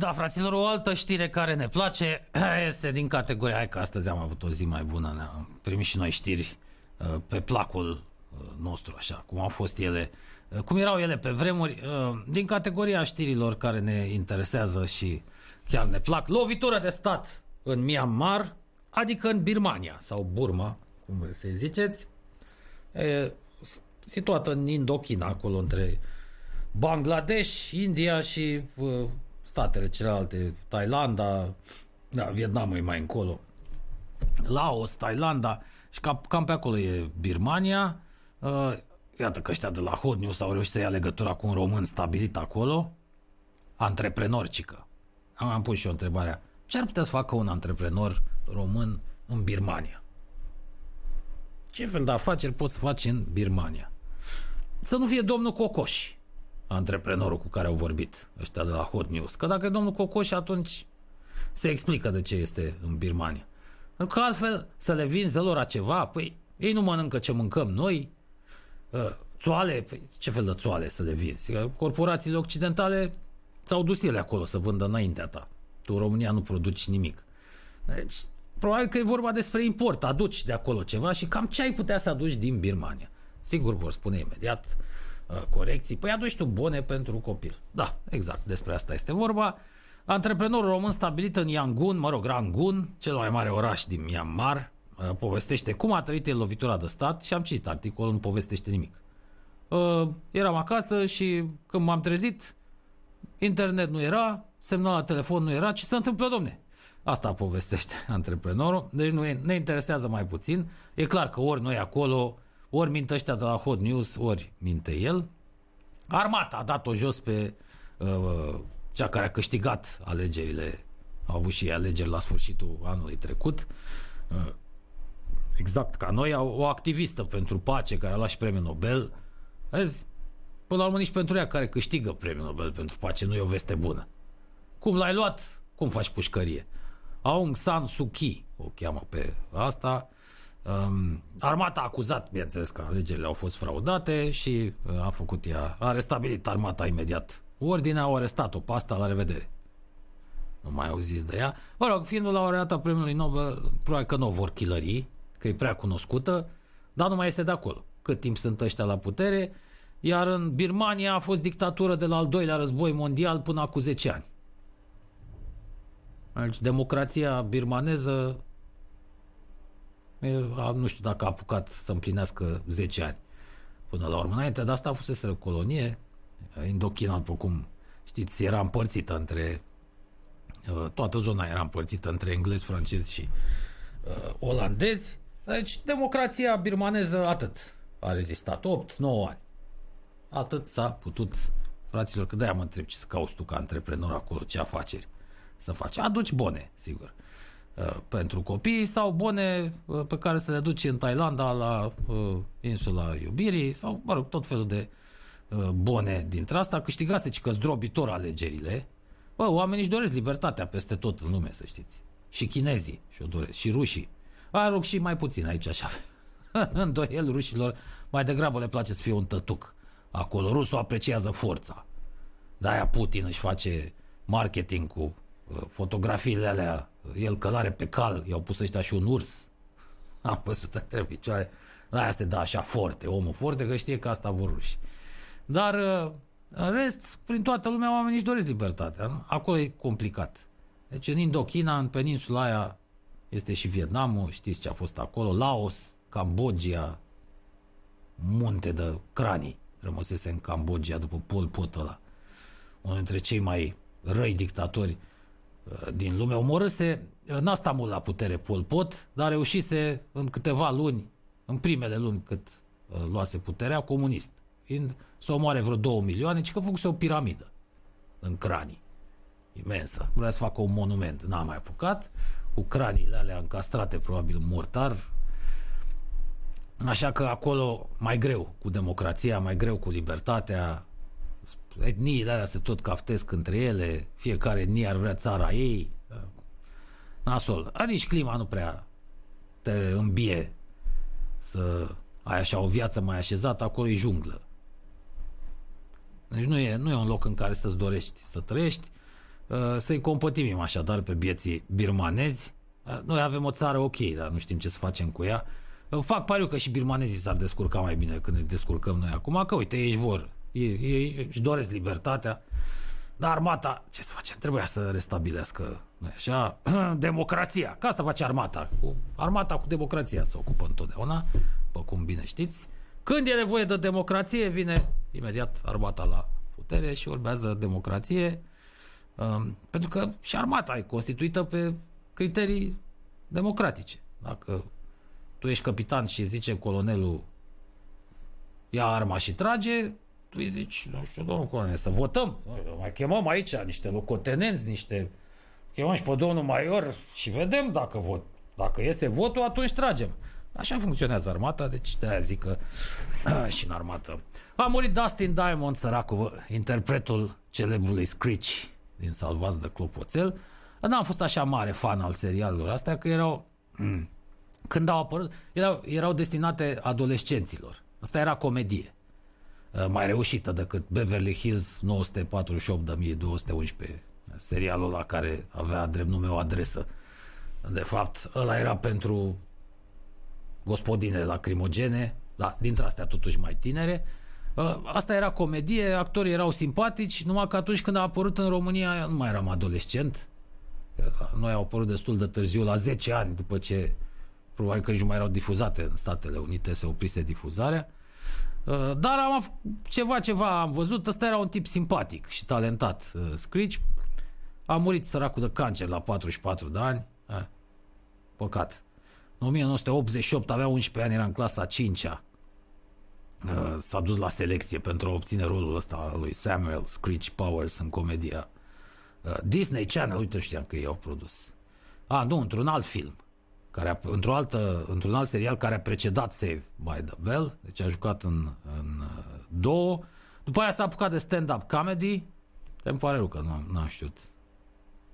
Da, fraților, o altă știre care ne place este din categoria, hai că astăzi am avut o zi mai bună, ne-am primit și noi știri uh, pe placul uh, nostru, așa, cum au fost ele, uh, cum erau ele pe vremuri, din categoria știrilor care ne interesează și chiar ne plac. Lovitură de stat în Myanmar, adică în Birmania sau Burma, cum vreți să ziceți, e, situată în Indochina, acolo între Bangladesh, India și uh, statele celelalte, Thailanda, da, Vietnamul e mai încolo, Laos, Thailanda și cam, cam pe acolo e Birmania. Uh, iată că ăștia de la Hot News au reușit să ia legătura cu un român stabilit acolo, antreprenor cică. Am, am pus și o întrebare. Ce ar putea să facă un antreprenor român în Birmania? Ce fel de afaceri poți să faci în Birmania? Să nu fie domnul Cocoș, antreprenorul cu care au vorbit ăștia de la Hot News. Că dacă e domnul Cocoș, atunci se explică de ce este în Birmania. Pentru că altfel să le vinzi lor ceva, păi ei nu mănâncă ce mâncăm noi, ă, țoale, păi ce fel de țoale să le vinzi? Corporațiile occidentale s-au dus ele acolo să vândă înaintea ta. Tu în România nu produci nimic. Deci, probabil că e vorba despre import. Aduci de acolo ceva și cam ce ai putea să aduci din Birmania? Sigur vor spune imediat uh, corecții. Păi aduci tu bune pentru copil. Da, exact, despre asta este vorba. Antreprenorul român stabilit în Yangon, mă rog, Rangoon, cel mai mare oraș din Myanmar, uh, povestește cum a trăit el lovitura de stat și am citit articolul, nu povestește nimic. Uh, eram acasă și când m-am trezit, internet nu era, semnal la telefon nu era, ce se întâmplă, domne? Asta povestește antreprenorul, deci nu e, ne interesează mai puțin. E clar că ori noi acolo, ori minte ăștia de la Hot News, ori minte el. Armata a dat-o jos pe uh, cea care a câștigat alegerile. Au avut și alegeri la sfârșitul anului trecut. Uh, exact ca noi, o activistă pentru pace care a luat și premiul Nobel. Vezi, până la urmă nici pentru ea care câștigă premiul Nobel pentru pace nu e o veste bună. Cum l-ai luat? Cum faci pușcărie? Aung San Suu Kyi o cheamă pe asta. Um, armata a acuzat, bineînțeles, că alegerile au fost fraudate și uh, a făcut ea, a restabilit armata imediat. Ordinea au arestat-o pe asta, la revedere. Nu mai auziți de ea. Mă rog, fiind laureata premiului Nobel, probabil că nu o vor chilări, că e prea cunoscută, dar nu mai este de acolo. Cât timp sunt ăștia la putere, iar în Birmania a fost dictatură de la al doilea război mondial până acum 10 ani. Deci democrația birmaneză nu știu dacă a apucat să împlinească 10 ani până la urmă. Înainte de asta a fusese o colonie. Indochina, după cum știți, era împărțită între toată zona era împărțită între englezi, francezi și uh, olandezi. Deci democrația birmaneză atât a rezistat, 8-9 ani. Atât s-a putut, fraților, că de-aia mă întreb ce să cauți tu ca antreprenor acolo, ce afaceri să faci. Aduci bone, sigur, uh, pentru copii sau bone uh, pe care să le duci în Thailanda la uh, insula Iubirii sau, mă rog, tot felul de bone dintre asta. Câștigase ci că zdrobitor alegerile. Bă, oamenii își doresc libertatea peste tot în lume, să știți. Și chinezii și-o doresc, și rușii. A, rog, și mai puțin aici, așa. Îndoiel rușilor, mai degrabă le place să fie un tătuc. Acolo rusul apreciază forța. De-aia Putin își face marketing cu fotografiile alea, el călare pe cal, i-au pus ăștia și un urs. Am văzut între picioare. La aia se dă așa forte, omul forte, că știe că asta vor ruși. Dar uh, în rest, prin toată lumea oamenii își doresc libertatea. Nu? Acolo e complicat. Deci în Indochina, în peninsula aia, este și Vietnamul, știți ce a fost acolo, Laos, Cambodgia, munte de cranii rămăsese în Cambodgia după Pol Pot ăla. Unul dintre cei mai răi dictatori Uh, din lume. Omorâse, uh, n-a stat mult la putere Pol Pot, dar reușise în câteva luni, în primele luni cât uh, luase puterea, comunist. Fiind să omoare vreo două milioane, ci că făcuse o piramidă în cranii. Imensă. Vrea să facă un monument. N-a mai apucat. Cu craniile alea încastrate, probabil mortar. Așa că acolo mai greu cu democrația, mai greu cu libertatea, etniile alea se tot caftesc între ele, fiecare etnie ar vrea țara ei. Nasol. A, nici clima nu prea te îmbie să ai așa o viață mai așezată, acolo e junglă. Deci nu e, nu e un loc în care să-ți dorești să trăiești. uh, să-i compătimim așadar pe bieții birmanezi. Uh, Noi avem o țară ok, dar nu știm ce să facem cu ea. Uh, Fac pariu că și birmanezii s-ar descurca mai bine când ne descurcăm noi acum, că uite, ei își vor, ei, ei își doresc libertatea, dar armata, ce să facem, trebuia să restabilească, nu așa, democrația, că asta face armata, cu, armata cu democrația se ocupă întotdeauna, după cum bine știți. Când e nevoie de democrație, vine imediat armata la putere și urmează democrație, um, pentru că și armata e constituită pe criterii democratice. Dacă tu ești capitan și zice colonelul ia arma și trage, tu îi zici, nu știu, domnul colonel, să votăm. Mai chemăm aici niște locotenenți, niște... Chemăm și pe domnul major și vedem dacă vot. Dacă iese votul, atunci tragem. Așa funcționează armata, deci de-aia zic că și în armată. A murit Dustin Diamond, săracul, interpretul celebrului Screech din Salvați de Clopoțel. N-am fost așa mare fan al serialelor astea, că erau... mm, Când au apărut, erau, erau destinate adolescenților. Asta era comedie. Uh, Mai reușită decât Beverly Hills 948.211, serialul la care avea drept nume o adresă. De fapt, ăla era pentru gospodine lacrimogene, da, dintre astea totuși mai tinere. Uh, Asta era comedie, actorii erau simpatici, numai că atunci când a apărut în România nu mai eram adolescent. Noi au apărut destul de târziu, la 10 ani după ce probabil că nici nu mai erau difuzate în Statele Unite, se oprise difuzarea. Uh, Dar am af- ceva, ceva am văzut, ăsta era un tip simpatic și talentat, uh, Screech. A murit săracul de cancer la 44 de ani. Eh, Păcat. În 1988 avea 11 ani, era în clasa 5-a. Uh, S-a dus la selecție pentru a obține rolul ăsta al lui Samuel Screech Powers în comedia uh, Disney Channel, uite știam că ei au produs. A, nu, într-un alt film. Care a, într-o altă, într-un alt serial care a precedat Save by the Bell, deci a jucat în, în uh, două. După aia s-a apucat de stand-up comedy. Îmi pare rău că nu, nu am știut.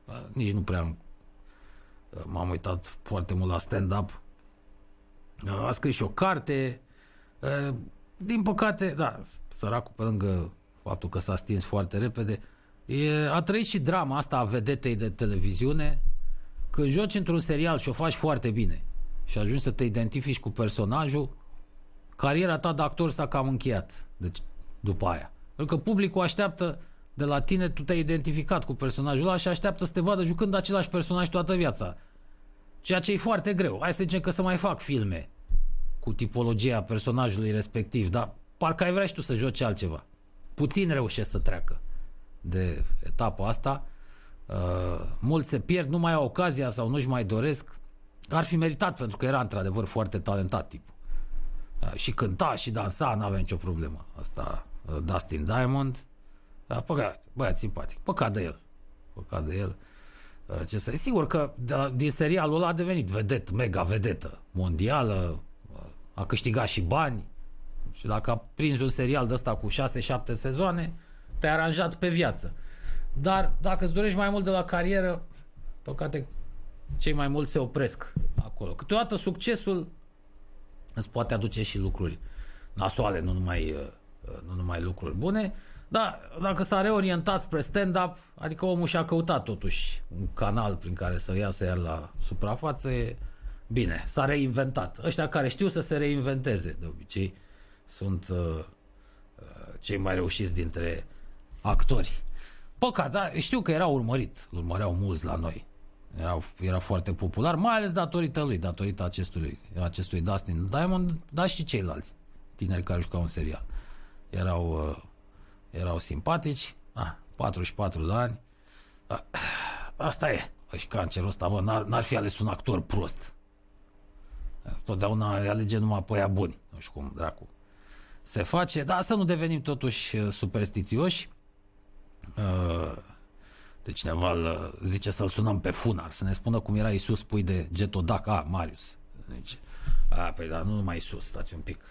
Uh, Nici nu prea am m-am uitat foarte mult la stand-up. Uh, A scris și o carte. Uh, Din păcate, da, săracul pe lângă faptul că s-a stins foarte repede, e, a trăit și drama asta a vedetei de televiziune. Când joci într-un serial și o faci foarte bine și ajungi să te identifici cu personajul, cariera ta de actor s-a cam încheiat deci, după aia. Pentru că publicul așteaptă de la tine, tu te-ai identificat cu personajul ăla și așteaptă să te vadă jucând același personaj toată viața. Ceea ce e foarte greu. Hai să zicem că să mai fac filme cu tipologia personajului respectiv, dar parcă ai vrea și tu să joci altceva. Puțin reușesc să treacă de etapa asta. Uh, mulți se pierd, nu mai au ocazia sau nu-și mai doresc. Ar fi meritat pentru că era într-adevăr foarte talentat tipul. Uh, și cânta și dansa, n-avea nicio problemă. Asta uh, Dustin Diamond. Da, păcat, băiat simpatic. Păcat de el. Păcat de el. Uh, Ce să... Sigur că da, din serialul ăla a devenit vedet, mega vedetă mondială, uh, a câștigat și bani și dacă a prins un serial de ăsta cu 6-7 sezoane, te-ai aranjat pe viață. Dar dacă îți dorești mai mult de la carieră, păcate cei mai mulți se opresc acolo. Câteodată succesul îți poate aduce și lucruri nasoale, nu numai, uh, nu numai lucruri bune, dar dacă s-a reorientat spre stand-up, adică omul și-a căutat totuși un canal prin care să iasă iar la suprafață, e bine, s-a reinventat. Ăștia care știu să se reinventeze, de obicei, sunt uh, uh, cei mai reușiți dintre actori. Păcat, da, știu că era urmărit, îl urmăreau mulți la noi. Era, era foarte popular, mai ales datorită lui, datorită acestui, acestui Dustin Diamond, dar și ceilalți tineri care jucau în serial. Erau, uh, erau simpatici, ah, 44 de ani. Ah, asta e. Și cancerul ăsta, bă, n-ar, n-ar fi ales un actor prost. Totdeauna îi alege numai pe aia buni. Nu știu cum, dracu. Se face, dar să nu devenim totuși uh, superstițioși. Uh, de cineva îl, zice să-l sunăm pe funar, să ne spună cum era Isus pui de Getodac. A, Marius. Zice, a, păi dar nu numai Isus, stați un pic.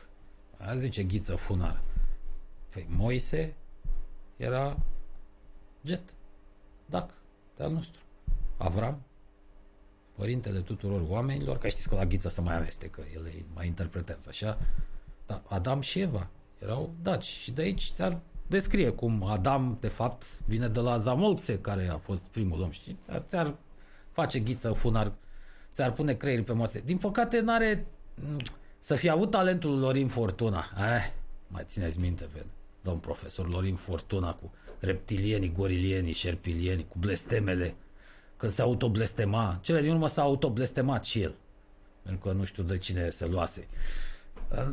A, zice Ghiță funar. Păi Moise era Get. Dac, de-al nostru. Avram, părintele tuturor oamenilor, că știți că la Ghiță să mai amestecă, el îi mai interpretează așa, dar Adam și Eva erau daci și de aici ar descrie cum Adam, de fapt, vine de la Zamolxe, care a fost primul om. Și ți-ar, ți-ar face ghiță funar, ți-ar pune creierii pe moțe. Din păcate, n-are să fi avut talentul Lorin Fortuna. Eh, mai țineți minte, ved, domn profesor Lorin Fortuna cu reptilienii, gorilienii, șerpilienii, cu blestemele, când se autoblestema. Cele din urmă s-a autoblestemat și el. Pentru că nu știu de cine se luase.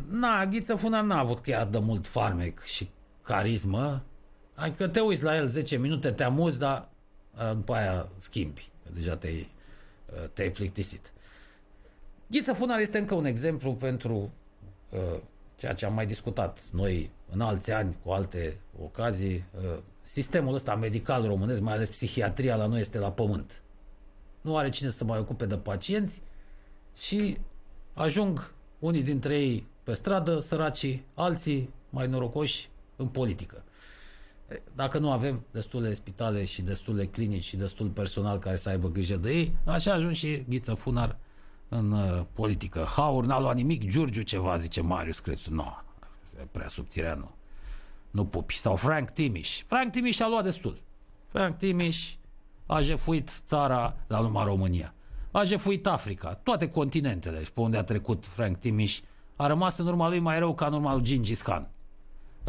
Na, Ghiță Funar n-a avut chiar de mult farmec și carismă. Adică te uiți la el 10 minute, te amuzi, dar a, după aia schimbi. Că deja te-ai, a, te-ai plictisit. Ghiță Funar este încă un exemplu pentru a, ceea ce am mai discutat noi în alți ani, cu alte ocazii. A, sistemul ăsta medical românesc, mai ales psihiatria la noi, este la pământ. Nu are cine să mai ocupe de pacienți și ajung unii dintre ei pe stradă, săracii, alții mai norocoși în politică. Dacă nu avem destule spitale și destule clinici și destul personal care să aibă grijă de ei, așa ajung și Ghiță Funar în uh, politică. Haur n-a luat nimic, Giurgiu ceva, zice Marius Crețu. Nu, no, prea subțirea nu. Nu pupi. Sau Frank Timiș. Frank Timiș a luat destul. Frank Timiș a jefuit țara, la numai România. A jefuit Africa, toate continentele și pe unde a trecut Frank Timiș a rămas în urma lui mai rău ca în urma lui Gingis Khan.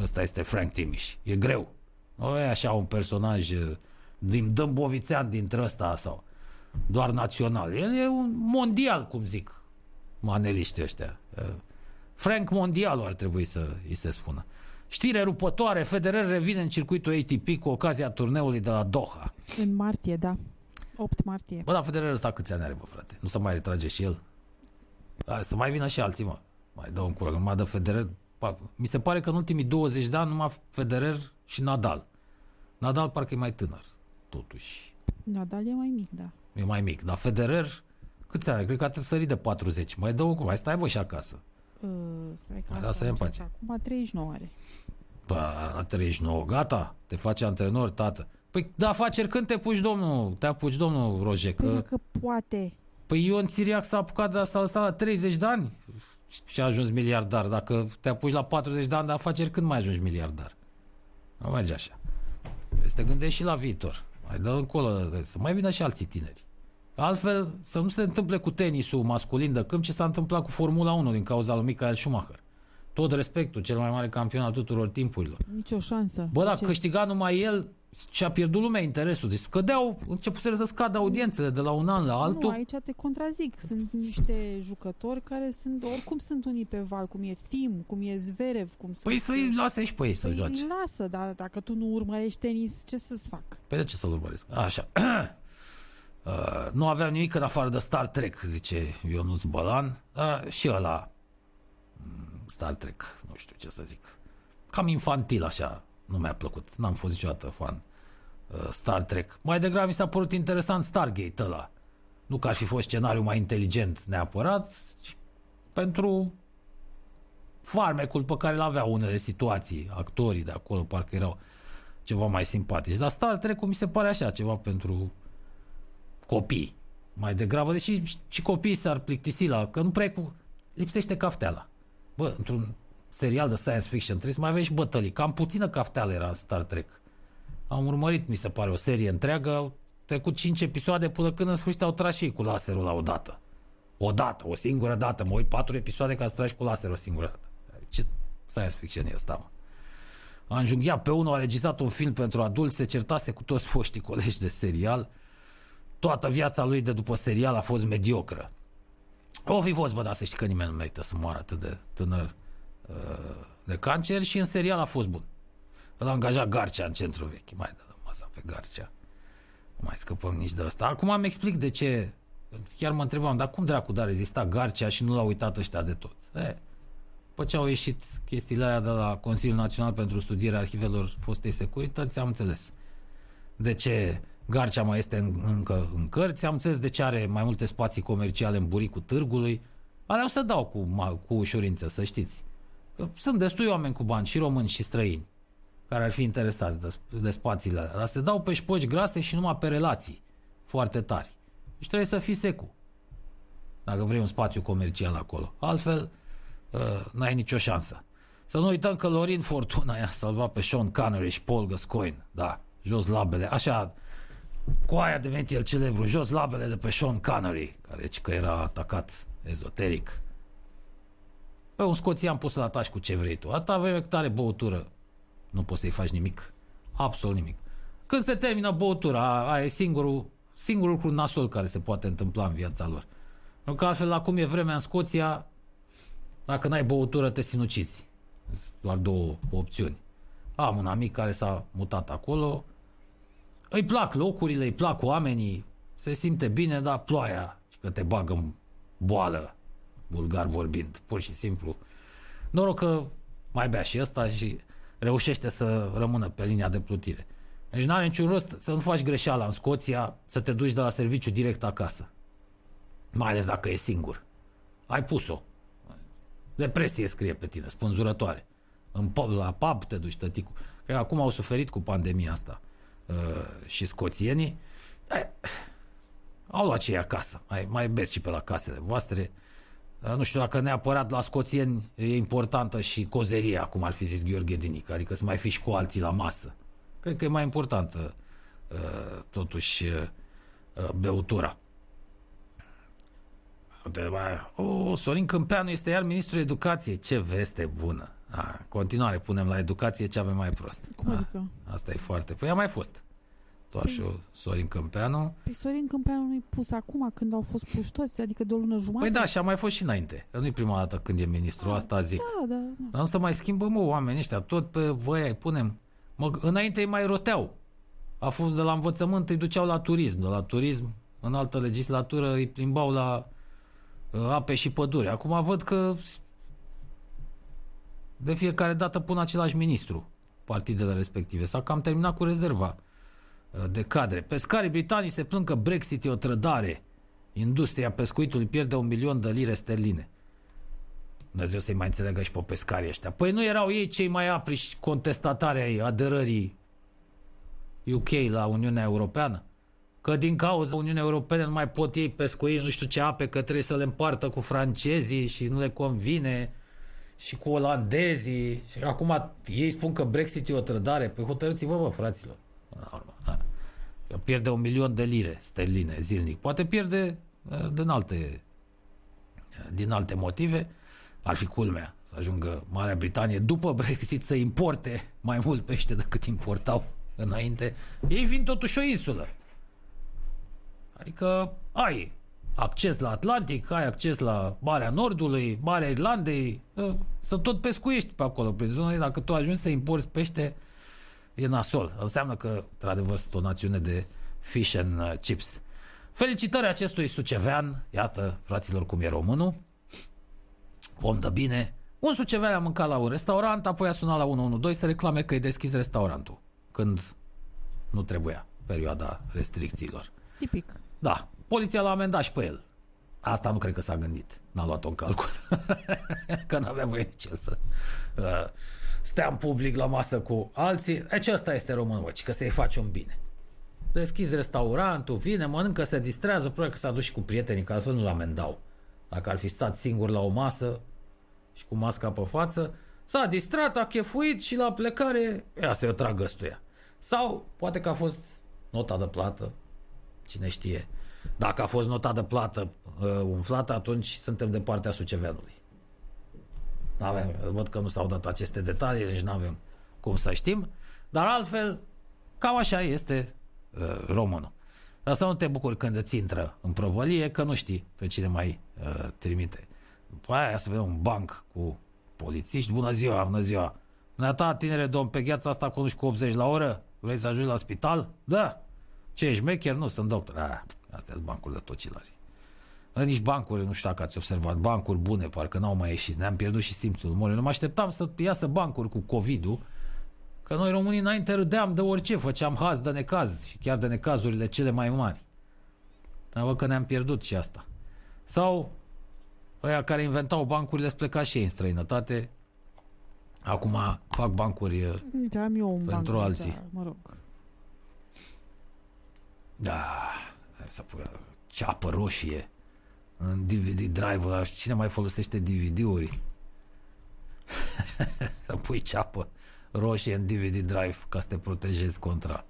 Ăsta este Frank Timiș. E greu. Nu e așa un personaj uh, din Dâmbovițean dintre ăsta sau doar național. El e un mondial, cum zic maneliștii ăștia. Uh, Frank Mondial ar trebui să îi se spună. Știre rupătoare, Federer revine în circuitul ATP cu ocazia turneului de la Doha. În martie, da. 8 martie. Bă, dar Federer ăsta câți ani are, bă, frate? Nu se mai retrage și el? Hai, să mai vină și alții, mă. Mai dă un cură, numai de Federer. Mi se pare că în ultimii 20 de ani numai Federer și Nadal. Nadal parcă e mai tânăr, totuși. Nadal e mai mic, da. E mai mic, dar Federer câți ani? Cred că a sărit de 40. Mai dă un cură, mai stai bă și acasă. Uh, stai că Mai lasă-i în pace. Acum 39 are. Bă, la 39, gata, te face antrenor, tată. Păi, da, afaceri când te puși, domnul, te apuci, domnul Roje, Păi că... dacă poate. Păi Ion Țiriac s-a apucat de asta, asta la 30 de ani și a ajuns miliardar. Dacă te apuci la 40 de ani de afaceri, când mai ajungi miliardar? Nu merge așa. Trebuie să te gândești și la viitor. Mai dă încolo, să mai vină și alții tineri. Altfel, să nu se întâmple cu tenisul masculin de câmp ce s-a întâmplat cu Formula 1 din cauza lui Michael Schumacher. Tot respectul, cel mai mare campion al tuturor timpurilor. Nici o șansă. Bă, da, Ce- câștiga numai el și a pierdut lumea interesul. Deci scădeau, începuseră să scadă audiențele de la un an la Nu, altul. aici te contrazic. Sunt niște jucători care sunt, oricum sunt unii pe val, cum e Tim, cum e Zverev, cum Păi sunt... să-i lase și pe ei să Păi joace. îi lasă, dar dacă tu nu urmărești tenis, ce să-ți fac? Păi de ce să-l urmăresc? Așa. Uh, nu aveam nimic în afară de Star Trek, zice Ionuț Bălan. Uh, și ăla mm, Star Trek, nu știu ce să zic. Cam infantil așa, nu mi-a plăcut. N-am fost niciodată fan uh, Star Trek. Mai degrabă mi s-a părut interesant Stargate ăla. Nu că ar fi fost scenariu mai inteligent neapărat, ci pentru farmecul pe care îl aveau unele situații, actorii de acolo parcă erau ceva mai simpatici. Dar Star trek mi se pare așa, ceva pentru copii. Mai degrabă, deși și copiii s-ar plictisi la... Că nu prea e cu... Lipsește cafteala. Bă, într-un serial de science fiction trebuie să mai aveți și bătălii. Cam puțină cafteală era în Star Trek. Am urmărit, mi se pare, o serie întreagă. Au trecut 5 episoade până când în sfârșit au tras și ei cu laserul la o dată. O dată, o singură dată. Mă uit 4 episoade ca să tragi cu laser o singură dată. Ce science fiction e asta, mă? A înjunghiat pe unul, a regizat un film pentru adulți, se certase cu toți foștii colegi de serial. Toată viața lui de după serial a fost mediocră. O fi fost, bă, dar să știi că nimeni nu merită să moară atât de tânăr uh, de cancer și în serial a fost bun. L-a angajat Garcea în centru vechi. Mai dă masa pe Garcea. Nu mai scăpăm nici de asta. Acum îmi explic de ce. Chiar mă întrebam, dar cum dracu da rezista Garcea și nu l-au uitat ăștia de tot? E, după ce au ieșit chestiile aia de la Consiliul Național pentru Studierea Arhivelor Fostei Securități, am înțeles de ce Garcea mai este în, încă în cărți, am înțeles de ce are mai multe spații comerciale în buricul târgului. Alea o să dau cu, ma- cu ușurință, să știți. Că sunt destui oameni cu bani, și români și străini, care ar fi interesați de, sp- de spațiile alea. Dar se dau pe șpoci grase și numai pe relații foarte tari. Deci trebuie să fii secu. Dacă vrei un spațiu comercial acolo. Altfel, uh, n-ai nicio șansă. Să nu uităm că Lorin Fortuna i-a salvat pe Sean Connery și Paul Gascoigne. Da, jos labele. Așa, cu aia a devenit el celebru. Jos labele de pe Sean Connery, care zice că era atacat ezoteric. Pe un scoțian poți să-l ataci cu ce vrei tu. Atâta vreme cât are băutură, nu poți să-i faci nimic. Absolut nimic. Când se termină băutura, aia e singurul, singurul lucru nasol care se poate întâmpla în viața lor. Pentru că altfel, acum e vremea în Scoția, dacă n-ai băutură, te sinuciți. Sunt Doar două opțiuni. Am un amic care s-a mutat acolo, îi plac locurile, îi plac oamenii, se simte bine, dar ploaia, că te bagă în boală, bulgar vorbind, pur și simplu. Noroc că mai bea și ăsta și reușește să rămână pe linia de plutire. Deci n-are niciun rost să nu faci greșeala în Scoția, să te duci de la serviciu direct acasă. Mai ales dacă e singur. Ai pus-o. Depresie scrie pe tine, spânzurătoare. În pub, la pub te duci, tăticu. Cred că acum au suferit cu pandemia asta uh, și scoțienii. Eh, au luat cei acasă. Mai, mai beți și pe la casele voastre. Uh, Nu știu dacă neapărat la scoțieni e importantă și cozeria, cum ar fi zis Gheorghe Dinică, adică să mai fi și cu alții la masă. Cred că e mai importantă uh, totuși uh, beutura. Uite, bă, O, Sorin Câmpeanu este iar ministrul educației. Ce veste bună. A, în continuare punem la educație ce avem mai prost. Cum A, adică? Asta e foarte... Păi a mai fost. Tot și Sorin Câmpeanu. Păi Sorin Câmpeanu nu-i pus acum când au fost puși toți, adică de o lună jumătate? Păi da, și a mai fost și înainte. Că Nu-i prima dată când e ministru, asta zic. Da, da, da. Dar nu să mai schimbăm, mă, oamenii ăștia, tot pe voi îi punem. Mă, înainte îi mai roteau. A fost de la învățământ, îi duceau la turism. De la turism, în altă legislatură, îi plimbau la uh, ape și pădure. Acum văd că de fiecare dată pun același ministru partidele respective. S-a cam terminat cu rezerva uh, de cadre. Pescarii britanii se plâng că Brexit e o trădare. Industria pescuitului pierde un milion de lire sterline. Dumnezeu să-i mai înțelegă și pe pescarii ăștia. Păi nu erau ei cei mai apriși contestatari ai aderării UK la Uniunea Europeană? Că din cauza Uniunii Europene nu mai pot ei pescui nu știu ce ape, că trebuie să le împartă cu francezii și nu le convine și cu olandezii. Și acum ei spun că Brexit e o trădare. Păi hotărâți-vă, bă, fraților. Până la urmă, da. Că pierde un milion de lire sterline zilnic. Poate pierde uh, din alte, din alte motive. Ar fi culmea să ajungă Marea Britanie după Brexit să importe mai mult pește decât importau înainte. Ei vin totuși o insulă. Adică ai acces la Atlantic, ai acces la Marea Nordului, Marea Irlandei, ă, să tot pescuiești pe acolo. Prin zona ei, dacă tu ajungi să importi pește, e nasol. Înseamnă că, într-adevăr, sunt o națiune de fish and uh, chips. Felicitări acestui sucevean, iată, fraților, cum e românul. Om de bine. Un sucevean a mâncat la un restaurant, apoi a sunat la 112 să reclame că e deschis restaurantul. Când nu trebuia, perioada restricțiilor. Tipic. Da, poliția l-a amendat și pe el. Asta nu cred că s-a gândit. N-a luat-o în calcul. că n-avea voie nici el să uh, stea în public la masă cu alții. Deci ăsta este românul, bă, ci că să-i faci un bine. Deschizi restaurantul, vine, mănâncă, se distrează, probabil că s-a dus și cu prietenii, că altfel nu-l amendau. Dacă ar fi stat singur la o masă și cu masca pe față, s-a distrat, a chefuit și la plecare, ia să-i o tragă ăstuia. Sau poate că a fost nota de plată, cine știe. Dacă a fost nota de plată uh, umflată, atunci suntem de partea Suceveanului. N-avem, văd că nu s-au dat aceste detalii, deci nu avem cum să știm. Dar altfel, cam așa este uh, românul. Dar să nu te bucuri când îți intră în provălie, că nu știi pe cine mai uh, trimite. După aia să vedem un banc cu polițiști. Bună ziua, bună ziua. Dumneata, tinere domn, pe gheața asta conduci cu 80 la oră? Vrei să ajungi la spital? Da. Ce, ești mecher? Nu, sunt doctor. Ah, astea sunt bancurile de tocilari. În nici bancuri, nu știu dacă ați observat, bancuri bune, parcă n-au mai ieșit. Ne-am pierdut și simțul umorului. Nu mă așteptam să iasă bancuri cu COVID-ul, că noi românii înainte râdeam de orice, făceam haz de necaz și chiar de necazurile cele mai mari. Dar văd că ne-am pierdut și asta. Sau ăia care inventau bancurile sunt plecat și ei în străinătate. Acum fac bancuri uh, Uite, am eu un Pentru banc, alții. Da, mă rog. Da, să pui ceapă roșie în DVD drive ăla. Cine mai folosește DVD-uri? să pui ceapă roșie în DVD drive ca să te protejezi contra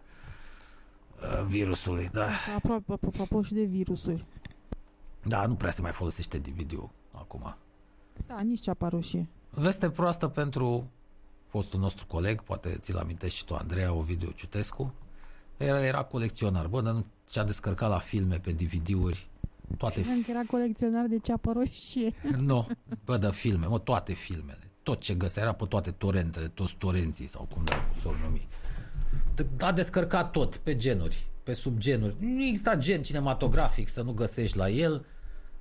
uh, virusului. Da. Apropo, apropo și de virusuri. da, nu prea se mai folosește DVD-ul acum. Da, nici ceapa roșie. Veste proastă pentru fostul nostru coleg, poate ți-l amintești și tu, Andreea Ovidiu Ciutescu. Era, era colecționar, bă, dar nu ce-a descărcat la filme pe DVD-uri, toate Credeam că era colecționar de ceapă roșie. Nu, bă, de filme, mă, toate filmele. Tot ce găsea era pe toate torentele, toți torenții sau cum s-o numi. D- A descărcat tot, pe genuri, pe subgenuri. Nu exista gen cinematografic să nu găsești la el.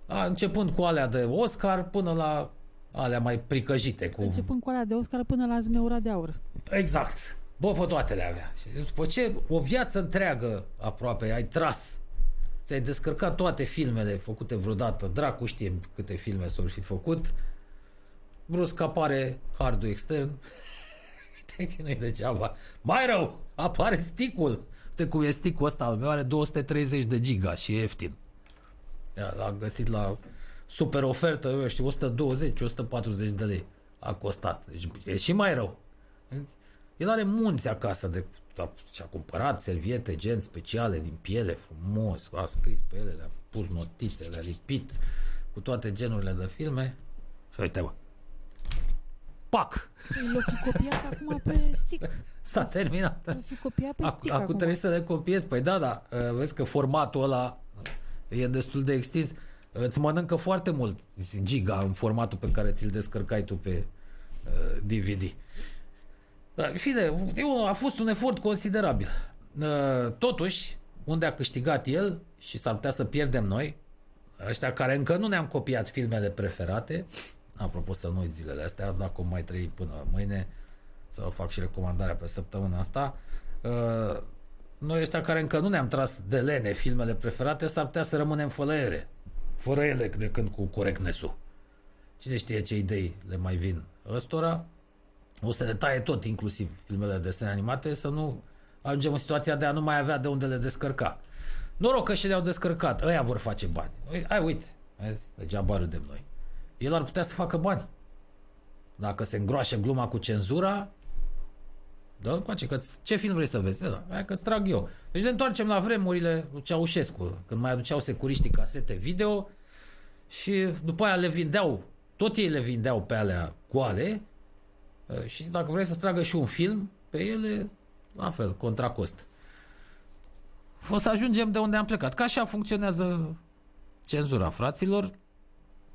A, începând cu alea de Oscar până la alea mai pricăjite. Cu... Începând cu alea de Oscar până la zmeura de aur. Exact. Bă, pe toate le avea. Și după ce o viață întreagă aproape ai tras, ți-ai descărcat toate filmele făcute vreodată, dracu știe câte filme s-au fi făcut, brusc apare hardul extern, uite că nu-i degeaba. Mai rău, apare sticul. Uite cum e sticul ăsta al meu, are 230 de giga și e ieftin. Ia, L-am găsit la super ofertă, eu știu, 120-140 de lei a costat. Deci e și mai rău. El are munți acasă de a- și-a cumpărat serviete, gen speciale din piele, frumos, a scris pe ele, le-a pus notițe, le-a lipit cu toate genurile de filme. Și uite, bă. Pac! L-o fi copiat acum pe stick. S-a terminat. L-o fi copiat pe Ac- stick acum acum. trebuie să le copiez. Păi da, da, uh, vezi că formatul ăla e destul de extins. Îți mănâncă foarte mult giga în formatul pe care ți-l descărcai tu pe uh, DVD. Da, în fine, eu, a fost un efort considerabil. Uh, Totuși, unde a câștigat el și s-ar putea să pierdem noi, ăștia care încă nu ne-am copiat filmele preferate, apropo să nu uit zilele astea, dacă o mai trăi până mâine, să fac și recomandarea pe săptămâna asta, uh, noi ăștia care încă nu ne-am tras de lene filmele preferate, s-ar putea să rămânem fără ele, fără ele de când cu corectness-ul. Cine știe ce idei le mai vin ăstora, o să le taie tot, inclusiv filmele de desene animate, să nu ajungem în situația de a nu mai avea de unde le descărca. Noroc că și le-au descărcat. Ăia vor face bani. Ui- Hai, uite, vezi, degeaba râdem noi. El ar putea să facă bani. Dacă se îngroașe gluma cu cenzura, dă încoace, că ce film vrei să vezi? Da, hai că-ți trag eu. Deci ne întoarcem la vremurile lui Ceaușescu, când mai aduceau securiștii casete video și după aia le vindeau, tot ei le vindeau pe alea goale Uh, și dacă vrei să-ți tragă și un film, pe ele, la fel, contra cost. O să ajungem de unde am plecat. Ca așa funcționează cenzura, fraților.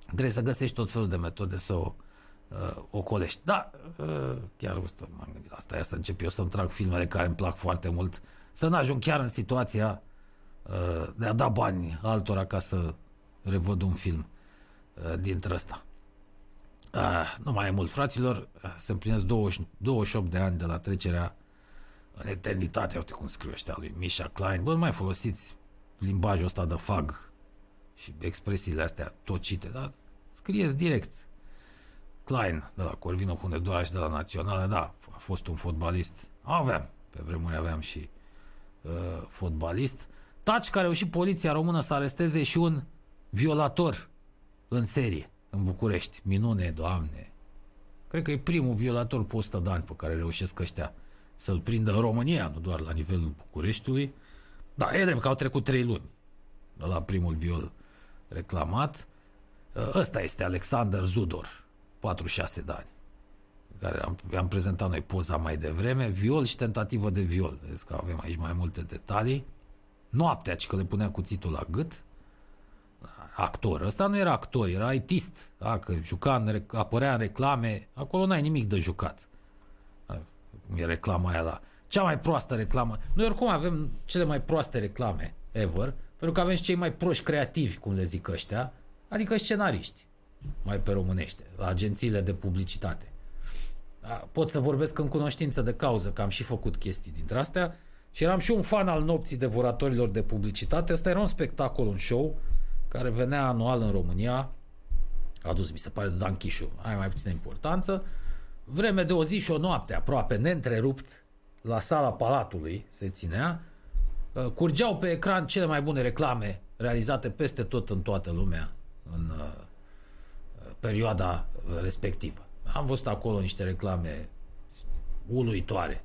Trebuie să găsești tot felul de metode să o uh, ocolești. Da, uh, chiar ăsta, m-am gândit la asta, ia să încep eu să-mi trag filmele care îmi plac foarte mult, să nu ajung chiar în situația uh, de a da bani altora ca să revăd un film uh, dintre ăsta. Ah, nu mai e mult, fraților, Ah, se împlinesc 20, 28 de ani de la trecerea în eternitate, uite cum scriu ăștia lui Misha Klein. Bă, nu mai folosiți limbajul ăsta de fag și expresiile astea tocite, dar scrieți direct. Klein, de la Corvino Hunedoara și de la Națională, da, a fost un fotbalist. Aveam, pe vremuri aveam și uh, fotbalist. Taci care au și poliția română să aresteze și un violator în serie în București. Minune, doamne! Cred că e primul violator pe 100 de ani pe care reușesc ăștia să-l prindă în România, nu doar la nivelul Bucureștiului. Da, e drept că au trecut 3 luni de la primul viol reclamat. Ăsta este Alexander Zudor, 46 de ani, care am, am prezentat noi poza mai devreme, viol și tentativă de viol. Vezi că avem aici mai multe detalii. Noaptea, ci că le punea cuțitul la gât, actor. Ăsta nu era actor, era artist. Da? Că juca în, rec- apărea în reclame. Acolo n-ai nimic de jucat. Da, Cum e reclama aia la... Cea mai proastă reclamă. Noi oricum avem cele mai proaste reclame ever, pentru că avem și cei mai proști creativi, cum le zic ăștia, adică scenariști, mai pe românește, la agențiile de publicitate. Da, pot să vorbesc în cunoștință de cauză, că am și făcut chestii dintre astea și eram și un fan al nopții devoratorilor de publicitate. Asta era un spectacol, un show care venea anual în România, adus, mi se pare, de Dan Chișu, are mai puțină importanță, vreme de o zi și o noapte aproape, neîntrerupt, la sala Palatului se ținea, Uh, curgeau pe ecran cele mai bune reclame realizate peste tot în toată lumea în uh, perioada respectivă. am văzut acolo niște reclame uluitoare.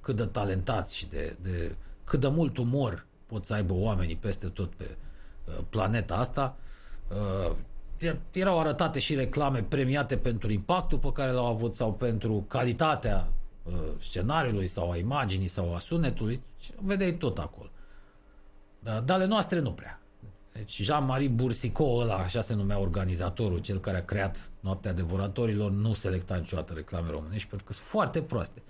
Cât de talentați și de, de cât de mult umor pot să aibă oamenii peste tot pe uh, planeta asta. Uh, erau arătate și reclame premiate pentru impactul pe care l-au avut sau pentru calitatea uh, scenariului sau a imaginii sau a sunetului. Vedeai tot acolo. Dar, dar ale noastre nu prea. Deci Jean-Marie Bursicot ăla, așa se numea organizatorul, cel care a creat Noaptea Devoratorilor, nu selecta niciodată reclame românești pentru că sunt foarte proaste.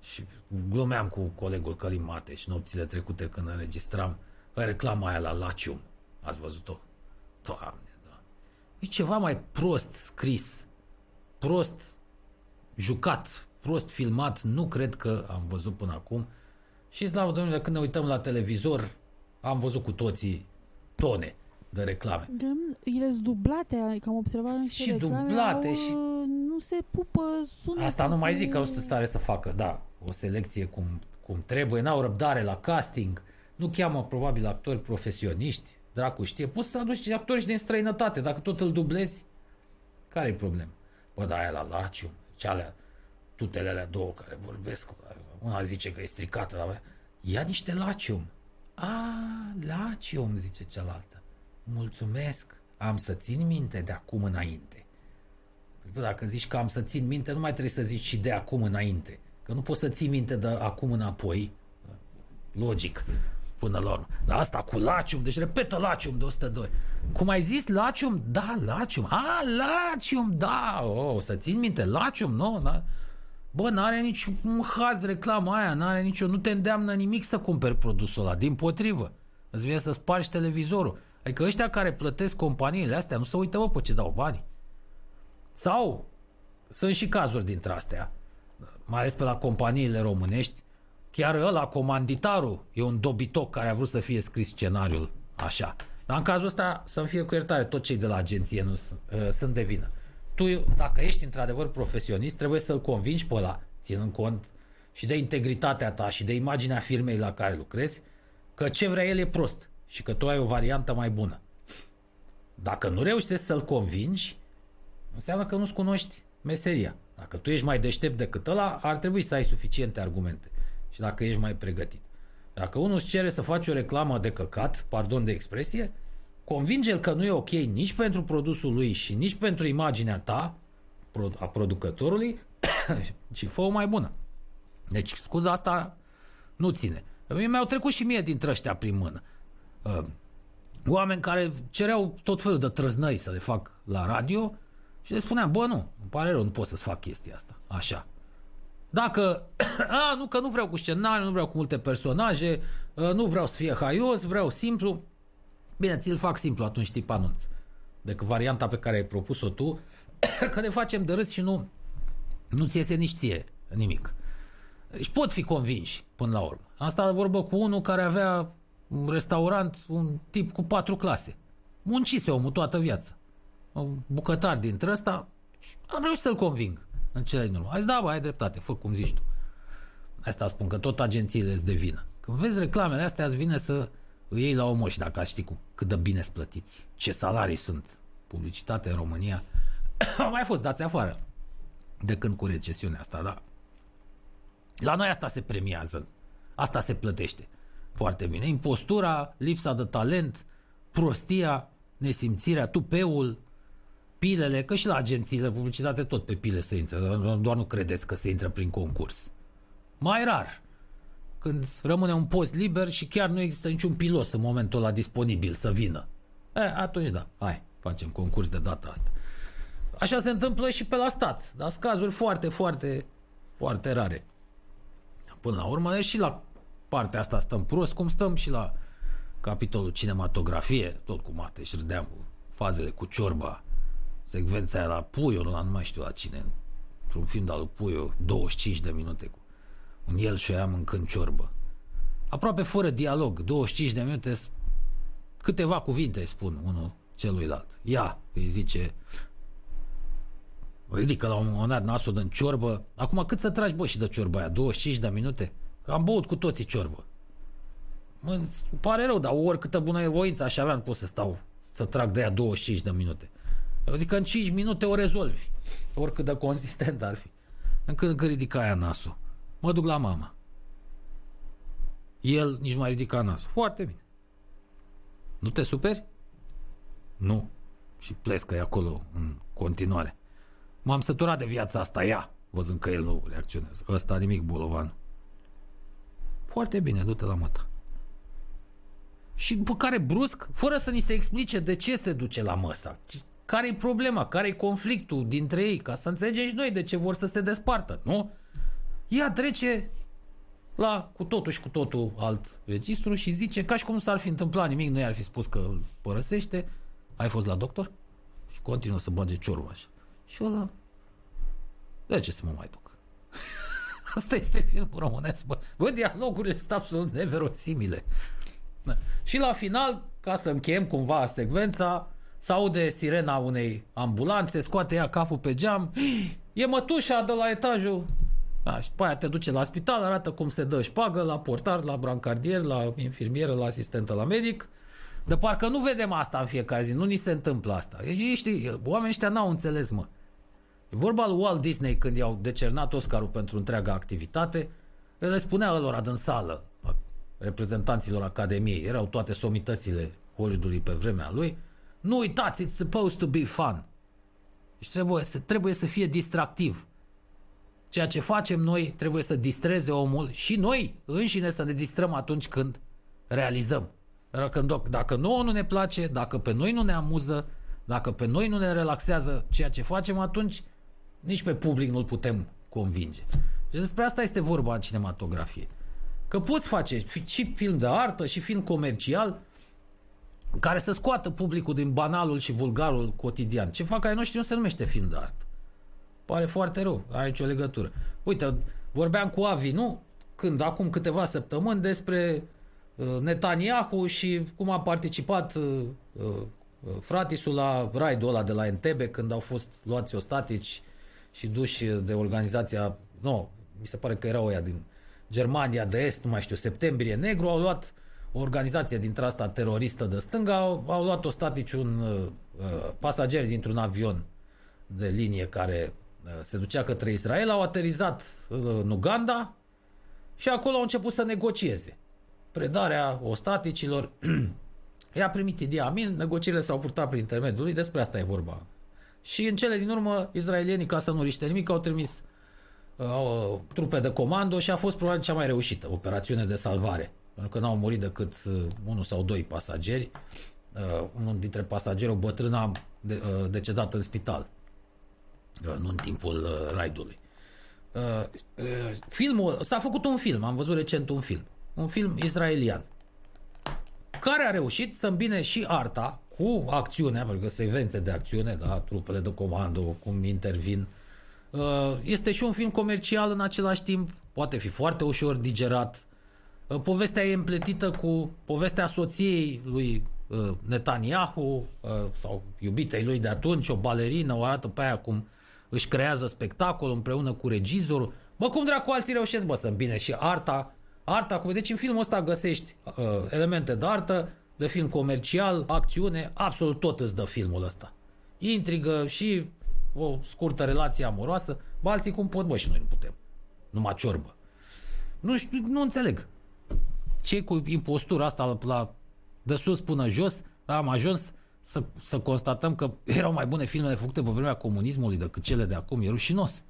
Și glumeam cu colegul Călim Mateș și nopțile trecute când înregistram reclama aia la Lacium. Ați văzut-o? Doamne, da. E ceva mai prost scris, prost jucat, prost filmat, nu cred că am văzut până acum. Și slavă Domnului, când ne uităm la televizor, am văzut cu toții tone de reclame. De, ele sunt dublate, că am observat în Și dublate au, și- Nu se pupă sunetul Asta nu mai cu- zic că o să stare să facă, da, o selecție cum, cum trebuie, n-au răbdare la casting, nu cheamă probabil actori profesioniști, dracu știe, poți să aduci actori și din străinătate, dacă tot îl dublezi, care e problem? Bă, da, aia la Laciu, cealea, tutele alea două care vorbesc, una zice că e stricată, dar ia niște Lacium. A, Lacium, zice cealaltă. Mulțumesc, am să țin minte de acum înainte. Păi, bă, dacă zici că am să țin minte, nu mai trebuie să zici și de acum înainte. Că nu poți să ții minte de acum înapoi. Logic, până la urmă. Dar asta cu Lacium, deci repetă Lacium de 100 de ori. Cum ai zis Lacium? Da, Lacium. A, Lacium, da. Oh, să țin minte, Lacium, nu? Da. Bă, n-are nici un haz reclama aia, n-are nicio, nu te îndeamnă nimic să cumperi produsul ăla, din potrivă. Îți vine să spargi televizorul. Adică ăștia care plătesc companiile astea nu se uită, bă, pe ce dau bani. Sau sunt și cazuri dintre astea, mai ales pe la companiile românești, chiar ăla, comanditarul, e un dobitoc care a vrut să fie scris scenariul așa. Dar în cazul ăsta, să-mi fie cu iertare, tot cei de la agenție nu sunt, uh, sunt de vină. Tu, dacă ești într-adevăr profesionist, trebuie să-l convingi pe ăla, ținând cont și de integritatea ta și de imaginea firmei la care lucrezi, că ce vrea el e prost și că tu ai o variantă mai bună. Dacă nu reușești să-l convingi, înseamnă că nu-ți cunoști meseria. Dacă tu ești mai deștept decât ăla, ar trebui să ai suficiente argumente. Și dacă ești mai pregătit. Dacă unul îți cere să faci o reclamă de căcat, pardon de expresie, convinge-l că nu e ok nici pentru produsul lui și nici pentru imaginea ta, pro- a producătorului, și fă o mai bună. Deci scuza asta nu ține. Mie Mi-au trecut și mie dintre ăștia prin mână. Uh, oameni care cereau tot felul de trăznăi să le fac la radio și le spuneam, bă, nu, îmi pare rău, nu pot să-ți fac chestia asta. Așa. Dacă, a, nu, că nu vreau cu scenariu, nu vreau cu multe personaje, uh, nu vreau să fie haios, vreau simplu, bine, ți-l fac simplu, atunci tip anunț. Decât varianta pe care ai propus-o tu, că ne facem de râs și nu, nu ți iese nici ție nimic. Deci pot fi convinși până la urmă. Am stat de vorbă cu unul care avea un restaurant, un tip cu patru clase. Muncise omul toată viața. Un bucătar dintre ăsta. Am reușit să-l conving în cele din urmă. A zis, da, bă, ai dreptate, fă cum zici tu. Asta spun că tot agențiile îți de vină. Când vezi reclamele astea, îți vine să îi iei la omul și dacă ați ști cu cât de bine sunt plătiți. Ce salarii sunt. Publicitate în România. Au mai fost dați afară. De când cu recesiunea asta, da. La noi asta se premiază. Asta se plătește. Foarte bine. Impostura, lipsa de talent, prostia, nesimțirea, tupeul, pilele, că și la agențiile de publicitate tot pe pile se intră, doar nu credeți că se intră prin concurs. Mai rar. Când rămâne un post liber și chiar nu există niciun pilot în momentul ăla disponibil să vină. E, atunci da, hai, facem concurs de data asta. Așa se întâmplă și pe la stat, dar sunt cazuri foarte, foarte, foarte rare. Până la urmă, și la partea asta stăm prost, cum stăm și la capitolul cinematografie, tot cu mateș și râdeam cu fazele cu ciorba, secvența aia la Puiu, la nu mai știu la cine, într-un film de al lui Puiu, 25 de minute cu un el și ea mâncând ciorbă. Aproape fără dialog, 25 de minute, s- câteva cuvinte spun unul celuilalt. Ia, îi zice, ridică la un moment dat nasul din ciorbă. Acum cât să tragi, bă, și de ciorba aia? 25 de minute? Că am băut cu toții ciorbă. Mă, îmi pare rău, dar oricâtă bună voință aș avea, nu pot să stau să trag de ea 25 de minute. Eu zic că în 5 minute o rezolvi. Oricât de consistent ar fi. Încât când ridica aia nasul. Mă duc la mama. El nici nu mai ridica nasul. Foarte bine. Nu te superi? Nu. Și plescă acolo în continuare. M-am săturat de viața asta, ia, văzând că el nu reacționează. Ăsta nimic, bolovan. Foarte bine, du-te la măta. Și după care brusc, fără să ni se explice de ce se duce la măsa, care e problema, care e conflictul dintre ei, ca să înțelegem și noi de ce vor să se despartă, nu? Ea trece la cu totul și cu totul alt registru și zice ca și cum nu s-ar fi întâmplat nimic, nu i-ar fi spus că îl părăsește, ai fost la doctor? Și continuă să bage ciorba așa. Și ăla, de ce să mă mai duc? Asta este filmul românesc, bă. Bă, dialogurile sunt absolut neverosimile. Da. Și la final, ca să închem cumva secvența, s-aude sirena unei ambulanțe, scoate ea capul pe geam, e mătușa de la etajul da, și după aia te duce la spital, arată cum se dă șpagă la portar, la brancardier, la infirmieră, la asistentă, la medic. De parcă nu vedem asta în fiecare zi, nu ni se întâmplă asta. Știi, oamenii ăștia n-au înțeles, mă. E vorba lui Walt Disney când i-au decernat Oscarul pentru întreaga activitate, el le spunea lor din sală, reprezentanților Academiei, erau toate somitățile Hollywoodului pe vremea lui, nu uitați, it's supposed to be fun. Deci trebuie să, trebuie să fie distractiv. Ceea ce facem noi trebuie să distreze omul și noi înșine să ne distrăm atunci când realizăm. Dacă, dacă nouă nu ne place, dacă pe noi nu ne amuză, dacă pe noi nu ne relaxează ceea ce facem, atunci nici pe public nu-l putem convinge. Și despre asta este vorba în cinematografie. Că poți face și film de artă și film comercial care să scoată publicul din banalul și vulgarul cotidian. Ce fac ai noștri nu se numește film de artă. Pare foarte rău, are nicio legătură. Uite, vorbeam cu Avi, nu? Când, acum câteva săptămâni, despre uh, Netanyahu și cum a participat uh, uh, fratisul la raidul ăla de la Entebbe când au fost luați ostatici și duși de organizația, nu, mi se pare că era oia din Germania de Est, nu mai știu, Septembrie Negru, au luat o organizație dintre asta teroristă de stânga, au, au luat ostatici un uh, pasager dintr-un avion de linie care uh, se ducea către Israel, au aterizat uh, în Uganda și acolo au început să negocieze. Predarea ostaticilor i-a primit ideea Amin, negocierile s-au purtat prin intermediul lui, despre asta e vorba și în cele din urmă, izraelienii, ca să nu riște nimic, au trimis uh, trupe de comando și a fost probabil cea mai reușită operațiune de salvare. Pentru că n-au murit decât uh, unul sau doi pasageri. Uh, unul dintre pasageri, o bătrână, a de, uh, decedat în spital. Uh, nu în timpul uh, raidului. Uh, uh, filmul, s-a făcut un film, am văzut recent un film. Un film israelian. Care a reușit să îmbine și arta cu acțiunea, pentru că secvențe de acțiune, da, trupele de comando, cum intervin. Uh, este și un film comercial în același timp, poate fi foarte ușor digerat. Uh, povestea e împletită cu povestea soției lui uh, Netanyahu sau iubitei lui de atunci, o balerină, o arată pe aia cum își creează spectacol împreună cu regizorul. Bă, cum dracu alții reușesc, bă, să îmbine și arta, arta, deci în filmul ăsta găsești uh, elemente de artă, de film comercial, acțiune, absolut tot îți dă filmul ăsta. Intrigă și o scurtă relație amoroasă, bă, alții cum pot, bă, și noi nu putem. Numai ciorbă. Nu știu, nu înțeleg. Ce cu impostura asta la de sus până jos, am ajuns să, să constatăm că erau mai bune filmele făcute pe vremea comunismului decât cele de acum. E rușinos.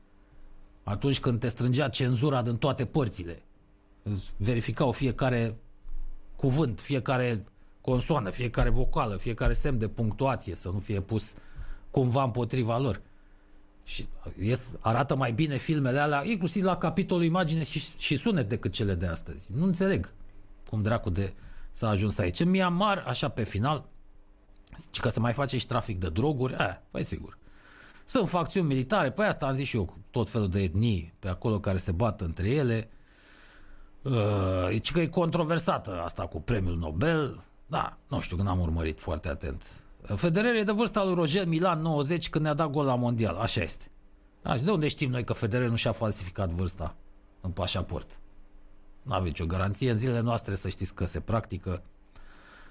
Atunci când te strângea cenzura din toate părțile, verificau fiecare cuvânt, fiecare consoană, fiecare vocală, fiecare semn de punctuație să nu fie pus cumva împotriva lor. Și ies, arată mai bine filmele alea, inclusiv la capitolul imagine și, și sunet decât cele de astăzi. Nu înțeleg cum dracu de s-a ajuns aici. În Myanmar, așa pe final, că se mai face și trafic de droguri, eh, păi sigur. Sunt facțiuni militare, păi asta am zis și eu, tot felul de etnii pe acolo care se bat între ele. Uh, că e controversată asta cu premiul Nobel, da, nu știu, că n-am urmărit foarte atent. Federer e de vârsta lui Roger Milan 90 când ne-a dat gol la mondial. Așa este. Așa, de unde știm noi că Federer nu și-a falsificat vârsta în pașaport? Nu aveți o garanție. În zilele noastre să știți că se practică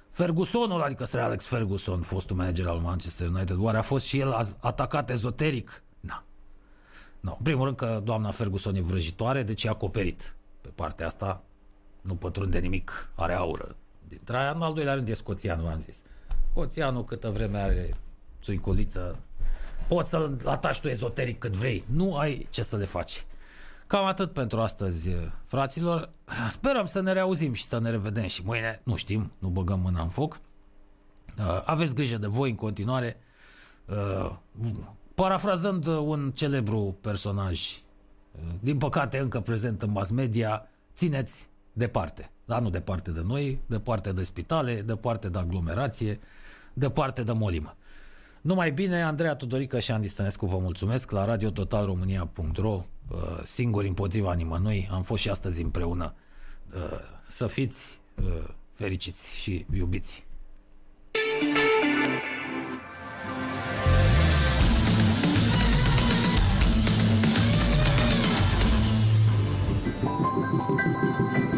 Fergusonul, adică Sir Alex Ferguson, fostul manager al Manchester United, oare a fost și el az- atacat ezoteric? Na. No. În primul rând că doamna Ferguson e vrăjitoare, deci e acoperit. Pe partea asta nu pătrunde nimic, are aură. Dintre aia, în al doilea rând, e scoțian, v-am zis. Scoțianul câtă vreme are țuiculiță, poți să-l ataci tu ezoteric cât vrei. Nu ai ce să le faci. Cam atât pentru astăzi, fraților. Sperăm să ne reauzim și să ne revedem și mâine. Nu știm, nu băgăm mâna în foc. Uh, Aveți grijă de voi în continuare. Uh, Parafrazând un celebru personaj, uh, din păcate încă prezent în mass media, țineți departe. Dar nu departe de noi, departe de spitale, departe de aglomerație, departe de molimă. Numai bine, Andreea Tudorică și Andy Stănescu vă mulțumesc la radiototalromânia.ro uh, singuri împotriva nimănui, am fost și astăzi împreună. Uh, Să fiți uh, fericiți și iubiți. Thank